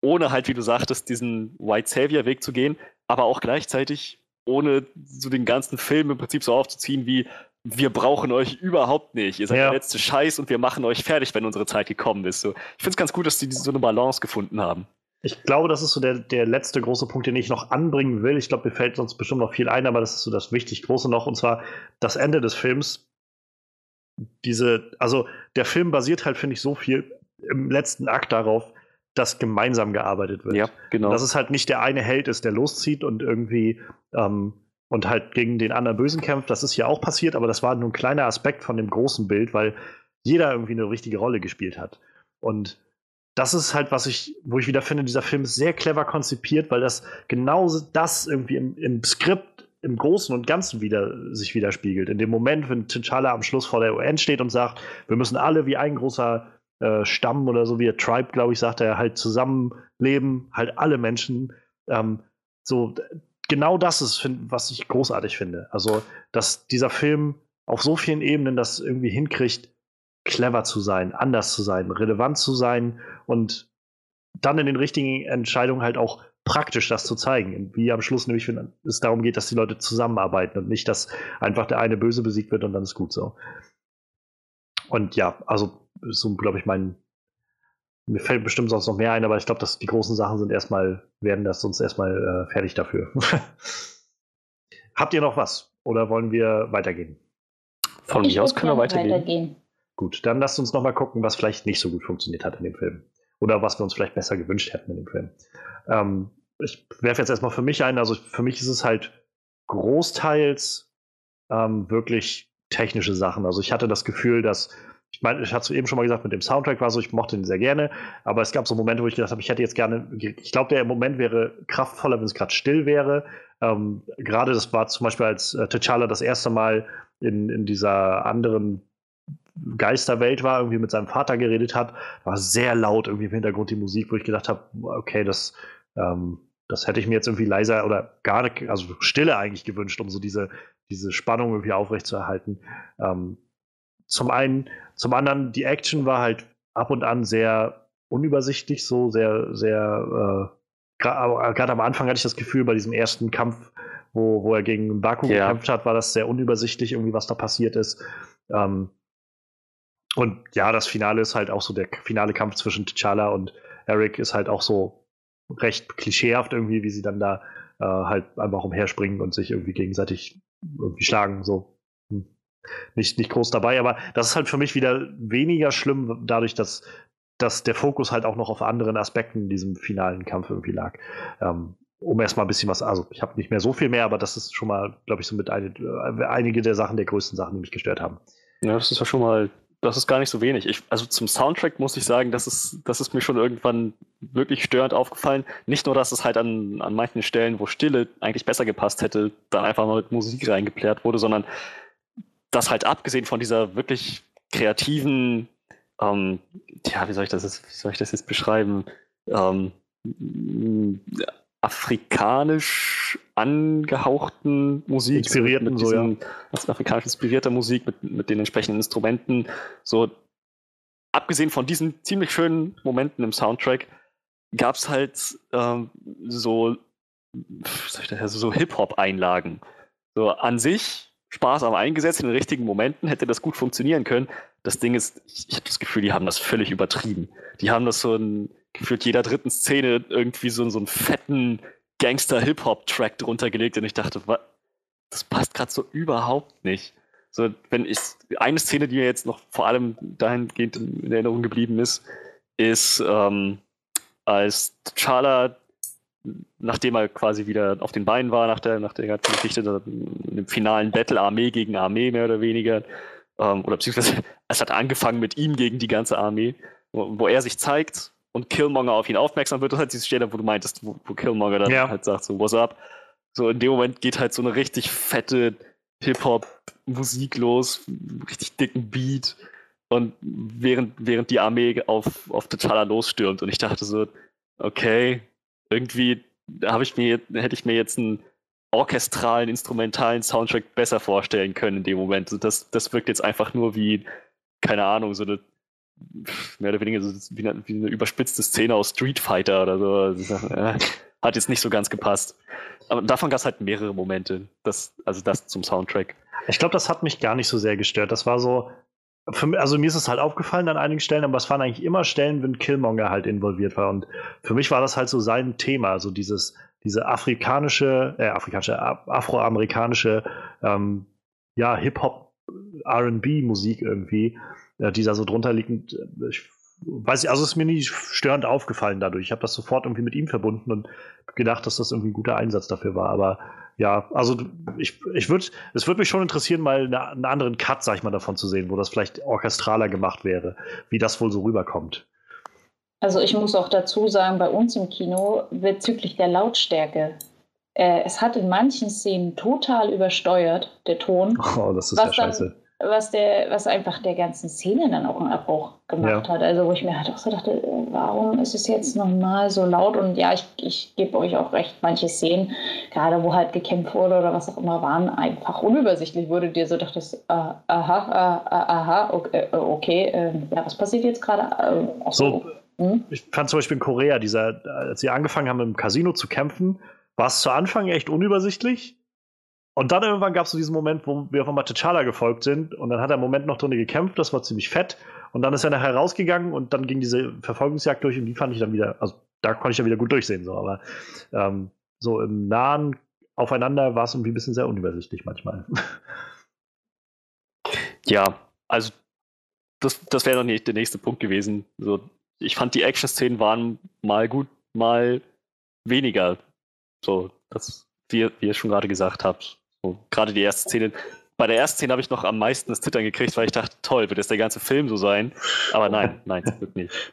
ohne halt, wie du sagtest, diesen White Savior-Weg zu gehen, aber auch gleichzeitig ohne so den ganzen Film im Prinzip so aufzuziehen wie wir brauchen euch überhaupt nicht. Ihr seid ja. der letzte Scheiß und wir machen euch fertig, wenn unsere Zeit gekommen ist. So, ich finde es ganz gut, dass die so eine Balance gefunden haben. Ich glaube, das ist so der, der letzte große Punkt, den ich noch anbringen will. Ich glaube, mir fällt sonst bestimmt noch viel ein, aber das ist so das wichtig große noch, und zwar das Ende des Films. Diese, also der Film basiert halt, finde ich, so viel im letzten Akt darauf, dass gemeinsam gearbeitet wird. Ja, genau. Dass es halt nicht der eine Held ist, der loszieht und irgendwie ähm, und halt gegen den anderen Bösen kämpft. Das ist ja auch passiert, aber das war nur ein kleiner Aspekt von dem großen Bild, weil jeder irgendwie eine richtige Rolle gespielt hat. Und das ist halt, was ich, wo ich wieder finde, dieser Film ist sehr clever konzipiert, weil das genau das irgendwie im, im Skript im Großen und Ganzen wieder sich widerspiegelt. In dem Moment, wenn T'Challa am Schluss vor der UN steht und sagt, wir müssen alle wie ein großer äh, Stamm oder so wie der Tribe, glaube ich, sagt er, halt zusammenleben, halt alle Menschen. Ähm, so, genau das ist, find, was ich großartig finde. Also, dass dieser Film auf so vielen Ebenen das irgendwie hinkriegt, clever zu sein, anders zu sein, relevant zu sein und dann in den richtigen Entscheidungen halt auch praktisch das zu zeigen. Wie am Schluss nämlich, wenn es darum geht, dass die Leute zusammenarbeiten und nicht, dass einfach der eine böse besiegt wird und dann ist gut so. Und ja, also so, glaube ich, mein. Mir fällt bestimmt sonst noch mehr ein, aber ich glaube, dass die großen Sachen sind erstmal, werden das sonst erstmal äh, fertig dafür. Habt ihr noch was? Oder wollen wir weitergehen? Von mir aus können wir weitergehen. weitergehen. Gut, dann lasst uns nochmal gucken, was vielleicht nicht so gut funktioniert hat in dem Film. Oder was wir uns vielleicht besser gewünscht hätten in dem Film. Ähm, ich werfe jetzt erstmal für mich ein. Also für mich ist es halt großteils ähm, wirklich technische Sachen. Also ich hatte das Gefühl, dass ich meine, ich hatte es eben schon mal gesagt, mit dem Soundtrack war so, ich mochte ihn sehr gerne, aber es gab so Momente, wo ich gedacht habe, ich hätte jetzt gerne, ich glaube, der Moment wäre kraftvoller, wenn es gerade still wäre. Ähm, gerade das war zum Beispiel, als äh, T'Challa das erste Mal in, in dieser anderen Geisterwelt war, irgendwie mit seinem Vater geredet hat, war sehr laut irgendwie im Hintergrund die Musik, wo ich gedacht habe, okay, das, ähm, das hätte ich mir jetzt irgendwie leiser oder gar nicht, also Stille eigentlich gewünscht, um so diese, diese Spannung irgendwie aufrechtzuerhalten. Ähm, zum einen, zum anderen, die Action war halt ab und an sehr unübersichtlich, so sehr, sehr, äh, gerade am Anfang hatte ich das Gefühl, bei diesem ersten Kampf, wo, wo er gegen Baku ja. gekämpft hat, war das sehr unübersichtlich, irgendwie, was da passiert ist. Ähm, und ja, das Finale ist halt auch so, der finale Kampf zwischen T'Challa und Eric ist halt auch so recht klischeehaft irgendwie, wie sie dann da äh, halt einfach umherspringen und sich irgendwie gegenseitig irgendwie schlagen, so. Hm. Nicht, nicht groß dabei, aber das ist halt für mich wieder weniger schlimm, dadurch, dass, dass der Fokus halt auch noch auf anderen Aspekten in diesem finalen Kampf irgendwie lag. Ähm, um erstmal ein bisschen was, also ich habe nicht mehr so viel mehr, aber das ist schon mal, glaube ich, so mit eine, äh, einige der Sachen, der größten Sachen, die mich gestört haben. Ja, das ist ja schon mal das ist gar nicht so wenig. Ich, also zum Soundtrack muss ich sagen, das ist, das ist mir schon irgendwann wirklich störend aufgefallen. Nicht nur, dass es halt an, an manchen Stellen, wo Stille eigentlich besser gepasst hätte, dann einfach mal mit Musik reingeplärt wurde, sondern dass halt abgesehen von dieser wirklich kreativen, ähm, ja, wie soll ich das jetzt, wie soll ich das jetzt beschreiben? Ähm, afrikanisch angehauchten Musik. Inspirierten, mit diesen, so, ja. afrikanisch inspirierter Musik mit, mit den entsprechenden Instrumenten. So, abgesehen von diesen ziemlich schönen Momenten im Soundtrack, gab es halt ähm, so, so Hip-Hop-Einlagen. So an sich Spaß am Eingesetzt, in den richtigen Momenten hätte das gut funktionieren können. Das Ding ist, ich habe das Gefühl, die haben das völlig übertrieben. Die haben das so ein gefühlt jeder dritten Szene irgendwie so, so einen fetten Gangster-Hip-Hop-Track drunter gelegt und ich dachte, was, das passt gerade so überhaupt nicht. So, wenn ich, eine Szene, die mir jetzt noch vor allem dahingehend in Erinnerung geblieben ist, ist, ähm, als T'Challa, nachdem er quasi wieder auf den Beinen war, nach der, nach der ganzen Geschichte, im finalen Battle Armee gegen Armee mehr oder weniger, ähm, oder beziehungsweise es hat angefangen mit ihm gegen die ganze Armee, wo, wo er sich zeigt und Killmonger auf ihn aufmerksam wird. Das ist halt diese Stelle, wo du meintest, wo, wo Killmonger dann ja. halt sagt, so, what's up? So, in dem Moment geht halt so eine richtig fette Hip-Hop-Musik los, richtig dicken Beat. Und während, während die Armee auf, auf T'Challa losstürmt. Und ich dachte so, okay, irgendwie habe ich mir, hätte ich mir jetzt einen orchestralen, instrumentalen Soundtrack besser vorstellen können in dem Moment. Das, das wirkt jetzt einfach nur wie, keine Ahnung, so eine mehr oder weniger so wie eine, wie eine überspitzte Szene aus Street Fighter oder so. Also, äh, hat jetzt nicht so ganz gepasst. Aber davon gab es halt mehrere Momente. Das, also das zum Soundtrack. Ich glaube, das hat mich gar nicht so sehr gestört. Das war so, für, also mir ist es halt aufgefallen an einigen Stellen, aber es waren eigentlich immer Stellen, wenn Killmonger halt involviert war. Und für mich war das halt so sein Thema, so dieses, diese afrikanische, äh, afrikanische, afroamerikanische, ähm, ja, Hip-Hop, RB-Musik irgendwie, äh, die da so drunter liegt. Ich weiß ich, also es ist mir nie störend aufgefallen dadurch. Ich habe das sofort irgendwie mit ihm verbunden und gedacht, dass das irgendwie ein guter Einsatz dafür war. Aber ja, also ich, ich würde, es würde mich schon interessieren, mal eine, einen anderen Cut, sag ich mal, davon zu sehen, wo das vielleicht orchestraler gemacht wäre, wie das wohl so rüberkommt. Also ich muss auch dazu sagen, bei uns im Kino bezüglich der Lautstärke, äh, es hat in manchen Szenen total übersteuert, der Ton. Oh, das ist ja scheiße was der, was einfach der ganzen Szene dann auch einen Abbruch gemacht ja. hat. Also wo ich mir halt auch so dachte, warum ist es jetzt nochmal so laut? Und ja, ich, ich gebe euch auch recht, manche Szenen, gerade wo halt gekämpft wurde oder was auch immer waren, einfach unübersichtlich wurde dir so dachtest, äh, aha, äh, aha, okay, okay äh, ja, was passiert jetzt gerade? Äh, so, hm? Ich fand zum Beispiel in Korea, dieser, als sie angefangen haben im Casino zu kämpfen, war es zu Anfang echt unübersichtlich. Und dann irgendwann gab es so diesen Moment, wo wir auf einmal T'Challa gefolgt sind und dann hat er einen Moment noch drin gekämpft, das war ziemlich fett. Und dann ist er nachher rausgegangen und dann ging diese Verfolgungsjagd durch und die fand ich dann wieder, also da konnte ich dann wieder gut durchsehen, so, aber ähm, so im nahen Aufeinander war es irgendwie ein bisschen sehr unübersichtlich manchmal. Ja, also das, das wäre nicht der nächste Punkt gewesen. So, ich fand die Action-Szenen waren mal gut, mal weniger. So, das, wie, wie ihr schon gerade gesagt habt. So, gerade die erste Szene. Bei der ersten Szene habe ich noch am meisten das Zittern gekriegt, weil ich dachte, toll, wird jetzt der ganze Film so sein? Aber nein, nein, es wird nicht.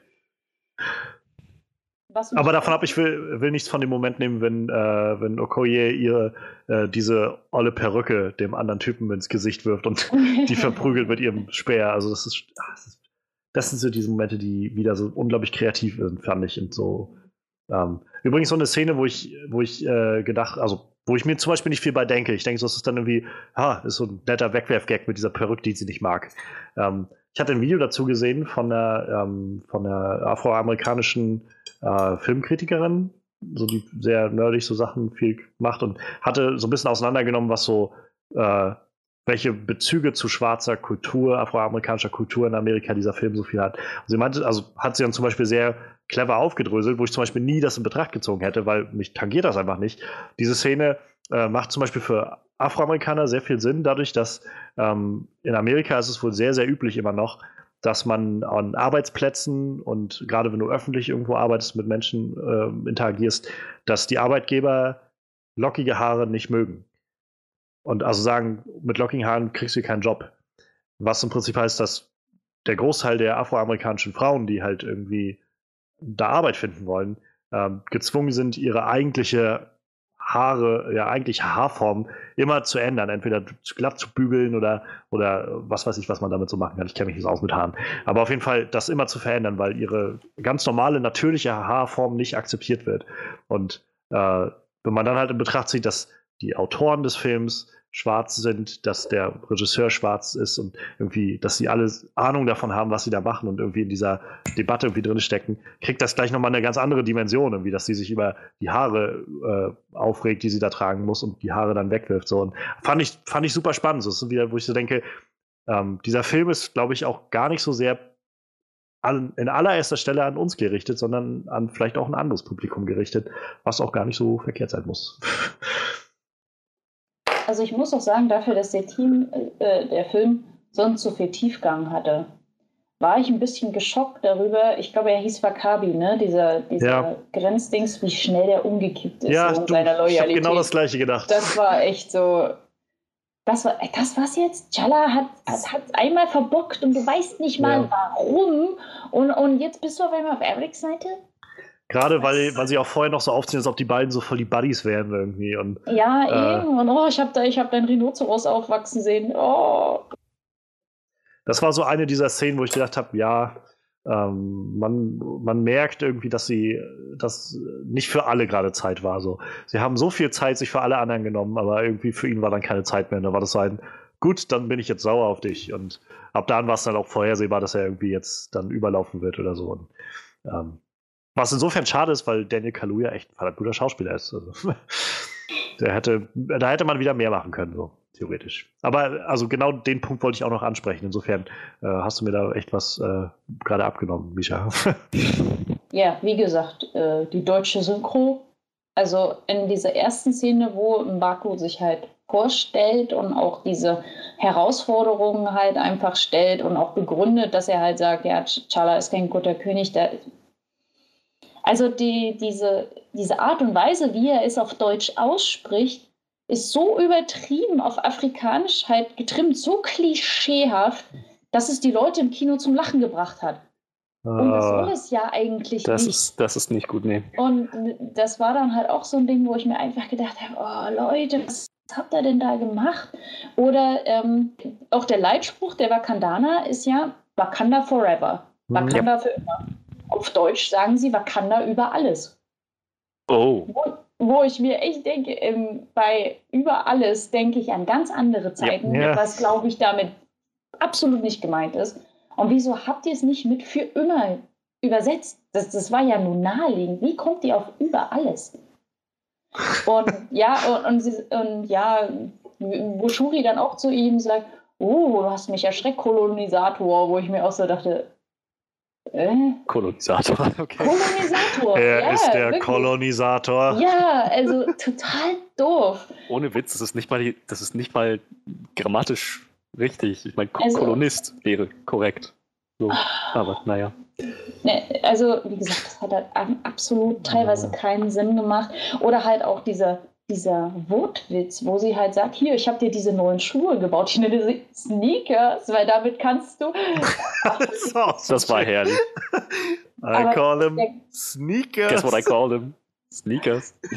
Aber davon ab, ich will, will nichts von dem Moment nehmen, wenn, äh, wenn Okoye ihr äh, diese olle Perücke dem anderen Typen ins Gesicht wirft und die verprügelt mit ihrem Speer. Also das ist, das ist, das sind so diese Momente, die wieder so unglaublich kreativ sind, fand ich. Und so. Ähm, übrigens so eine Szene, wo ich, wo ich äh, gedacht, also wo ich mir zum Beispiel nicht viel bei denke. Ich denke, so ist dann irgendwie, ha, ist so ein netter Wegwerfgag mit dieser Perücke, die sie nicht mag. Ähm, ich hatte ein Video dazu gesehen von einer, ähm, von einer afroamerikanischen äh, Filmkritikerin, so die sehr nerdig so Sachen viel macht und hatte so ein bisschen auseinandergenommen, was so, äh, welche Bezüge zu schwarzer Kultur, afroamerikanischer Kultur in Amerika dieser Film so viel hat. Sie meinte, also hat sie dann zum Beispiel sehr clever aufgedröselt, wo ich zum Beispiel nie das in Betracht gezogen hätte, weil mich tangiert das einfach nicht. Diese Szene äh, macht zum Beispiel für Afroamerikaner sehr viel Sinn, dadurch, dass ähm, in Amerika ist es wohl sehr, sehr üblich immer noch, dass man an Arbeitsplätzen und gerade wenn du öffentlich irgendwo arbeitest, mit Menschen äh, interagierst, dass die Arbeitgeber lockige Haare nicht mögen. Und also sagen, mit lockigen Haaren kriegst du keinen Job. Was im Prinzip heißt, dass der Großteil der afroamerikanischen Frauen, die halt irgendwie da Arbeit finden wollen, ähm, gezwungen sind, ihre eigentliche Haare, ja eigentlich Haarform immer zu ändern, entweder glatt zu bügeln oder, oder was weiß ich, was man damit so machen kann. Ich kenne mich nicht aus mit Haaren. Aber auf jeden Fall das immer zu verändern, weil ihre ganz normale, natürliche Haarform nicht akzeptiert wird. Und äh, wenn man dann halt in Betracht zieht, dass die Autoren des Films schwarz sind, dass der Regisseur schwarz ist und irgendwie, dass sie alle Ahnung davon haben, was sie da machen und irgendwie in dieser Debatte irgendwie drin stecken, kriegt das gleich nochmal eine ganz andere Dimension, irgendwie, dass sie sich über die Haare äh, aufregt, die sie da tragen muss und die Haare dann wegwirft. So. Und fand ich, fand ich super spannend. So, ist wieder, wo ich so denke, ähm, dieser Film ist, glaube ich, auch gar nicht so sehr an, in allererster Stelle an uns gerichtet, sondern an vielleicht auch ein anderes Publikum gerichtet, was auch gar nicht so verkehrt sein muss. Also ich muss auch sagen, dafür, dass der Team, äh, der Film sonst so viel Tiefgang hatte, war ich ein bisschen geschockt darüber. Ich glaube, er hieß Wakabi, ne? Dieser, dieser ja. Grenzdings, wie schnell der umgekippt ist ja, so Loyalität. Ich habe genau das gleiche gedacht. Das war echt so. Das war, das war's jetzt. Chala hat, hat, hat einmal verbockt und du weißt nicht mal ja. warum. Und, und jetzt bist du auf einmal auf Erics Seite? Gerade weil, weil sie auch vorher noch so aufziehen, als ob die beiden so voll die Buddies wären irgendwie. Und, ja, äh, eben. Und oh, ich habe hab dein Rhinoceros aufwachsen sehen. Oh. Das war so eine dieser Szenen, wo ich gedacht habe, ja, ähm, man, man merkt irgendwie, dass sie, dass nicht für alle gerade Zeit war. So. Sie haben so viel Zeit sich für alle anderen genommen, aber irgendwie für ihn war dann keine Zeit mehr. Da war das so ein, gut, dann bin ich jetzt sauer auf dich. Und ab dann war es dann auch vorhersehbar, dass er irgendwie jetzt dann überlaufen wird oder so. Und, ähm, was insofern schade ist, weil Daniel Kaluuya echt ein verdammt guter Schauspieler ist. Also, der hätte, da hätte man wieder mehr machen können, so theoretisch. Aber also genau den Punkt wollte ich auch noch ansprechen. Insofern äh, hast du mir da echt was äh, gerade abgenommen, Misha. ja, wie gesagt, äh, die deutsche Synchro. Also in dieser ersten Szene, wo Mbaku sich halt vorstellt und auch diese Herausforderungen halt einfach stellt und auch begründet, dass er halt sagt, ja, Chala ist kein guter König. Der also die, diese, diese Art und Weise, wie er es auf Deutsch ausspricht, ist so übertrieben auf Afrikanisch halt getrimmt, so klischeehaft, dass es die Leute im Kino zum Lachen gebracht hat. Und das soll ah. es ja eigentlich das nicht. Ist, das ist nicht gut, nee. Und das war dann halt auch so ein Ding, wo ich mir einfach gedacht habe, oh Leute, was habt ihr denn da gemacht? Oder ähm, auch der Leitspruch der Wakandana ist ja Wakanda forever. Mhm. Wakanda ja. für immer. Auf Deutsch sagen sie Wakanda über alles. Oh. Wo, wo ich mir echt denke, ähm, bei über alles denke ich an ganz andere Zeiten, ja. was glaube ich damit absolut nicht gemeint ist. Und wieso habt ihr es nicht mit für immer übersetzt? Das, das war ja nun naheliegend. Wie kommt ihr auf über alles? Und ja, und, und, sie, und ja, wo Shuri dann auch zu ihm sagt, oh, du hast mich erschreckt, Kolonisator, wo ich mir auch so dachte? Kolonisator, okay. Kolonisator. Er ja, ist der wirklich. Kolonisator. Ja, also total doof. Ohne Witz, das ist nicht mal, die, das ist nicht mal grammatisch richtig. Ich meine, also, Kolonist wäre korrekt. So, aber naja. Ne, also, wie gesagt, das hat halt absolut teilweise keinen Sinn gemacht. Oder halt auch dieser, dieser Wortwitz, wo sie halt sagt, hier, ich habe dir diese neuen Schuhe gebaut, ich nenne sie Sneakers, weil damit kannst du... das, das war herrlich. I Aber call them Sneakers. Guess what I call them? Sneakers.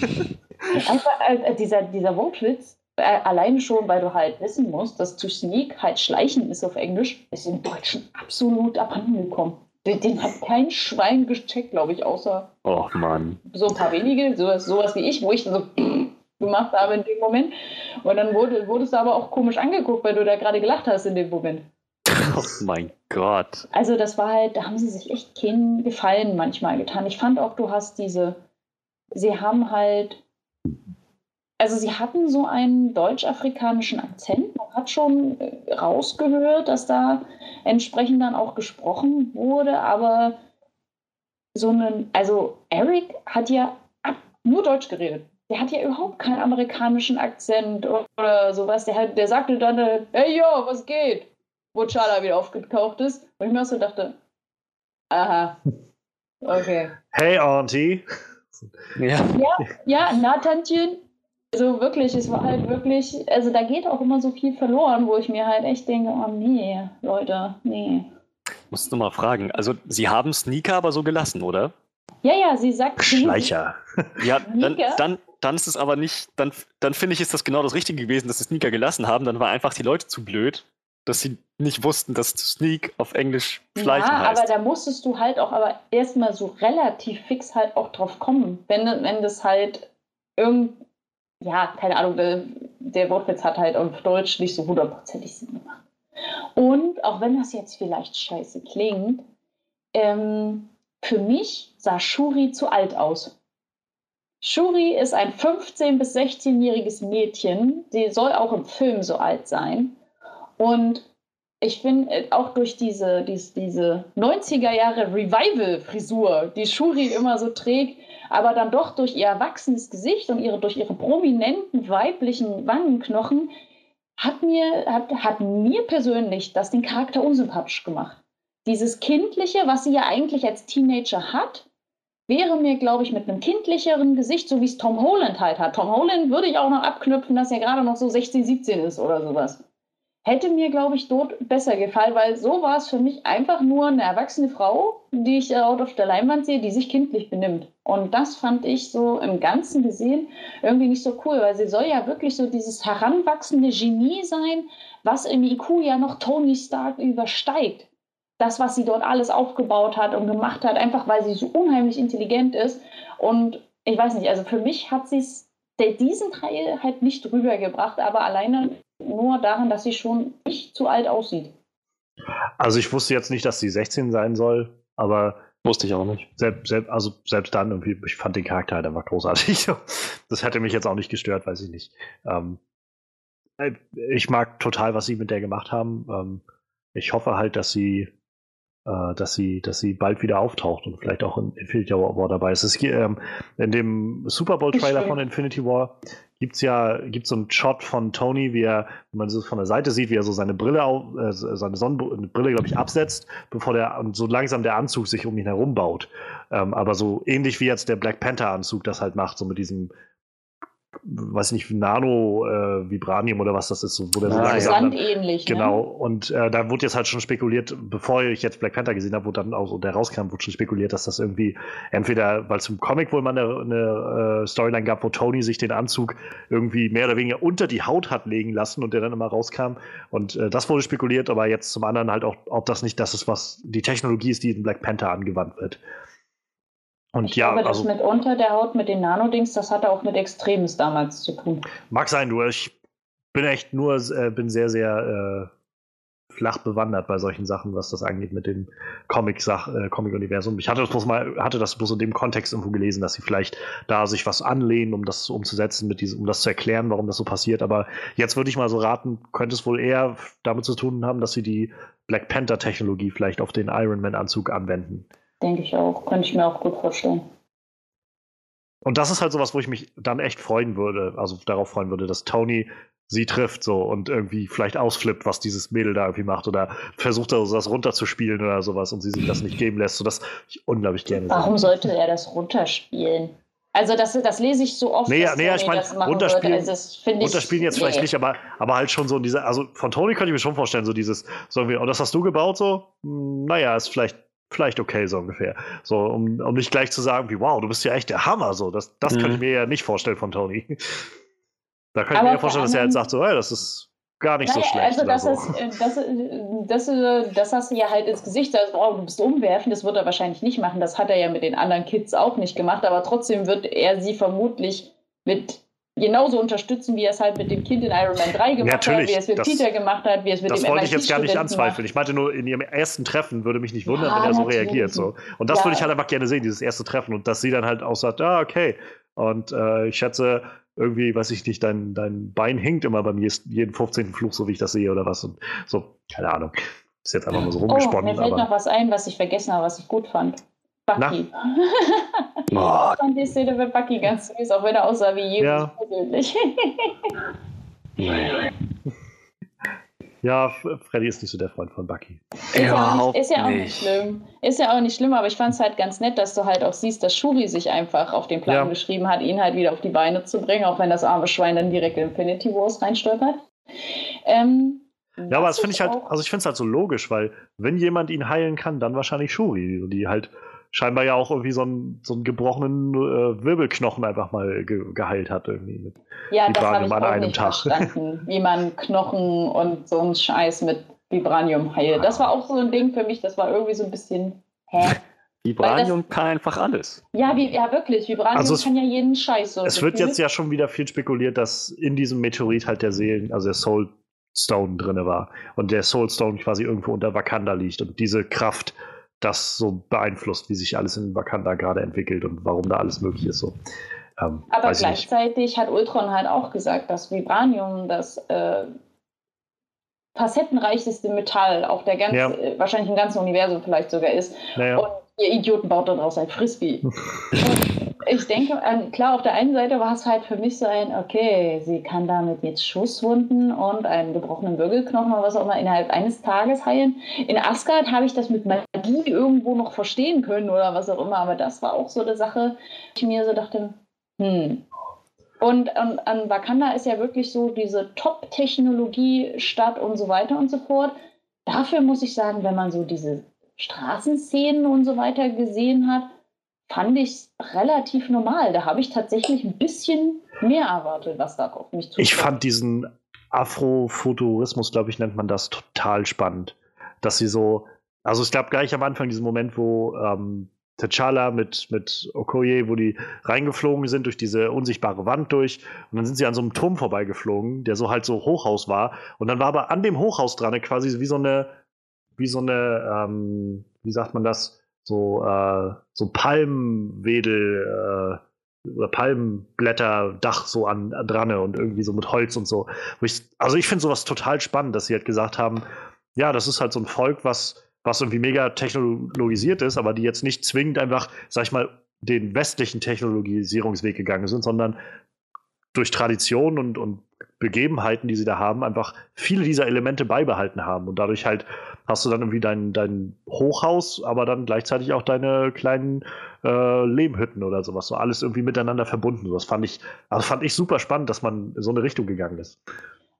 Einfach äh, dieser, dieser Wortwitz, äh, alleine schon, weil du halt wissen musst, dass to sneak halt schleichen ist auf Englisch, ist im Deutschen absolut abhanden gekommen. Den, den, hat kein Schwein gecheckt, glaube ich, außer oh, Mann. so ein paar wenige, sowas, sowas wie ich, wo ich so gemacht habe in dem Moment. Und dann wurde, wurdest du aber auch komisch angeguckt, weil du da gerade gelacht hast in dem Moment. Oh mein Gott. Also das war halt, da haben sie sich echt keinen Gefallen manchmal getan. Ich fand auch, du hast diese, sie haben halt, also sie hatten so einen deutsch-afrikanischen Akzent. Man hat schon äh, rausgehört, dass da entsprechend dann auch gesprochen wurde, aber so einen, also Eric hat ja nur Deutsch geredet der hat ja überhaupt keinen amerikanischen Akzent oder sowas. Der, hat, der sagte dann, hey yo, was geht? Wo Chala wieder aufgetaucht ist. Und ich mir auch so dachte, aha, okay. Hey Auntie. Ja, ja, ja na Tantchen. Also wirklich, es war halt wirklich, also da geht auch immer so viel verloren, wo ich mir halt echt denke, oh nee, Leute, nee. Musst du mal fragen. Also, Sie haben Sneaker aber so gelassen, oder? Ja, ja, sie sagt. Schleicher. Ja, dann, dann, dann ist es aber nicht, dann, dann finde ich, ist das genau das Richtige gewesen, dass sie Sneaker gelassen haben. Dann war einfach die Leute zu blöd, dass sie nicht wussten, dass Sneak auf Englisch Schleichen ja, heißt. aber da musstest du halt auch aber erstmal so relativ fix halt auch drauf kommen. Wenn, wenn das halt irgend, ja, keine Ahnung, der, der Wortwitz hat halt auf Deutsch nicht so hundertprozentig Sinn gemacht. Und auch wenn das jetzt vielleicht scheiße klingt, ähm, für mich sah Shuri zu alt aus. Shuri ist ein 15- bis 16-jähriges Mädchen. Sie soll auch im Film so alt sein. Und ich finde äh, auch durch diese, diese, diese 90er Jahre Revival-Frisur, die Shuri immer so trägt, aber dann doch durch ihr erwachsenes Gesicht und ihre, durch ihre prominenten weiblichen Wangenknochen, hat mir, hat, hat mir persönlich das den Charakter unsympathisch gemacht dieses Kindliche, was sie ja eigentlich als Teenager hat, wäre mir, glaube ich, mit einem kindlicheren Gesicht, so wie es Tom Holland halt hat. Tom Holland würde ich auch noch abknüpfen, dass er gerade noch so 16, 17 ist oder sowas. Hätte mir, glaube ich, dort besser gefallen, weil so war es für mich einfach nur eine erwachsene Frau, die ich dort auf der Leinwand sehe, die sich kindlich benimmt. Und das fand ich so im Ganzen gesehen irgendwie nicht so cool, weil sie soll ja wirklich so dieses heranwachsende Genie sein, was im IQ ja noch Tony Stark übersteigt das, was sie dort alles aufgebaut hat und gemacht hat, einfach weil sie so unheimlich intelligent ist. Und ich weiß nicht, also für mich hat sie es diesen Teil halt nicht rübergebracht, aber alleine nur daran, dass sie schon nicht zu alt aussieht. Also ich wusste jetzt nicht, dass sie 16 sein soll, aber wusste ich auch nicht. Selbst, selbst, also selbst dann irgendwie, ich fand den Charakter halt einfach großartig. Das hätte mich jetzt auch nicht gestört, weiß ich nicht. Ähm, äh, ich mag total, was sie mit der gemacht haben. Ähm, ich hoffe halt, dass sie äh, dass sie, dass sie bald wieder auftaucht und vielleicht auch in Infinity War dabei ist. Es, ähm, in dem Super Bowl-Trailer von Infinity War gibt es ja gibt's so einen Shot von Tony, wie er, wenn man so von der Seite sieht, wie er so seine Brille auf, äh, seine Sonnenbrille, glaube ich, absetzt, bevor der und so langsam der Anzug sich um ihn herum baut. Ähm, aber so ähnlich wie jetzt der Black Panther-Anzug das halt macht, so mit diesem weiß nicht, Nano äh, Vibranium oder was das ist, wo der so ah, langsam Sandähnlich, ne? genau. Ne? Und äh, da wurde jetzt halt schon spekuliert, bevor ich jetzt Black Panther gesehen habe, wo dann auch so der rauskam, wurde schon spekuliert, dass das irgendwie entweder, weil es im Comic wohl mal eine, eine äh, Storyline gab, wo Tony sich den Anzug irgendwie mehr oder weniger unter die Haut hat legen lassen und der dann immer rauskam. Und äh, das wurde spekuliert, aber jetzt zum anderen halt auch, ob das nicht das ist, was die Technologie ist, die in Black Panther angewandt wird. Und ich ja, glaube, das also, mit unter der Haut, mit den Nanodings, das hatte auch mit Extremes damals zu tun. Mag sein, du. Ich bin echt nur, äh, bin sehr, sehr äh, flach bewandert bei solchen Sachen, was das angeht mit dem Comic-Universum. Comic ich hatte das bloß mal, hatte das bloß in dem Kontext irgendwo gelesen, dass sie vielleicht da sich was anlehnen, um das umzusetzen, mit diesem, um das zu erklären, warum das so passiert. Aber jetzt würde ich mal so raten, könnte es wohl eher damit zu tun haben, dass sie die Black Panther-Technologie vielleicht auf den Iron Man-Anzug anwenden. Denke ich auch. Könnte ich mir auch gut vorstellen. Und das ist halt sowas, wo ich mich dann echt freuen würde, also darauf freuen würde, dass Tony sie trifft so und irgendwie vielleicht ausflippt, was dieses Mädel da irgendwie macht oder versucht also das runterzuspielen oder sowas und sie sich das nicht geben lässt, sodass ich unglaublich gerne Warum sehen. sollte er das runterspielen? Also das, das lese ich so oft. Nee, nee ich meine, runterspielen, also runterspielen jetzt nee. vielleicht nicht, aber, aber halt schon so in dieser, also von Tony könnte ich mir schon vorstellen, so dieses, so irgendwie, und das hast du gebaut so? Hm, naja, ist vielleicht vielleicht okay, so ungefähr. So, um, um nicht gleich zu sagen, wie, wow, du bist ja echt der Hammer, so. Das, das mhm. kann ich mir ja nicht vorstellen von Tony. Da kann ich mir ja vorstellen, dass er jetzt sagt, so, hey, das ist gar nicht naja, so schlecht. Also, das, so. ist, äh, das, äh, das, äh, das hast du ja halt ins Gesicht, also, oh, du bist umwerfen, das wird er wahrscheinlich nicht machen. Das hat er ja mit den anderen Kids auch nicht gemacht, aber trotzdem wird er sie vermutlich mit genauso unterstützen, wie er es halt mit dem Kind in Iron Man 3 gemacht Natürlich, hat, wie er es mit das, Peter gemacht hat, wie er es mit das dem Das wollte ich jetzt gar nicht anzweifeln. Ich meinte nur, in ihrem ersten Treffen würde mich nicht wundern, ja, wenn er so natürlich. reagiert. So. Und das ja. würde ich halt einfach gerne sehen, dieses erste Treffen. Und dass sie dann halt auch sagt, ah, okay. Und äh, ich schätze, irgendwie, weiß ich nicht, dein, dein Bein hinkt immer bei mir jeden 15. Fluch, so wie ich das sehe oder was. Und so, keine Ahnung. Ist jetzt einfach mal so rumgesponnen. Oh, mir fällt noch was ein, was ich vergessen habe, was ich gut fand. Bucky. ich fand die Szene mit Bucky ganz süß, auch wenn er aussah wie Jesus ja. persönlich. ja, Freddy ist nicht so der Freund von Bucky. Ist ja, auch nicht, ist ja auch nicht schlimm. Ist ja auch nicht schlimm, aber ich fand es halt ganz nett, dass du halt auch siehst, dass Shuri sich einfach auf den Plan ja. geschrieben hat, ihn halt wieder auf die Beine zu bringen, auch wenn das arme Schwein dann direkt in Infinity Wars reinstolpert. Ähm, ja, aber das finde ich halt, also ich finde es halt so logisch, weil wenn jemand ihn heilen kann, dann wahrscheinlich Shuri, die halt scheinbar ja auch irgendwie so einen, so einen gebrochenen äh, Wirbelknochen einfach mal ge geheilt hat irgendwie mit ja, das habe ich an auch einem nicht Tag. verstanden, wie man Knochen und so einen Scheiß mit Vibranium heilt. Das war auch so ein Ding für mich, das war irgendwie so ein bisschen, hä? Vibranium das, kann einfach alles. Ja, wie, ja wirklich. Vibranium also es, kann ja jeden Scheiß so. Es wird jetzt ja schon wieder viel spekuliert, dass in diesem Meteorit halt der Seelen, also der Soul Stone drin war und der Soul Stone quasi irgendwo unter Wakanda liegt und diese Kraft das so beeinflusst, wie sich alles in Wakanda gerade entwickelt und warum da alles möglich ist. So. Ähm, Aber gleichzeitig hat Ultron halt auch gesagt, dass Vibranium das äh, facettenreichste Metall auf der ganzen, ja. äh, wahrscheinlich im ganzen Universum vielleicht sogar ist. Naja. Und ihr Idioten baut daraus ein Frisbee. ich denke, klar, auf der einen Seite war es halt für mich so ein, okay, sie kann damit jetzt Schusswunden und einen gebrochenen Wirbelknochen oder was auch immer innerhalb eines Tages heilen. In Asgard habe ich das mit Magie irgendwo noch verstehen können oder was auch immer, aber das war auch so eine Sache, ich mir so dachte, hm. Und an, an Wakanda ist ja wirklich so diese Top-Technologie-Stadt und so weiter und so fort. Dafür muss ich sagen, wenn man so diese Straßenszenen und so weiter gesehen hat, fand ich es relativ normal. Da habe ich tatsächlich ein bisschen mehr erwartet, was da auf mich zukommt. Ich fand diesen Afrofuturismus, glaube ich, nennt man das, total spannend. Dass sie so, also es gab gleich am Anfang diesen Moment, wo ähm, T'Challa mit, mit Okoye, wo die reingeflogen sind durch diese unsichtbare Wand durch. Und dann sind sie an so einem Turm vorbeigeflogen, der so halt so Hochhaus war. Und dann war aber an dem Hochhaus dran quasi wie so eine, wie so eine, ähm, wie sagt man das? So, äh, so Palmwedel, äh, oder Palmblätterdach so an, an dran und irgendwie so mit Holz und so. Ich, also ich finde sowas total spannend, dass sie halt gesagt haben, ja, das ist halt so ein Volk, was, was irgendwie mega technologisiert ist, aber die jetzt nicht zwingend einfach, sag ich mal, den westlichen Technologisierungsweg gegangen sind, sondern durch Tradition und, und Begebenheiten, die sie da haben, einfach viele dieser Elemente beibehalten haben. Und dadurch halt hast du dann irgendwie dein, dein Hochhaus, aber dann gleichzeitig auch deine kleinen äh, Lehmhütten oder sowas. So alles irgendwie miteinander verbunden. Das fand ich, also fand ich super spannend, dass man in so eine Richtung gegangen ist.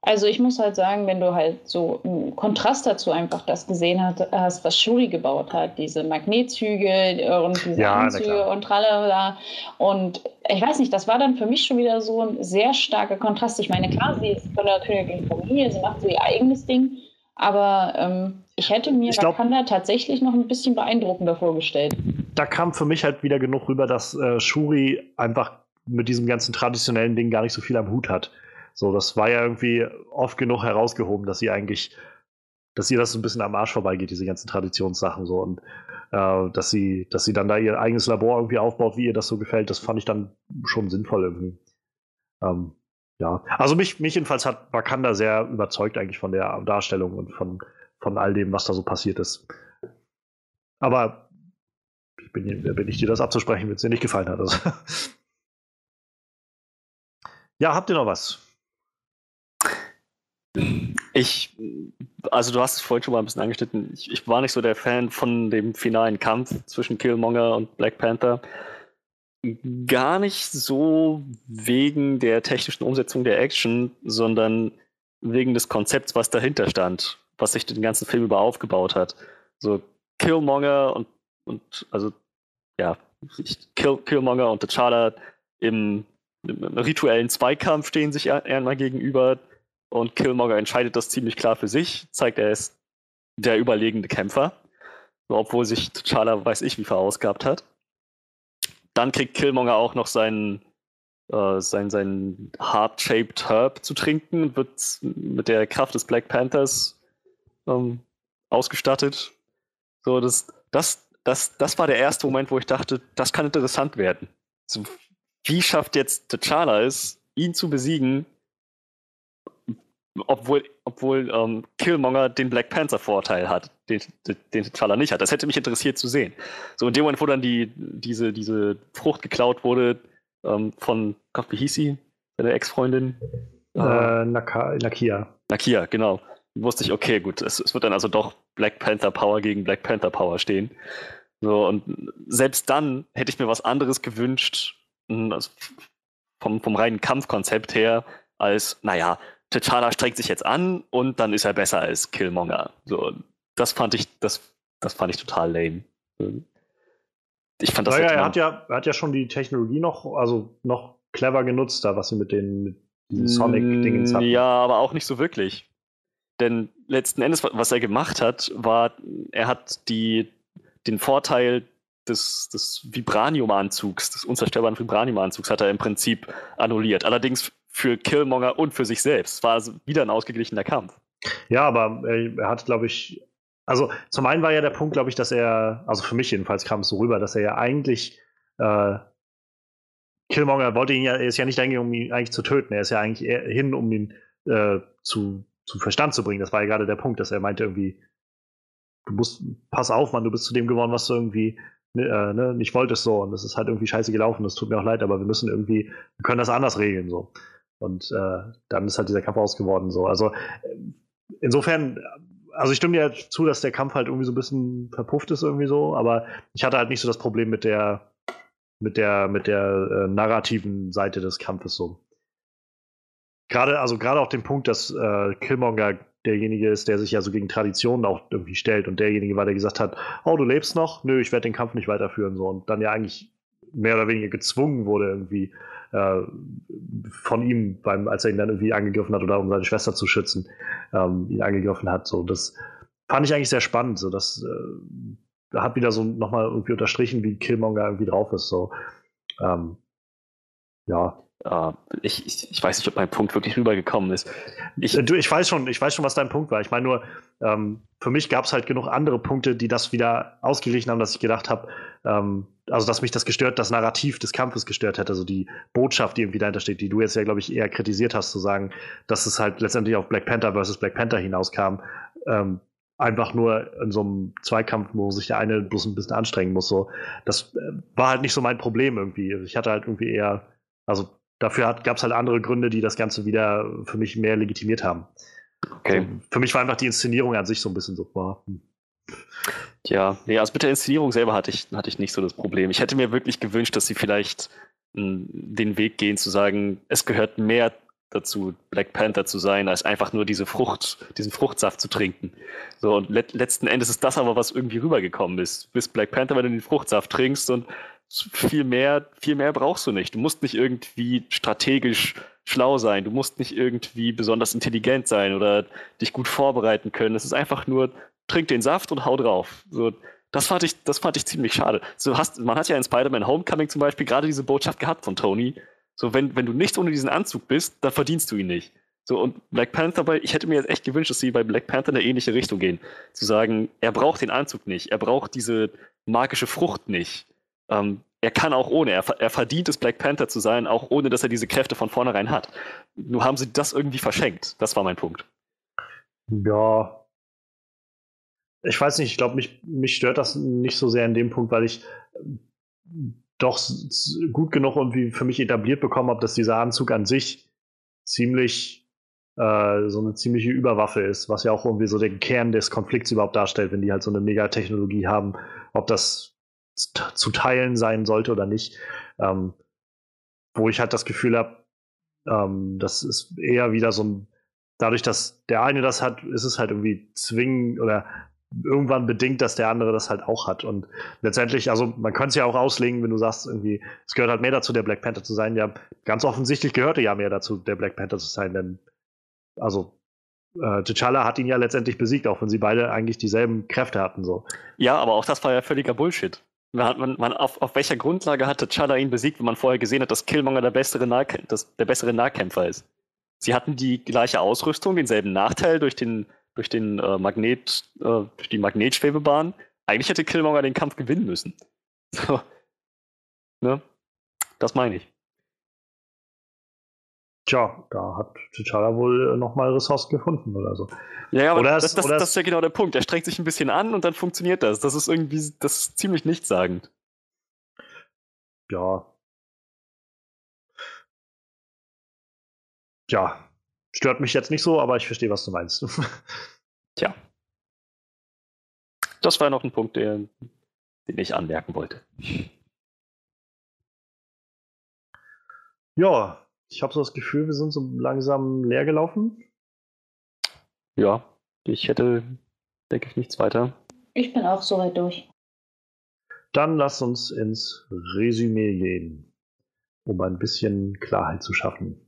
Also ich muss halt sagen, wenn du halt so im Kontrast dazu einfach das gesehen hast, was Shuri gebaut hat, diese Magnetzüge und diese ja, Anzüge und tralala. Und ich weiß nicht, das war dann für mich schon wieder so ein sehr starker Kontrast. Ich meine, klar, sie ist von der natürlichen Familie, sie macht so ihr eigenes Ding, aber ähm, ich hätte mir ich glaub, Wakanda tatsächlich noch ein bisschen beeindruckender vorgestellt. Da kam für mich halt wieder genug rüber, dass äh, Shuri einfach mit diesem ganzen traditionellen Ding gar nicht so viel am Hut hat. So, das war ja irgendwie oft genug herausgehoben, dass sie eigentlich, dass ihr das so ein bisschen am Arsch vorbeigeht, diese ganzen Traditionssachen so und äh, dass sie, dass sie dann da ihr eigenes Labor irgendwie aufbaut, wie ihr das so gefällt, das fand ich dann schon sinnvoll irgendwie. Ähm, ja, also mich, mich jedenfalls hat Wakanda sehr überzeugt eigentlich von der Darstellung und von, von all dem, was da so passiert ist. Aber ich bin, bin ich dir das abzusprechen, wenn es dir nicht gefallen hat. Also. ja, habt ihr noch was? Ich, also du hast es vorhin schon mal ein bisschen angeschnitten. Ich, ich, war nicht so der Fan von dem finalen Kampf zwischen Killmonger und Black Panther. Gar nicht so wegen der technischen Umsetzung der Action, sondern wegen des Konzepts, was dahinter stand, was sich den ganzen Film über aufgebaut hat. So Killmonger und, und also ja, Kill, Killmonger und T'Challa im, im, rituellen Zweikampf stehen sich einmal gegenüber und Killmonger entscheidet das ziemlich klar für sich, zeigt, er ist der überlegende Kämpfer. Obwohl sich T'Challa weiß ich wie verausgabt hat. Dann kriegt Killmonger auch noch seinen, äh, sein, sein Heart-Shaped Herb zu trinken und wird mit der Kraft des Black Panthers ähm, ausgestattet. So, das, das, das, das war der erste Moment, wo ich dachte, das kann interessant werden. So, wie schafft jetzt T'Challa es, ihn zu besiegen, obwohl, obwohl ähm, Killmonger den Black Panther-Vorteil hat, den, den, den T'Challa nicht hat. Das hätte mich interessiert zu sehen. So in dem Moment, wo dann die, diese, diese Frucht geklaut wurde ähm, von, Gott, wie hieß sie? Seine Ex-Freundin? Äh, Naka, Nakia. Nakia, genau. Wusste ich, okay, gut, es, es wird dann also doch Black Panther Power gegen Black Panther Power stehen. So, und selbst dann hätte ich mir was anderes gewünscht, also vom, vom reinen Kampfkonzept her, als, naja, T'Challa strengt sich jetzt an und dann ist er besser als Killmonger. So, das fand ich, das, das fand ich total lame. Ich fand das naja, er hat ja, er hat ja schon die Technologie noch, also noch clever genutzt, da was sie mit den, den Sonic-Dingen hatten. Ja, aber auch nicht so wirklich. Denn letzten Endes, was er gemacht hat, war, er hat die, den Vorteil des, des Vibranium-Anzugs, des unzerstörbaren Vibranium-Anzugs, hat er im Prinzip annulliert. Allerdings für Killmonger und für sich selbst. War also wieder ein ausgeglichener Kampf. Ja, aber er hat, glaube ich, also zum einen war ja der Punkt, glaube ich, dass er, also für mich jedenfalls kam es so rüber, dass er ja eigentlich äh, Killmonger wollte ihn ja, er ist ja nicht eigentlich, um ihn eigentlich zu töten, er ist ja eigentlich hin, um ihn äh, zu, zu Verstand zu bringen. Das war ja gerade der Punkt, dass er meinte irgendwie, du musst, pass auf, Mann, du bist zu dem geworden, was du irgendwie ne, äh, ne, nicht wolltest so und das ist halt irgendwie scheiße gelaufen, das tut mir auch leid, aber wir müssen irgendwie, wir können das anders regeln so. Und äh, dann ist halt dieser Kampf ausgeworden. So. Also äh, insofern, also ich stimme dir zu, dass der Kampf halt irgendwie so ein bisschen verpufft ist, irgendwie so, aber ich hatte halt nicht so das Problem mit der, mit der, mit der äh, narrativen Seite des Kampfes so. Gerade, also gerade auch den Punkt, dass äh, Killmonger derjenige ist, der sich ja so gegen Traditionen auch irgendwie stellt und derjenige war, der gesagt hat, oh, du lebst noch? Nö, ich werde den Kampf nicht weiterführen so und dann ja eigentlich mehr oder weniger gezwungen wurde irgendwie äh, von ihm, beim, als er ihn dann irgendwie angegriffen hat oder um seine Schwester zu schützen, ähm, ihn angegriffen hat. So, das fand ich eigentlich sehr spannend. So, dass, äh, hat wieder so nochmal irgendwie unterstrichen, wie Killmonger irgendwie drauf ist. So. Ähm, ja. Uh, ich, ich, ich, weiß nicht, ob mein Punkt wirklich rübergekommen ist. Ich, du, ich weiß schon, ich weiß schon, was dein Punkt war. Ich meine nur, ähm, für mich gab es halt genug andere Punkte, die das wieder ausgeglichen haben, dass ich gedacht habe, ähm, also dass mich das gestört, das Narrativ des Kampfes gestört hätte, also die Botschaft, die irgendwie dahinter steht, die du jetzt ja, glaube ich, eher kritisiert hast, zu sagen, dass es halt letztendlich auf Black Panther versus Black Panther hinauskam. Ähm, einfach nur in so einem Zweikampf, wo sich der eine bloß ein bisschen anstrengen muss. So, das äh, war halt nicht so mein Problem irgendwie. Ich hatte halt irgendwie eher, also dafür gab es halt andere Gründe, die das Ganze wieder für mich mehr legitimiert haben. Okay. Also, für mich war einfach die Inszenierung an sich so ein bisschen so. War, hm. Ja, nee, also mit der Inszenierung selber hatte ich, hatte ich nicht so das Problem. Ich hätte mir wirklich gewünscht, dass sie vielleicht mh, hm, den Weg gehen, zu sagen, es gehört mehr dazu, Black Panther zu sein, als einfach nur diese Frucht, diesen Fruchtsaft zu trinken. So, und let letzten Endes ist das aber, was irgendwie rübergekommen ist. Du bist Black Panther, wenn du den Fruchtsaft trinkst und viel mehr, viel mehr brauchst du nicht. Du musst nicht irgendwie strategisch schlau sein, du musst nicht irgendwie besonders intelligent sein oder dich gut vorbereiten können. Es ist einfach nur, trink den Saft und hau drauf. So, das fand ich, das fand ich ziemlich schade. So hast, man hat ja in Spider-Man Homecoming zum Beispiel gerade diese Botschaft gehabt von Tony, so, wenn, wenn du nichts ohne diesen Anzug bist, dann verdienst du ihn nicht. So, und Black Panther bei, ich hätte mir jetzt echt gewünscht, dass sie bei Black Panther in eine ähnliche Richtung gehen. Zu sagen, er braucht den Anzug nicht, er braucht diese magische Frucht nicht. Ähm, er kann auch ohne, er, er verdient es, Black Panther zu sein, auch ohne, dass er diese Kräfte von vornherein hat. Nur haben sie das irgendwie verschenkt. Das war mein Punkt. Ja. Ich weiß nicht, ich glaube, mich, mich stört das nicht so sehr in dem Punkt, weil ich doch gut genug irgendwie für mich etabliert bekommen habe, dass dieser Anzug an sich ziemlich äh, so eine ziemliche Überwaffe ist, was ja auch irgendwie so den Kern des Konflikts überhaupt darstellt, wenn die halt so eine Megatechnologie haben, ob das zu teilen sein sollte oder nicht. Ähm, wo ich halt das Gefühl habe, ähm, das ist eher wieder so ein, dadurch, dass der eine das hat, ist es halt irgendwie zwingen oder irgendwann bedingt, dass der andere das halt auch hat. Und letztendlich, also man könnte es ja auch auslegen, wenn du sagst, irgendwie, es gehört halt mehr dazu, der Black Panther zu sein. Ja, ganz offensichtlich gehörte ja mehr dazu, der Black Panther zu sein, denn also äh, T'Challa hat ihn ja letztendlich besiegt, auch wenn sie beide eigentlich dieselben Kräfte hatten. So. Ja, aber auch das war ja völliger Bullshit. Man, man, auf, auf, welcher Grundlage hat T'Challa ihn besiegt, wenn man vorher gesehen hat, dass Killmonger der bessere, Nahkämpfer, das, der bessere Nahkämpfer ist? Sie hatten die gleiche Ausrüstung, denselben Nachteil durch den durch den äh, Magnet, äh, durch die Magnetschwebebahn. Eigentlich hätte Killmonger den Kampf gewinnen müssen. So. Ne? Das meine ich. Tja, da hat T'Challa wohl nochmal Ressourcen gefunden oder so. Ja, aber oder das, das, das, das, ist ja genau der Punkt. Er strengt sich ein bisschen an und dann funktioniert das. Das ist irgendwie, das ist ziemlich nichtssagend. Ja. Ja, Stört mich jetzt nicht so, aber ich verstehe, was du meinst. Tja. Das war noch ein Punkt, den, den ich anmerken wollte. Ja, ich habe so das Gefühl, wir sind so langsam leer gelaufen. Ja, ich hätte, denke ich, nichts weiter. Ich bin auch soweit durch. Dann lass uns ins Resümee gehen, um ein bisschen Klarheit zu schaffen.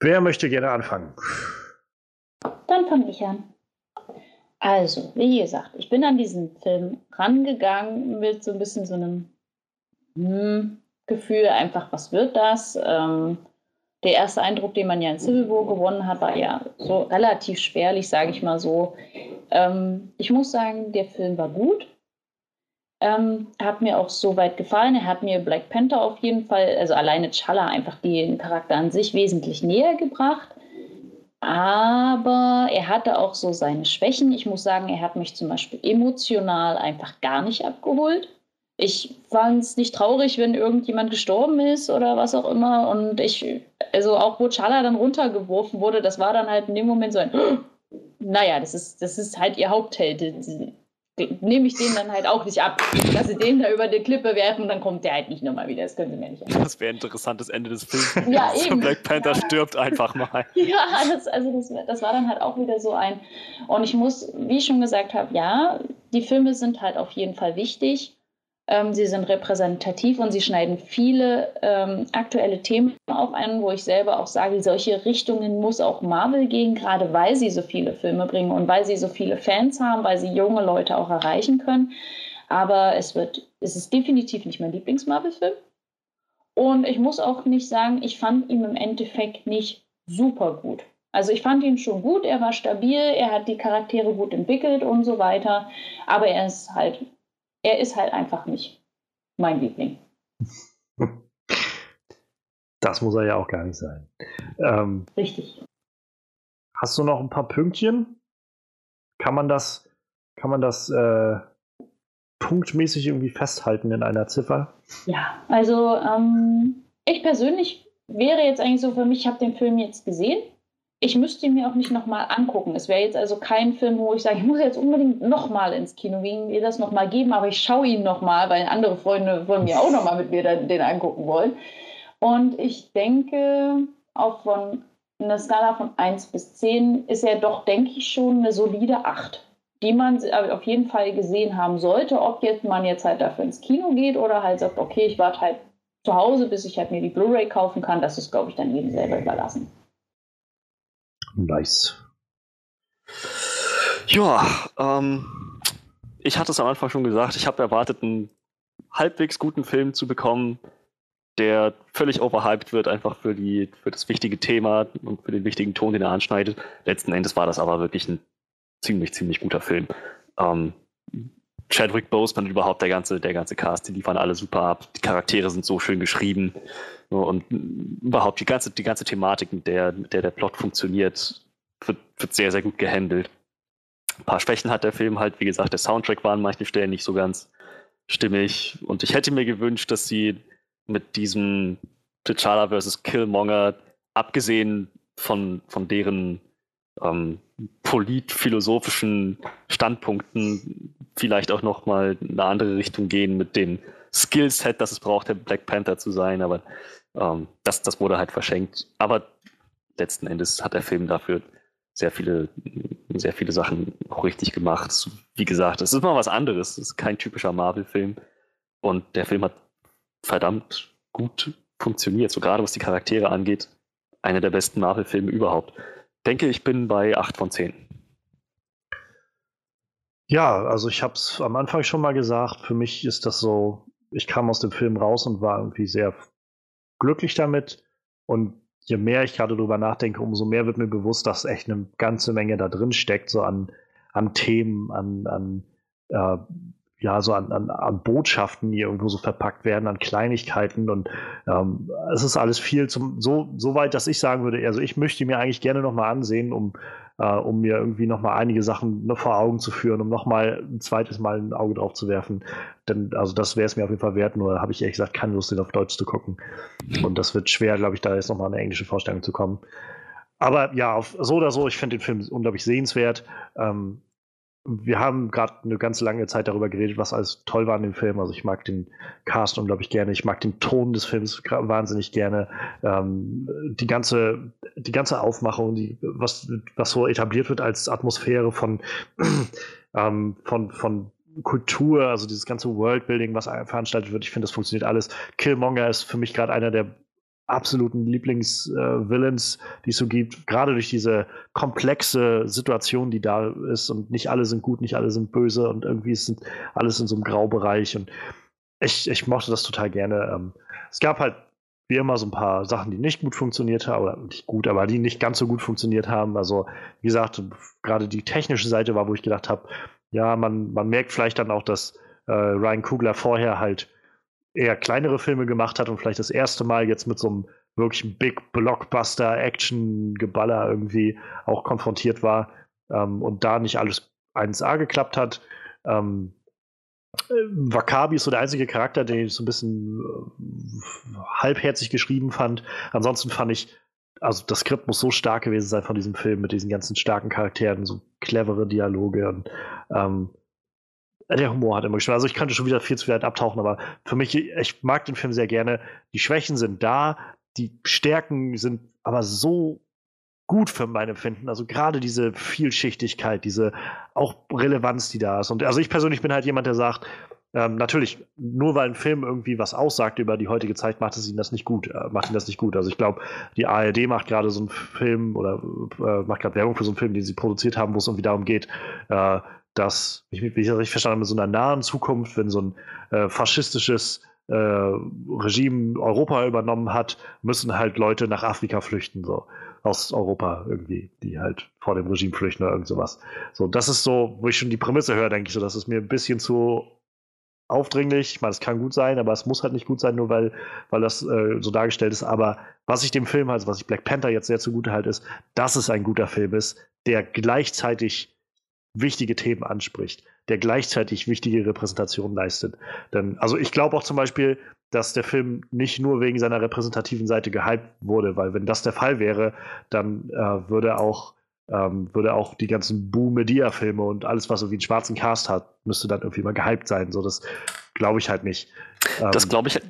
Wer möchte gerne anfangen? Dann fange ich an. Also, wie gesagt, ich bin an diesen Film rangegangen mit so ein bisschen so einem hm, Gefühl, einfach, was wird das? Ähm, der erste Eindruck, den man ja in Civil War gewonnen hat, war ja so relativ spärlich, sage ich mal so. Ähm, ich muss sagen, der Film war gut. Ähm, hat mir auch soweit gefallen. Er hat mir Black Panther auf jeden Fall, also alleine Chala einfach den Charakter an sich wesentlich näher gebracht. Aber er hatte auch so seine Schwächen. Ich muss sagen, er hat mich zum Beispiel emotional einfach gar nicht abgeholt. Ich fand es nicht traurig, wenn irgendjemand gestorben ist oder was auch immer. Und ich, also auch wo Chala dann runtergeworfen wurde, das war dann halt in dem Moment so ein, naja, das ist, das ist halt ihr Hauptheld nehme ich den dann halt auch nicht ab. Dass sie den da über die Klippe werfen, dann kommt der halt nicht nochmal wieder. Das können sie mir nicht ab. Das wäre ein interessantes Ende des Films. ja, eben. Black Panther stirbt einfach mal. Ja, das, also das, das war dann halt auch wieder so ein. Und ich muss, wie ich schon gesagt habe, ja, die Filme sind halt auf jeden Fall wichtig. Ähm, sie sind repräsentativ und sie schneiden viele ähm, aktuelle Themen auf ein, wo ich selber auch sage, solche Richtungen muss auch Marvel gehen, gerade weil sie so viele Filme bringen und weil sie so viele Fans haben, weil sie junge Leute auch erreichen können. Aber es wird, es ist definitiv nicht mein Lieblings-Marvel-Film. Und ich muss auch nicht sagen, ich fand ihn im Endeffekt nicht super gut. Also ich fand ihn schon gut, er war stabil, er hat die Charaktere gut entwickelt und so weiter. Aber er ist halt er ist halt einfach nicht mein Liebling. Das muss er ja auch gar nicht sein. Ähm, Richtig. Hast du noch ein paar Pünktchen? Kann man das, kann man das äh, punktmäßig irgendwie festhalten in einer Ziffer? Ja, also ähm, ich persönlich wäre jetzt eigentlich so für mich, ich habe den Film jetzt gesehen ich müsste ihn mir auch nicht nochmal angucken. Es wäre jetzt also kein Film, wo ich sage, ich muss jetzt unbedingt nochmal ins Kino wegen mir das nochmal geben, aber ich schaue ihn nochmal, weil andere Freunde von mir auch nochmal mit mir den angucken wollen. Und ich denke, auch von einer Skala von 1 bis 10 ist er doch, denke ich, schon eine solide 8, die man auf jeden Fall gesehen haben sollte. Ob jetzt man jetzt halt dafür ins Kino geht oder halt sagt, okay, ich warte halt zu Hause, bis ich halt mir die Blu-ray kaufen kann, das ist, glaube ich, dann jedem selber überlassen. Nice. Ja, ähm, ich hatte es am Anfang schon gesagt, ich habe erwartet, einen halbwegs guten Film zu bekommen, der völlig overhyped wird, einfach für, die, für das wichtige Thema und für den wichtigen Ton, den er anschneidet. Letzten Endes war das aber wirklich ein ziemlich, ziemlich guter Film. Ähm, Chadwick Boseman überhaupt der ganze, der ganze Cast, die liefern alle super ab. Die Charaktere sind so schön geschrieben. Und überhaupt die ganze, die ganze Thematik, mit der, der der Plot funktioniert, wird, wird sehr, sehr gut gehandelt. Ein paar Schwächen hat der Film halt, wie gesagt, der Soundtrack war an manchen Stellen nicht so ganz stimmig. Und ich hätte mir gewünscht, dass sie mit diesem T'Challa vs. Killmonger, abgesehen von, von deren ähm, politphilosophischen Standpunkten, vielleicht auch nochmal in eine andere Richtung gehen mit dem Skillset, das es braucht, der Black Panther zu sein. Aber ähm, das, das wurde halt verschenkt. Aber letzten Endes hat der Film dafür sehr viele, sehr viele Sachen auch richtig gemacht. Wie gesagt, es ist mal was anderes. Es ist kein typischer Marvel-Film. Und der Film hat verdammt gut funktioniert, so gerade was die Charaktere angeht. Einer der besten Marvel-Filme überhaupt. Denke, ich bin bei 8 von 10. Ja, also ich habe es am Anfang schon mal gesagt, für mich ist das so, ich kam aus dem Film raus und war irgendwie sehr glücklich damit. Und je mehr ich gerade drüber nachdenke, umso mehr wird mir bewusst, dass echt eine ganze Menge da drin steckt, so an, an Themen, an, an äh, ja, so an, an, an Botschaften, die irgendwo so verpackt werden, an Kleinigkeiten und ähm, es ist alles viel zum, so, so weit, dass ich sagen würde, also ich möchte mir eigentlich gerne nochmal ansehen, um, äh, um mir irgendwie nochmal einige Sachen vor Augen zu führen, um nochmal ein zweites Mal ein Auge drauf zu werfen. Denn, also das wäre es mir auf jeden Fall wert, nur habe ich ehrlich gesagt keine Lust, den auf Deutsch zu gucken. Und das wird schwer, glaube ich, da jetzt nochmal eine englische Vorstellung zu kommen. Aber ja, auf, so oder so, ich finde den Film unglaublich sehenswert. Ähm, wir haben gerade eine ganz lange Zeit darüber geredet, was alles toll war an dem Film. Also ich mag den Cast unglaublich gerne, ich mag den Ton des Films wahnsinnig gerne. Ähm, die ganze, die ganze Aufmachung, die, was, was so etabliert wird als Atmosphäre von, ähm, von, von Kultur, also dieses ganze Worldbuilding, was veranstaltet wird, ich finde, das funktioniert alles. Killmonger ist für mich gerade einer der absoluten Lieblingsvillains, äh, die es so gibt, gerade durch diese komplexe Situation, die da ist und nicht alle sind gut, nicht alle sind böse und irgendwie sind alles in so einem Graubereich und ich, ich mochte das total gerne. Ähm, es gab halt wie immer so ein paar Sachen, die nicht gut funktioniert haben, oder nicht gut, aber die nicht ganz so gut funktioniert haben. Also, wie gesagt, gerade die technische Seite war, wo ich gedacht habe, ja, man, man merkt vielleicht dann auch, dass äh, Ryan Kugler vorher halt eher kleinere Filme gemacht hat und vielleicht das erste Mal jetzt mit so einem wirklichen Big Blockbuster Action-Geballer irgendwie auch konfrontiert war ähm, und da nicht alles 1A geklappt hat. Ähm, Wakabi ist so der einzige Charakter, den ich so ein bisschen äh, halbherzig geschrieben fand. Ansonsten fand ich, also das Skript muss so stark gewesen sein von diesem Film mit diesen ganzen starken Charakteren, so clevere Dialoge und ähm, der Humor hat immer gestimmt. Also ich könnte schon wieder viel zu weit abtauchen, aber für mich, ich mag den Film sehr gerne. Die Schwächen sind da, die Stärken sind aber so gut für mein Empfinden. Also gerade diese Vielschichtigkeit, diese auch Relevanz, die da ist. Und also ich persönlich bin halt jemand, der sagt, ähm, natürlich, nur weil ein Film irgendwie was aussagt über die heutige Zeit, macht es ihn das nicht gut. Äh, macht ihn das nicht gut. Also ich glaube, die ARD macht gerade so einen Film oder äh, macht gerade Werbung für so einen Film, den sie produziert haben, wo es irgendwie darum geht, äh, dass, ich, wie ich das richtig verstanden habe, in so einer nahen Zukunft, wenn so ein äh, faschistisches äh, Regime Europa übernommen hat, müssen halt Leute nach Afrika flüchten, so aus Europa irgendwie, die halt vor dem Regime flüchten oder irgend sowas. So, das ist so, wo ich schon die Prämisse höre, denke ich so, das ist mir ein bisschen zu aufdringlich. Ich meine, es kann gut sein, aber es muss halt nicht gut sein, nur weil, weil das äh, so dargestellt ist. Aber was ich dem Film, also was ich Black Panther jetzt sehr zugute halte, ist, dass es ein guter Film ist, der gleichzeitig wichtige Themen anspricht, der gleichzeitig wichtige Repräsentationen leistet. Denn, also ich glaube auch zum Beispiel, dass der Film nicht nur wegen seiner repräsentativen Seite gehypt wurde, weil wenn das der Fall wäre, dann äh, würde auch ähm, würde auch die ganzen Boo-Medea-Filme und alles, was irgendwie einen schwarzen Cast hat, müsste dann irgendwie mal gehypt sein. So, das glaube ich halt nicht. das ähm, glaube ich,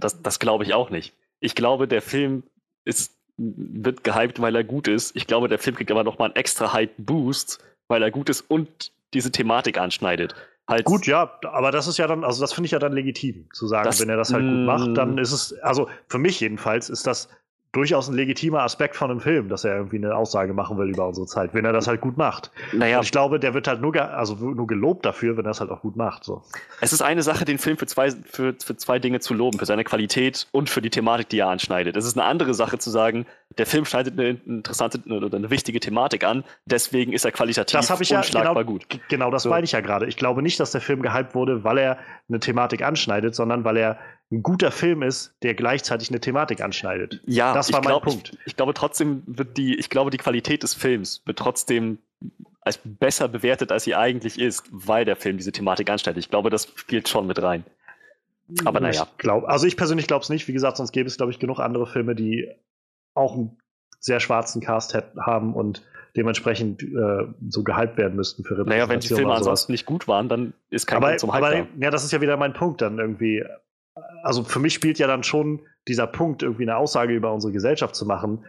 das, das glaube ich auch nicht. Ich glaube, der Film ist, wird gehypt, weil er gut ist. Ich glaube, der Film kriegt aber nochmal einen extra Hype-Boost, weil er gut ist und diese Thematik anschneidet. Halt gut, ja, aber das ist ja dann, also das finde ich ja dann legitim, zu sagen, das, wenn er das halt gut macht, dann mm. ist es, also für mich jedenfalls ist das durchaus ein legitimer Aspekt von einem Film, dass er irgendwie eine Aussage machen will über unsere Zeit, wenn er das halt gut macht. Naja. Und ich glaube, der wird halt nur, also nur gelobt dafür, wenn er es halt auch gut macht. So. Es ist eine Sache, den Film für zwei, für, für zwei Dinge zu loben, für seine Qualität und für die Thematik, die er anschneidet. Es ist eine andere Sache zu sagen, der Film schneidet eine interessante oder eine wichtige Thematik an, deswegen ist er qualitativ das ich unschlagbar ja, genau, gut. Genau, das so. meine ich ja gerade. Ich glaube nicht, dass der Film gehypt wurde, weil er eine Thematik anschneidet, sondern weil er ein guter Film ist, der gleichzeitig eine Thematik anschneidet. Ja, das war mein glaub, Punkt. Ich, ich, glaube trotzdem wird die, ich glaube, die Qualität des Films wird trotzdem als besser bewertet, als sie eigentlich ist, weil der Film diese Thematik anschneidet. Ich glaube, das spielt schon mit rein. Aber naja. Ich glaub, also ich persönlich glaube es nicht. Wie gesagt, sonst gäbe es, glaube ich, genug andere Filme, die auch einen sehr schwarzen Cast haben und dementsprechend äh, so gehypt werden müssten für Repräsentation. Naja, wenn die Filme ansonsten nicht gut waren, dann ist kein aber, Grund zum Hype. Aber, ja, das ist ja wieder mein Punkt dann irgendwie also für mich spielt ja dann schon dieser Punkt, irgendwie eine Aussage über unsere Gesellschaft zu machen,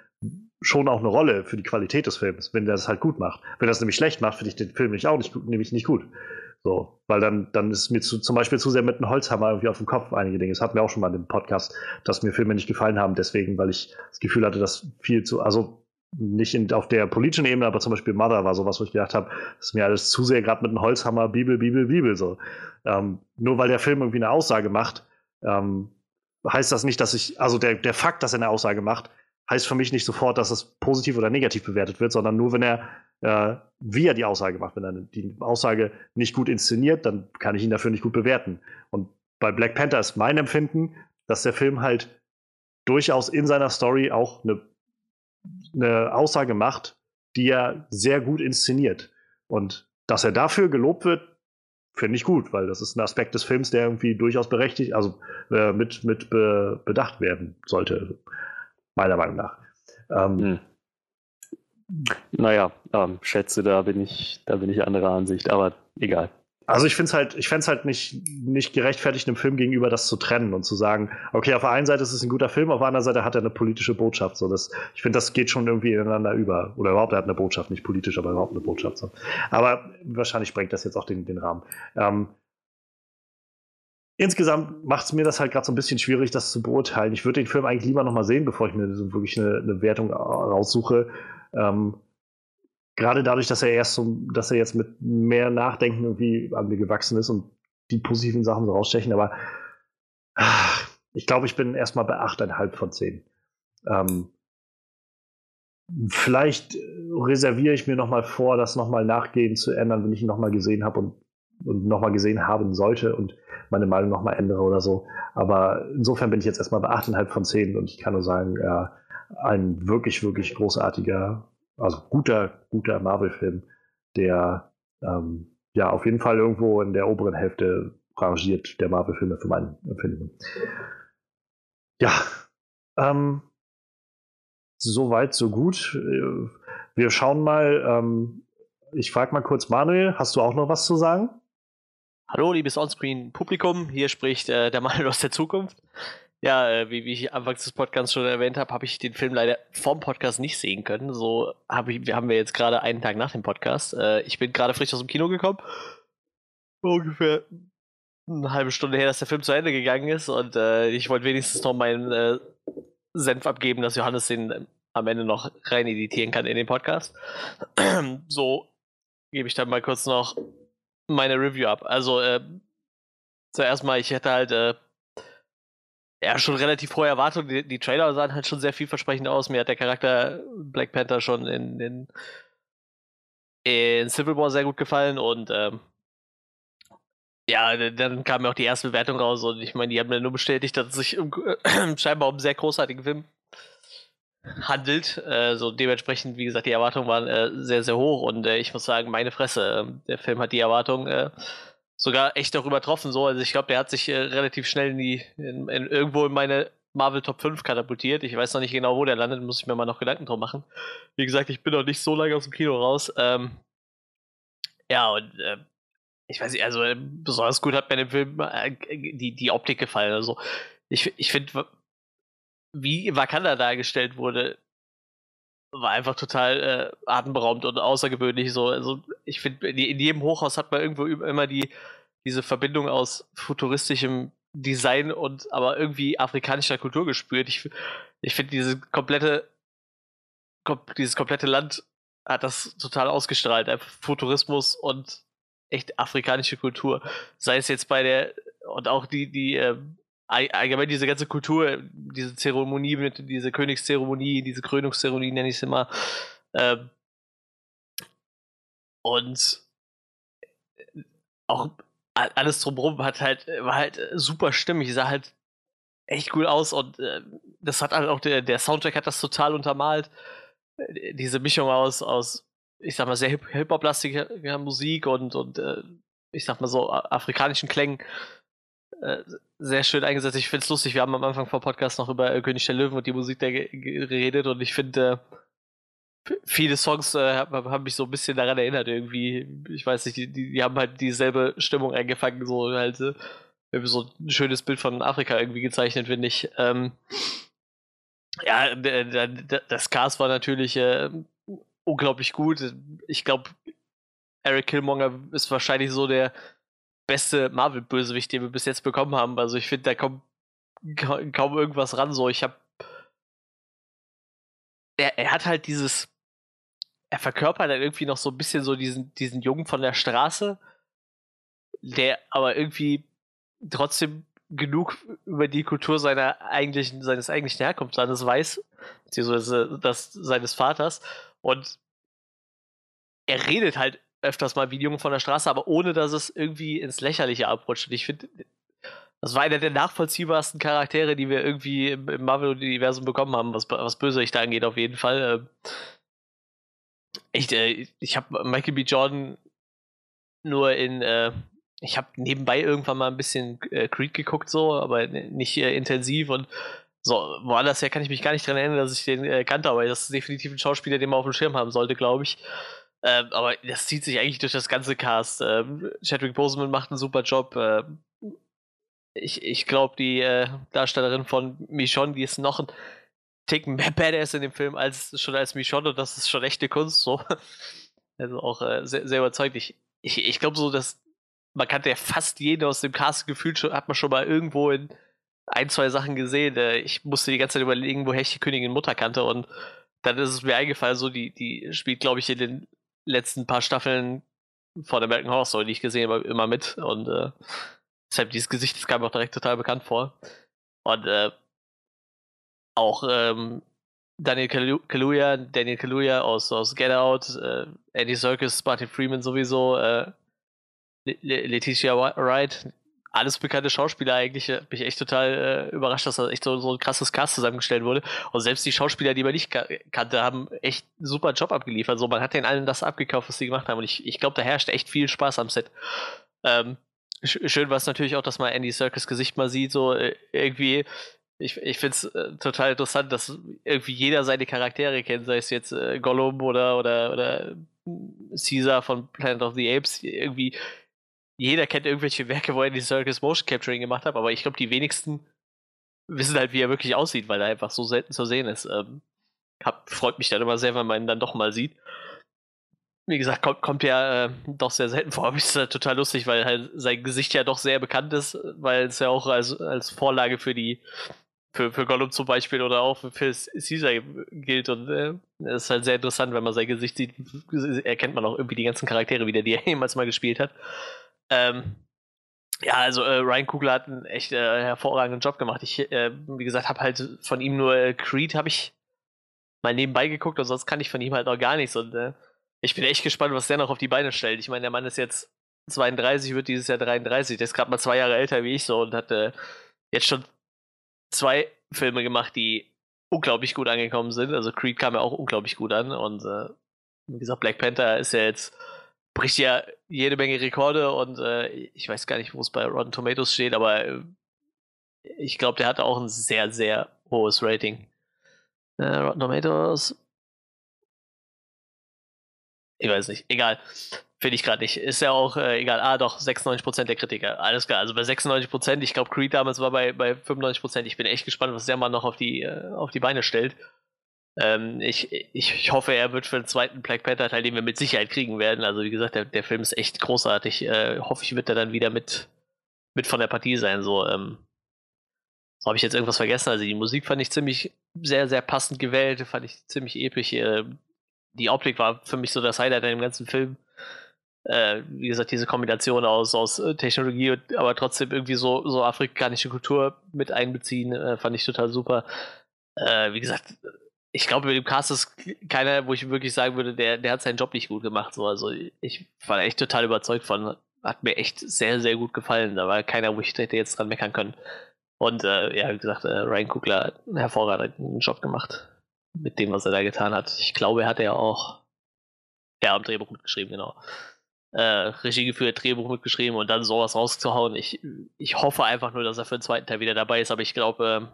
schon auch eine Rolle für die Qualität des Films, wenn der das halt gut macht. Wenn das nämlich schlecht macht, finde ich den Film nicht auch nicht gut, nämlich nicht gut. So, weil dann, dann ist mir zu, zum Beispiel zu sehr mit einem Holzhammer irgendwie auf dem Kopf einige Dinge. Es hat mir auch schon mal im Podcast, dass mir Filme nicht gefallen haben, deswegen, weil ich das Gefühl hatte, dass viel zu, also nicht in, auf der politischen Ebene, aber zum Beispiel Mother war sowas, wo ich gedacht habe, das ist mir alles zu sehr gerade mit einem Holzhammer, Bibel, Bibel, Bibel so. Ähm, nur weil der Film irgendwie eine Aussage macht, ähm, heißt das nicht, dass ich, also der, der Fakt, dass er eine Aussage macht, heißt für mich nicht sofort, dass es positiv oder negativ bewertet wird, sondern nur, wenn er, äh, wie er die Aussage macht. Wenn er die Aussage nicht gut inszeniert, dann kann ich ihn dafür nicht gut bewerten. Und bei Black Panther ist mein Empfinden, dass der Film halt durchaus in seiner Story auch eine, eine Aussage macht, die er sehr gut inszeniert. Und dass er dafür gelobt wird, finde ich gut, weil das ist ein Aspekt des Films, der irgendwie durchaus berechtigt, also äh, mit, mit be, bedacht werden sollte, meiner Meinung nach. Ähm, hm. Naja, ähm, schätze, da bin ich, da bin ich anderer Ansicht, aber egal. Also ich finde es halt, ich fände es halt nicht, nicht gerechtfertigt, einem Film gegenüber das zu trennen und zu sagen, okay, auf der einen Seite ist es ein guter Film, auf der anderen Seite hat er eine politische Botschaft. So, das, ich finde, das geht schon irgendwie ineinander über. Oder überhaupt, er hat eine Botschaft, nicht politisch, aber überhaupt eine Botschaft. So. Aber wahrscheinlich sprengt das jetzt auch den, den Rahmen. Ähm, insgesamt macht es mir das halt gerade so ein bisschen schwierig, das zu beurteilen. Ich würde den Film eigentlich lieber nochmal sehen, bevor ich mir so wirklich eine, eine Wertung raussuche. Ähm, gerade dadurch, dass er erst so, dass er jetzt mit mehr Nachdenken irgendwie an mir gewachsen ist und die positiven Sachen so rausstechen, aber ach, ich glaube, ich bin erstmal bei 8,5 von 10. Ähm, vielleicht reserviere ich mir nochmal vor, das nochmal nachgehend zu ändern, wenn ich ihn nochmal gesehen habe und, und nochmal gesehen haben sollte und meine Meinung nochmal ändere oder so. Aber insofern bin ich jetzt erstmal bei 8,5 von 10 und ich kann nur sagen, ja, ein wirklich, wirklich großartiger also guter, guter Marvel-Film, der ähm, ja auf jeden Fall irgendwo in der oberen Hälfte rangiert der Marvel-Filme für mein Empfinden. Ja, ähm, soweit, so gut. Wir schauen mal. Ähm, ich frage mal kurz Manuel, hast du auch noch was zu sagen? Hallo, liebes Onscreen-Publikum, hier spricht äh, der Mann aus der Zukunft. Ja, äh, wie, wie ich anfangs des Podcasts schon erwähnt habe, habe ich den Film leider vom Podcast nicht sehen können. So hab ich, haben wir jetzt gerade einen Tag nach dem Podcast. Äh, ich bin gerade frisch aus dem Kino gekommen. Ungefähr eine halbe Stunde her, dass der Film zu Ende gegangen ist und äh, ich wollte wenigstens noch meinen Senf abgeben, dass Johannes den am Ende noch rein editieren kann in den Podcast. so gebe ich dann mal kurz noch meine Review ab. Also äh, zuerst mal, ich hätte halt ja schon relativ hohe Erwartungen. Die, die, Trailer sahen halt schon sehr vielversprechend aus. Mir hat der Charakter Black Panther schon in, in, in Civil War sehr gut gefallen und ähm, ja, dann kam mir auch die erste Bewertung raus und ich meine, die haben mir nur bestätigt, dass es sich um, scheinbar um einen sehr großartigen Film handelt. Äh, so dementsprechend, wie gesagt, die Erwartungen waren äh, sehr, sehr hoch und äh, ich muss sagen, meine Fresse, ähm, der Film hat die Erwartungen äh, sogar echt auch übertroffen. So. Also ich glaube, der hat sich äh, relativ schnell in die, in, in, irgendwo in meine Marvel Top 5 katapultiert. Ich weiß noch nicht genau, wo der landet, muss ich mir mal noch Gedanken drum machen. Wie gesagt, ich bin noch nicht so lange aus dem Kino raus. Ähm, ja, und ich weiß nicht, also äh, besonders gut hat mir dem Film äh, die, die Optik gefallen. Also ich, ich finde, wie Wakanda dargestellt wurde, war einfach total äh, atemberaubend und außergewöhnlich. So, also ich finde, in jedem Hochhaus hat man irgendwo immer die diese Verbindung aus futuristischem Design und aber irgendwie afrikanischer Kultur gespürt. Ich, ich finde diese komplette kom dieses komplette Land hat das total ausgestrahlt. Einfach Futurismus und echt afrikanische Kultur. Sei es jetzt bei der, und auch die, die, äh, allgemein diese ganze Kultur, diese Zeremonie, mit, diese Königszeremonie, diese Krönungszeremonie nenne ich es immer. Ähm, und auch alles drumherum hat halt, war halt super stimmig, sah halt echt cool aus und äh, das hat halt auch der, der Soundtrack hat das total untermalt. Diese Mischung aus, aus ich sag mal, sehr Hip-Hop-lastiger Musik und, und äh, ich sag mal so, afrikanischen Klängen äh, sehr schön eingesetzt. Ich finde es lustig, wir haben am Anfang vom Podcast noch über äh, König der Löwen und die Musik da geredet und ich finde, äh, viele Songs äh, haben mich so ein bisschen daran erinnert irgendwie. Ich weiß nicht, die, die haben halt dieselbe Stimmung eingefangen, so halt so ein schönes Bild von Afrika irgendwie gezeichnet, finde ich. Ähm, ja, das Cast war natürlich äh, unglaublich gut. Ich glaube, Eric Killmonger ist wahrscheinlich so der beste Marvel-Bösewicht, den wir bis jetzt bekommen haben. Also ich finde, da kommt kaum irgendwas ran. So, ich habe er, er hat halt dieses, er verkörpert halt irgendwie noch so ein bisschen so diesen, diesen Jungen von der Straße, der aber irgendwie trotzdem genug über die Kultur seiner eigentlichen, seines eigentlichen Herkunftslandes weiß, beziehungsweise das seines Vaters. Und er redet halt öfters mal wie Jungen von der Straße, aber ohne dass es irgendwie ins Lächerliche abrutscht. Und ich finde, das war einer der nachvollziehbarsten Charaktere, die wir irgendwie im, im Marvel-Universum bekommen haben, was, was Bösewichte angeht, auf jeden Fall. Ähm, ich, äh, ich habe Michael B. Jordan nur in, äh, ich habe nebenbei irgendwann mal ein bisschen äh, Creed geguckt, so, aber nicht intensiv und so, woanders her kann ich mich gar nicht dran erinnern, dass ich den kannte, aber das ist definitiv ein Schauspieler, den man auf dem Schirm haben sollte, glaube ich. Ähm, aber das zieht sich eigentlich durch das ganze Cast. Ähm, Chadwick Boseman macht einen super Job. Ähm, ich ich glaube, die äh, Darstellerin von Michonne, die ist noch ein Tick mehr Badass in dem Film als schon als Michonne und das ist schon echte Kunst so. Also auch äh, sehr, sehr überzeugt. Ich, ich, ich glaube so, dass man kannte ja fast jeden aus dem Cast gefühlt schon, hat man schon mal irgendwo in ein, zwei Sachen gesehen. Äh, ich musste die ganze Zeit überlegen, woher ich die Königin Mutter kannte und dann ist es mir eingefallen, so die, die spielt, glaube ich, in den letzten paar Staffeln von American Horror Story, die ich gesehen habe, immer mit und äh, deshalb dieses Gesicht, das kam mir auch direkt total bekannt vor. Und äh, auch ähm, Daniel Kaluuya, Daniel Kaluuya aus, aus Get Out, äh, Andy Serkis, Martin Freeman sowieso, äh, Letitia Wright, alles bekannte Schauspieler eigentlich. Bin ich echt total äh, überrascht, dass da echt so, so ein krasses Cast zusammengestellt wurde. Und selbst die Schauspieler, die man nicht kannte, haben echt einen super Job abgeliefert. Also man hat den allen das abgekauft, was sie gemacht haben. Und ich, ich glaube, da herrscht echt viel Spaß am Set. Ähm, schön war es natürlich auch, dass man Andy Circus Gesicht mal sieht, so äh, irgendwie. Ich, ich finde es äh, total interessant, dass irgendwie jeder seine Charaktere kennt, sei es jetzt äh, Gollum oder, oder, oder Caesar von Planet of the Apes. Irgendwie jeder kennt irgendwelche Werke, wo er die Circus Motion Capturing gemacht hat, aber ich glaube, die wenigsten wissen halt, wie er wirklich aussieht, weil er einfach so selten zu sehen ist. Ähm, hab, freut mich dann immer sehr, wenn man ihn dann doch mal sieht. wie gesagt, kommt, kommt ja äh, doch sehr selten vor. Aber ist äh, total lustig, weil halt sein Gesicht ja doch sehr bekannt ist, weil es ja auch als, als Vorlage für die für, für Gollum zum Beispiel oder auch für Caesar gilt. Und äh, es ist halt sehr interessant, wenn man sein Gesicht sieht, erkennt man auch irgendwie die ganzen Charaktere wieder, die er jemals mal gespielt hat. Ähm, ja, also äh, Ryan Kugler hat einen echt äh, hervorragenden Job gemacht. Ich, äh, wie gesagt, habe halt von ihm nur äh, Creed habe ich mal nebenbei geguckt und sonst kann ich von ihm halt auch gar nichts. Und äh, ich bin echt gespannt, was der noch auf die Beine stellt. Ich meine, der Mann ist jetzt 32, wird dieses Jahr 33. Der ist gerade mal zwei Jahre älter wie ich so und hat äh, jetzt schon zwei Filme gemacht, die unglaublich gut angekommen sind. Also Creed kam ja auch unglaublich gut an und wie gesagt, Black Panther ist ja jetzt bricht ja jede Menge Rekorde und äh, ich weiß gar nicht, wo es bei Rotten Tomatoes steht, aber äh, ich glaube, der hat auch ein sehr, sehr hohes Rating. Äh, Rotten Tomatoes. Ich weiß nicht, egal. Finde ich gerade nicht. Ist ja auch äh, egal. Ah, doch, 96% der Kritiker. Alles klar. Also bei 96%, ich glaube, Creed damals war bei, bei 95%. Ich bin echt gespannt, was der Mann noch auf die, äh, auf die Beine stellt. Ähm, ich, ich, hoffe, er wird für den zweiten Black Panther Teil, den wir mit Sicherheit kriegen werden. Also, wie gesagt, der, der Film ist echt großartig. Äh, hoffe ich, wird er dann wieder mit, mit von der Partie sein. So, ähm, so habe ich jetzt irgendwas vergessen. Also, die Musik fand ich ziemlich sehr, sehr passend gewählt. Fand ich ziemlich episch. Äh, die Optik war für mich so das Highlight in dem ganzen Film äh, wie gesagt, diese Kombination aus, aus äh, Technologie, und, aber trotzdem irgendwie so, so afrikanische Kultur mit einbeziehen, äh, fand ich total super. Äh, wie gesagt, ich glaube, mit dem Cast ist keiner, wo ich wirklich sagen würde, der, der hat seinen Job nicht gut gemacht. So. Also ich war echt total überzeugt von. Hat mir echt sehr, sehr gut gefallen. Da war keiner, wo ich hätte jetzt dran meckern können. Und äh, ja, wie gesagt, äh, Ryan Kugler hat einen hervorragenden Job gemacht mit dem, was er da getan hat. Ich glaube, er hat ja auch ja, am Drehbuch mitgeschrieben, genau äh, Regie geführt, Drehbuch mitgeschrieben und dann sowas rauszuhauen. Ich, ich hoffe einfach nur, dass er für den zweiten Teil wieder dabei ist, aber ich glaube,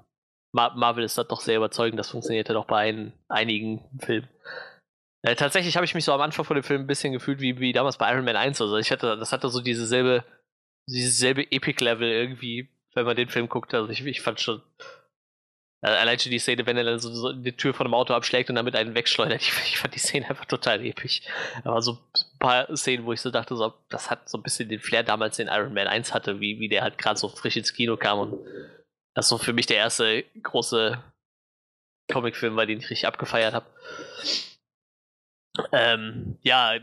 Marvel ist da doch sehr überzeugend. Das funktionierte doch bei ein, einigen Filmen. Äh, tatsächlich habe ich mich so am Anfang von dem Film ein bisschen gefühlt wie, wie damals bei Iron Man 1. Also ich hatte, das hatte so diese selbe, dieses selbe Epic-Level irgendwie, wenn man den Film guckt. Also ich, ich fand schon, äh, allein schon die Szene, wenn er dann so, so, die Tür von dem Auto abschlägt und damit einen wegschleudert. Ich, ich fand die Szene einfach total episch. Aber so ein paar Szenen, wo ich so dachte, so, das hat so ein bisschen den Flair damals, den Iron Man 1 hatte, wie, wie der halt gerade so frisch ins Kino kam. Und das so für mich der erste große Comicfilm war, den ich richtig abgefeiert habe. Ähm, ja,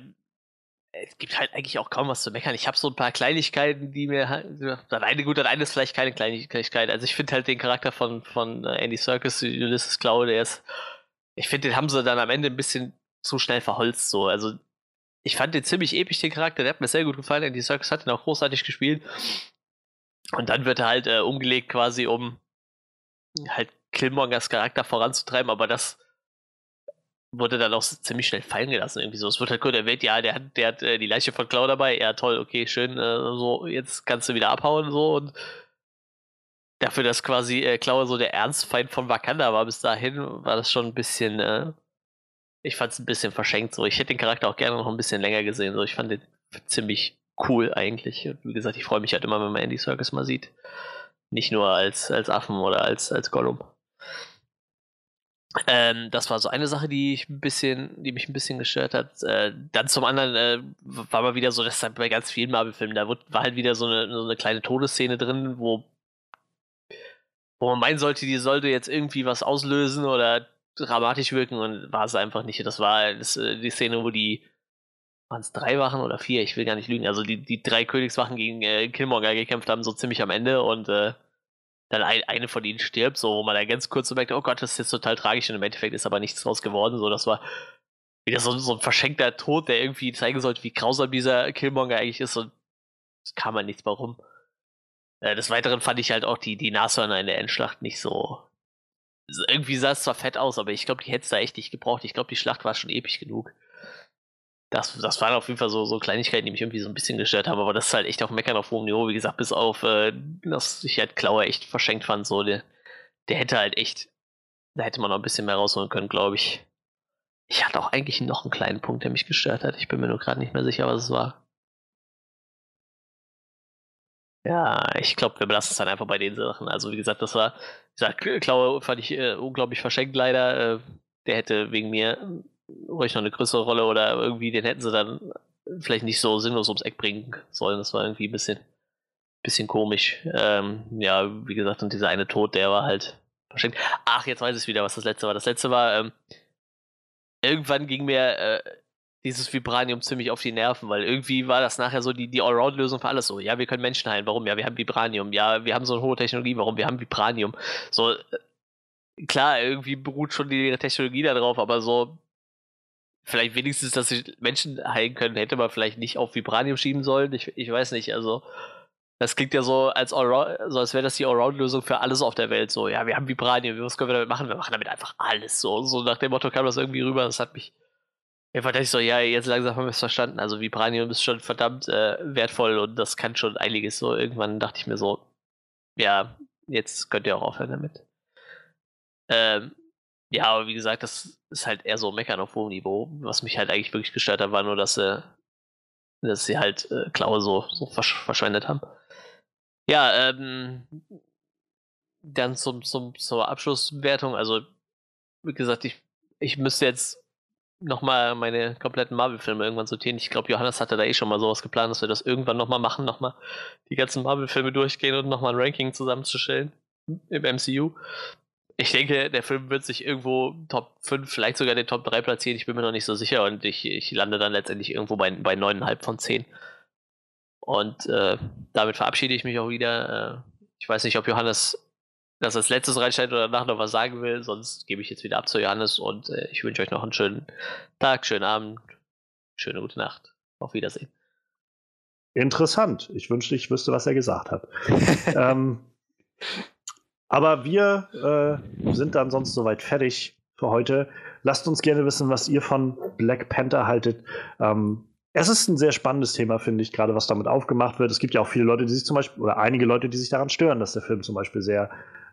es gibt halt eigentlich auch kaum was zu meckern. Ich habe so ein paar Kleinigkeiten, die mir halt. Das eine gut, das eine ist vielleicht keine Kleinigkeit. Also ich finde halt den Charakter von, von äh, Andy Serkis, Ulysses Claude, der ist. Ich finde, den haben sie dann am Ende ein bisschen zu schnell verholzt. So. Also ich fand den ziemlich episch, den Charakter. Der hat mir sehr gut gefallen. Andy Serkis hat ihn auch großartig gespielt. Und dann wird er halt äh, umgelegt, quasi, um halt Killmongers Charakter voranzutreiben, aber das wurde dann auch ziemlich schnell fallen gelassen. Irgendwie so. Es wird halt kurz erwähnt, ja, der hat, der hat äh, die Leiche von Cloud dabei. Ja, toll, okay, schön. Äh, so, jetzt kannst du wieder abhauen. so Und dafür, dass quasi äh, Cloud so der Ernstfeind von Wakanda war bis dahin, war das schon ein bisschen. Äh, ich fand es ein bisschen verschenkt. So, ich hätte den Charakter auch gerne noch ein bisschen länger gesehen. So, ich fand den ziemlich cool eigentlich. Wie gesagt, ich freue mich halt immer, wenn man Andy Circus mal sieht. Nicht nur als, als Affen oder als, als Gollum. Ähm, das war so eine Sache, die ich ein bisschen, die mich ein bisschen gestört hat. Äh, dann zum anderen äh, war mal wieder so, dass bei ganz vielen Marvel-Filmen, da war halt wieder so eine, so eine kleine Todesszene drin, wo, wo man meinen sollte, die sollte jetzt irgendwie was auslösen oder dramatisch wirken und war es einfach nicht. Das war das, äh, die Szene, wo die waren es drei Wachen oder vier, ich will gar nicht lügen. Also die, die drei Königswachen gegen äh, Killmonger gekämpft haben, so ziemlich am Ende und äh, dann ein, eine von ihnen stirbt, so wo man dann ganz kurz so merkt, oh Gott, das ist jetzt total tragisch und im Endeffekt ist aber nichts draus geworden. So, das war wieder so, so ein verschenkter Tod, der irgendwie zeigen sollte, wie grausam dieser Killmonger eigentlich ist und es kam halt nichts warum. Äh, des Weiteren fand ich halt auch die, die Nashörner in der Endschlacht nicht so. Irgendwie sah es zwar fett aus, aber ich glaube, die hätte es da echt nicht gebraucht. Ich glaube, die Schlacht war schon episch genug das, das waren auf jeden Fall so, so Kleinigkeiten, die mich irgendwie so ein bisschen gestört haben, aber das ist halt echt auf Meckern auf hohem Niveau, wie gesagt, bis auf, äh, dass ich halt Klauer echt verschenkt fand, so, der, der hätte halt echt, da hätte man noch ein bisschen mehr rausholen können, glaube ich. Ich hatte auch eigentlich noch einen kleinen Punkt, der mich gestört hat. Ich bin mir nur gerade nicht mehr sicher, was es war. Ja, ich glaube, wir belassen es dann einfach bei den Sachen. Also, wie gesagt, das war, wie gesagt, Klaue fand ich äh, unglaublich verschenkt leider. Äh, der hätte wegen mir ruhig noch eine größere Rolle oder irgendwie den hätten sie dann vielleicht nicht so sinnlos ums Eck bringen sollen. Das war irgendwie ein bisschen, bisschen komisch. Ähm, ja, wie gesagt, und dieser eine Tod, der war halt verschenkt. Ach, jetzt weiß ich wieder, was das letzte war. Das letzte war, ähm, irgendwann ging mir äh, dieses Vibranium ziemlich auf die Nerven, weil irgendwie war das nachher so die, die Allround-Lösung für alles so. Ja, wir können Menschen heilen. Warum? Ja, wir haben Vibranium. Ja, wir haben so eine hohe Technologie. Warum? Wir haben Vibranium. So, äh, klar, irgendwie beruht schon die Technologie darauf, aber so, vielleicht wenigstens, dass sie Menschen heilen können, hätte man vielleicht nicht auf Vibranium schieben sollen. Ich, ich weiß nicht, also. Das klingt ja so, als, so, als wäre das die Allround-Lösung für alles auf der Welt. So, ja, wir haben Vibranium, was können wir damit machen? Wir machen damit einfach alles. So, so nach dem Motto kam das irgendwie rüber. Das hat mich. Einfach dachte ich so, ja, jetzt langsam haben wir es verstanden. Also Vibranium ist schon verdammt äh, wertvoll und das kann schon einiges. So, irgendwann dachte ich mir so, ja, jetzt könnt ihr auch aufhören damit. Ähm, ja, aber wie gesagt, das ist halt eher so Meckern auf hohem Niveau. Was mich halt eigentlich wirklich gestört hat, war nur, dass sie, dass sie halt äh, Klaue so, so versch verschwendet haben. Ja, ähm, dann zum, zum, zur Abschlusswertung. Also, wie gesagt, ich, ich müsste jetzt nochmal meine kompletten Marvel-Filme irgendwann sortieren. Ich glaube, Johannes hatte da eh schon mal sowas geplant, dass wir das irgendwann nochmal machen, nochmal die ganzen Marvel-Filme durchgehen und nochmal ein Ranking zusammenzustellen im MCU. Ich denke, der Film wird sich irgendwo Top 5, vielleicht sogar den Top 3 platzieren. Ich bin mir noch nicht so sicher und ich, ich lande dann letztendlich irgendwo bei, bei 9,5 von 10. Und äh, damit verabschiede ich mich auch wieder. Äh, ich weiß nicht, ob Johannes das als letztes reinstellt oder danach noch was sagen will, sonst gebe ich jetzt wieder ab zu Johannes und äh, ich wünsche euch noch einen schönen Tag, schönen Abend, schöne gute Nacht. Auf Wiedersehen. Interessant. Ich wünschte, ich wüsste, was er gesagt hat. ähm, aber wir äh, sind dann sonst soweit fertig für heute. Lasst uns gerne wissen, was ihr von Black Panther haltet. Ähm, es ist ein sehr spannendes Thema, finde ich, gerade was damit aufgemacht wird. Es gibt ja auch viele Leute, die sich zum Beispiel, oder einige Leute, die sich daran stören, dass der Film zum Beispiel sehr,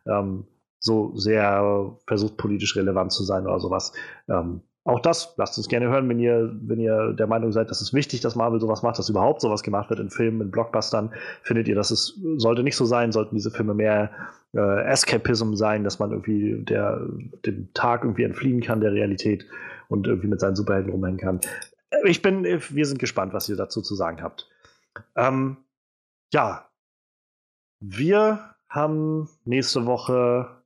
ähm, so sehr versucht, politisch relevant zu sein oder sowas. Ähm, auch das, lasst uns gerne hören, wenn ihr, wenn ihr der Meinung seid, dass es wichtig, dass Marvel sowas macht, dass überhaupt sowas gemacht wird in Filmen, in Blockbustern. Findet ihr, dass es sollte nicht so sein, sollten diese Filme mehr äh, Escapism sein, dass man irgendwie der, dem Tag irgendwie entfliehen kann, der Realität und irgendwie mit seinen Superhelden rumhängen kann. Ich bin, wir sind gespannt, was ihr dazu zu sagen habt. Ähm, ja, wir haben nächste Woche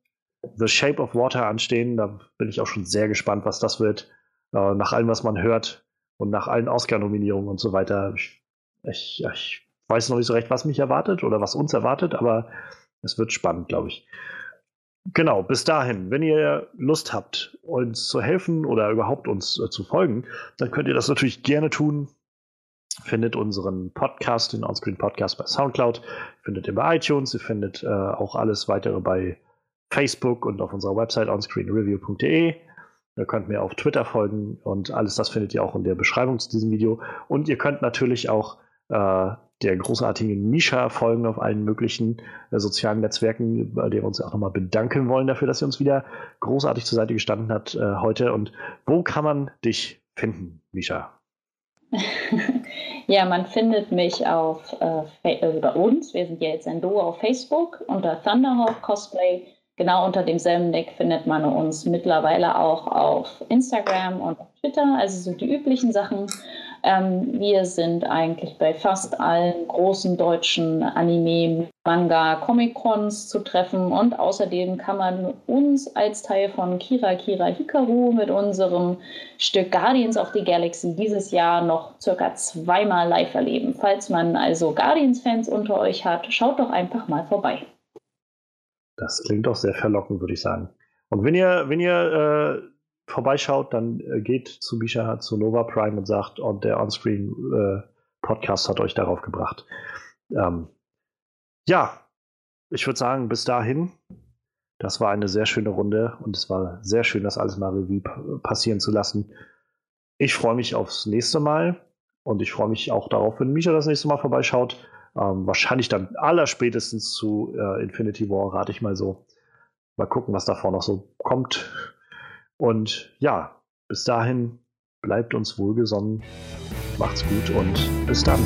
The Shape of Water anstehen. Da bin ich auch schon sehr gespannt, was das wird. Äh, nach allem, was man hört und nach allen Oscar-Nominierungen und so weiter. Ich, ich, ich, weiß noch nicht so recht, was mich erwartet oder was uns erwartet, aber es wird spannend, glaube ich. Genau, bis dahin, wenn ihr Lust habt, uns zu helfen oder überhaupt uns äh, zu folgen, dann könnt ihr das natürlich gerne tun. Findet unseren Podcast, den Onscreen Podcast bei Soundcloud, findet ihr bei iTunes, ihr findet äh, auch alles weitere bei Facebook und auf unserer Website onscreenreview.de. Ihr könnt mir auf Twitter folgen und alles das findet ihr auch in der Beschreibung zu diesem Video. Und ihr könnt natürlich auch äh, der großartigen Misha folgen auf allen möglichen äh, sozialen Netzwerken, bei der wir uns auch nochmal bedanken wollen dafür, dass sie uns wieder großartig zur Seite gestanden hat äh, heute. Und wo kann man dich finden, Misha? ja, man findet mich auf äh, über uns. Wir sind ja jetzt ein Duo auf Facebook unter Thunderhawk Cosplay. Genau unter demselben Nick findet man uns mittlerweile auch auf Instagram und Twitter. Also so die üblichen Sachen. Ähm, wir sind eigentlich bei fast allen großen deutschen Anime, Manga, Comic-Cons zu treffen und außerdem kann man uns als Teil von Kira Kira Hikaru mit unserem Stück Guardians of the Galaxy dieses Jahr noch circa zweimal live erleben. Falls man also Guardians-Fans unter euch hat, schaut doch einfach mal vorbei. Das klingt doch sehr verlockend, würde ich sagen. Und wenn ihr, wenn ihr äh, vorbeischaut, dann äh, geht zu Misha zu Nova Prime und sagt, und der Onscreen äh, Podcast hat euch darauf gebracht. Ähm, ja, ich würde sagen, bis dahin. Das war eine sehr schöne Runde und es war sehr schön, das alles mal Revue passieren zu lassen. Ich freue mich aufs nächste Mal und ich freue mich auch darauf, wenn Misha das nächste Mal vorbeischaut. Ähm, wahrscheinlich dann allerspätestens zu äh, Infinity War, rate ich mal so. Mal gucken, was davor noch so kommt. Und ja, bis dahin bleibt uns wohlgesonnen, macht's gut und bis dann.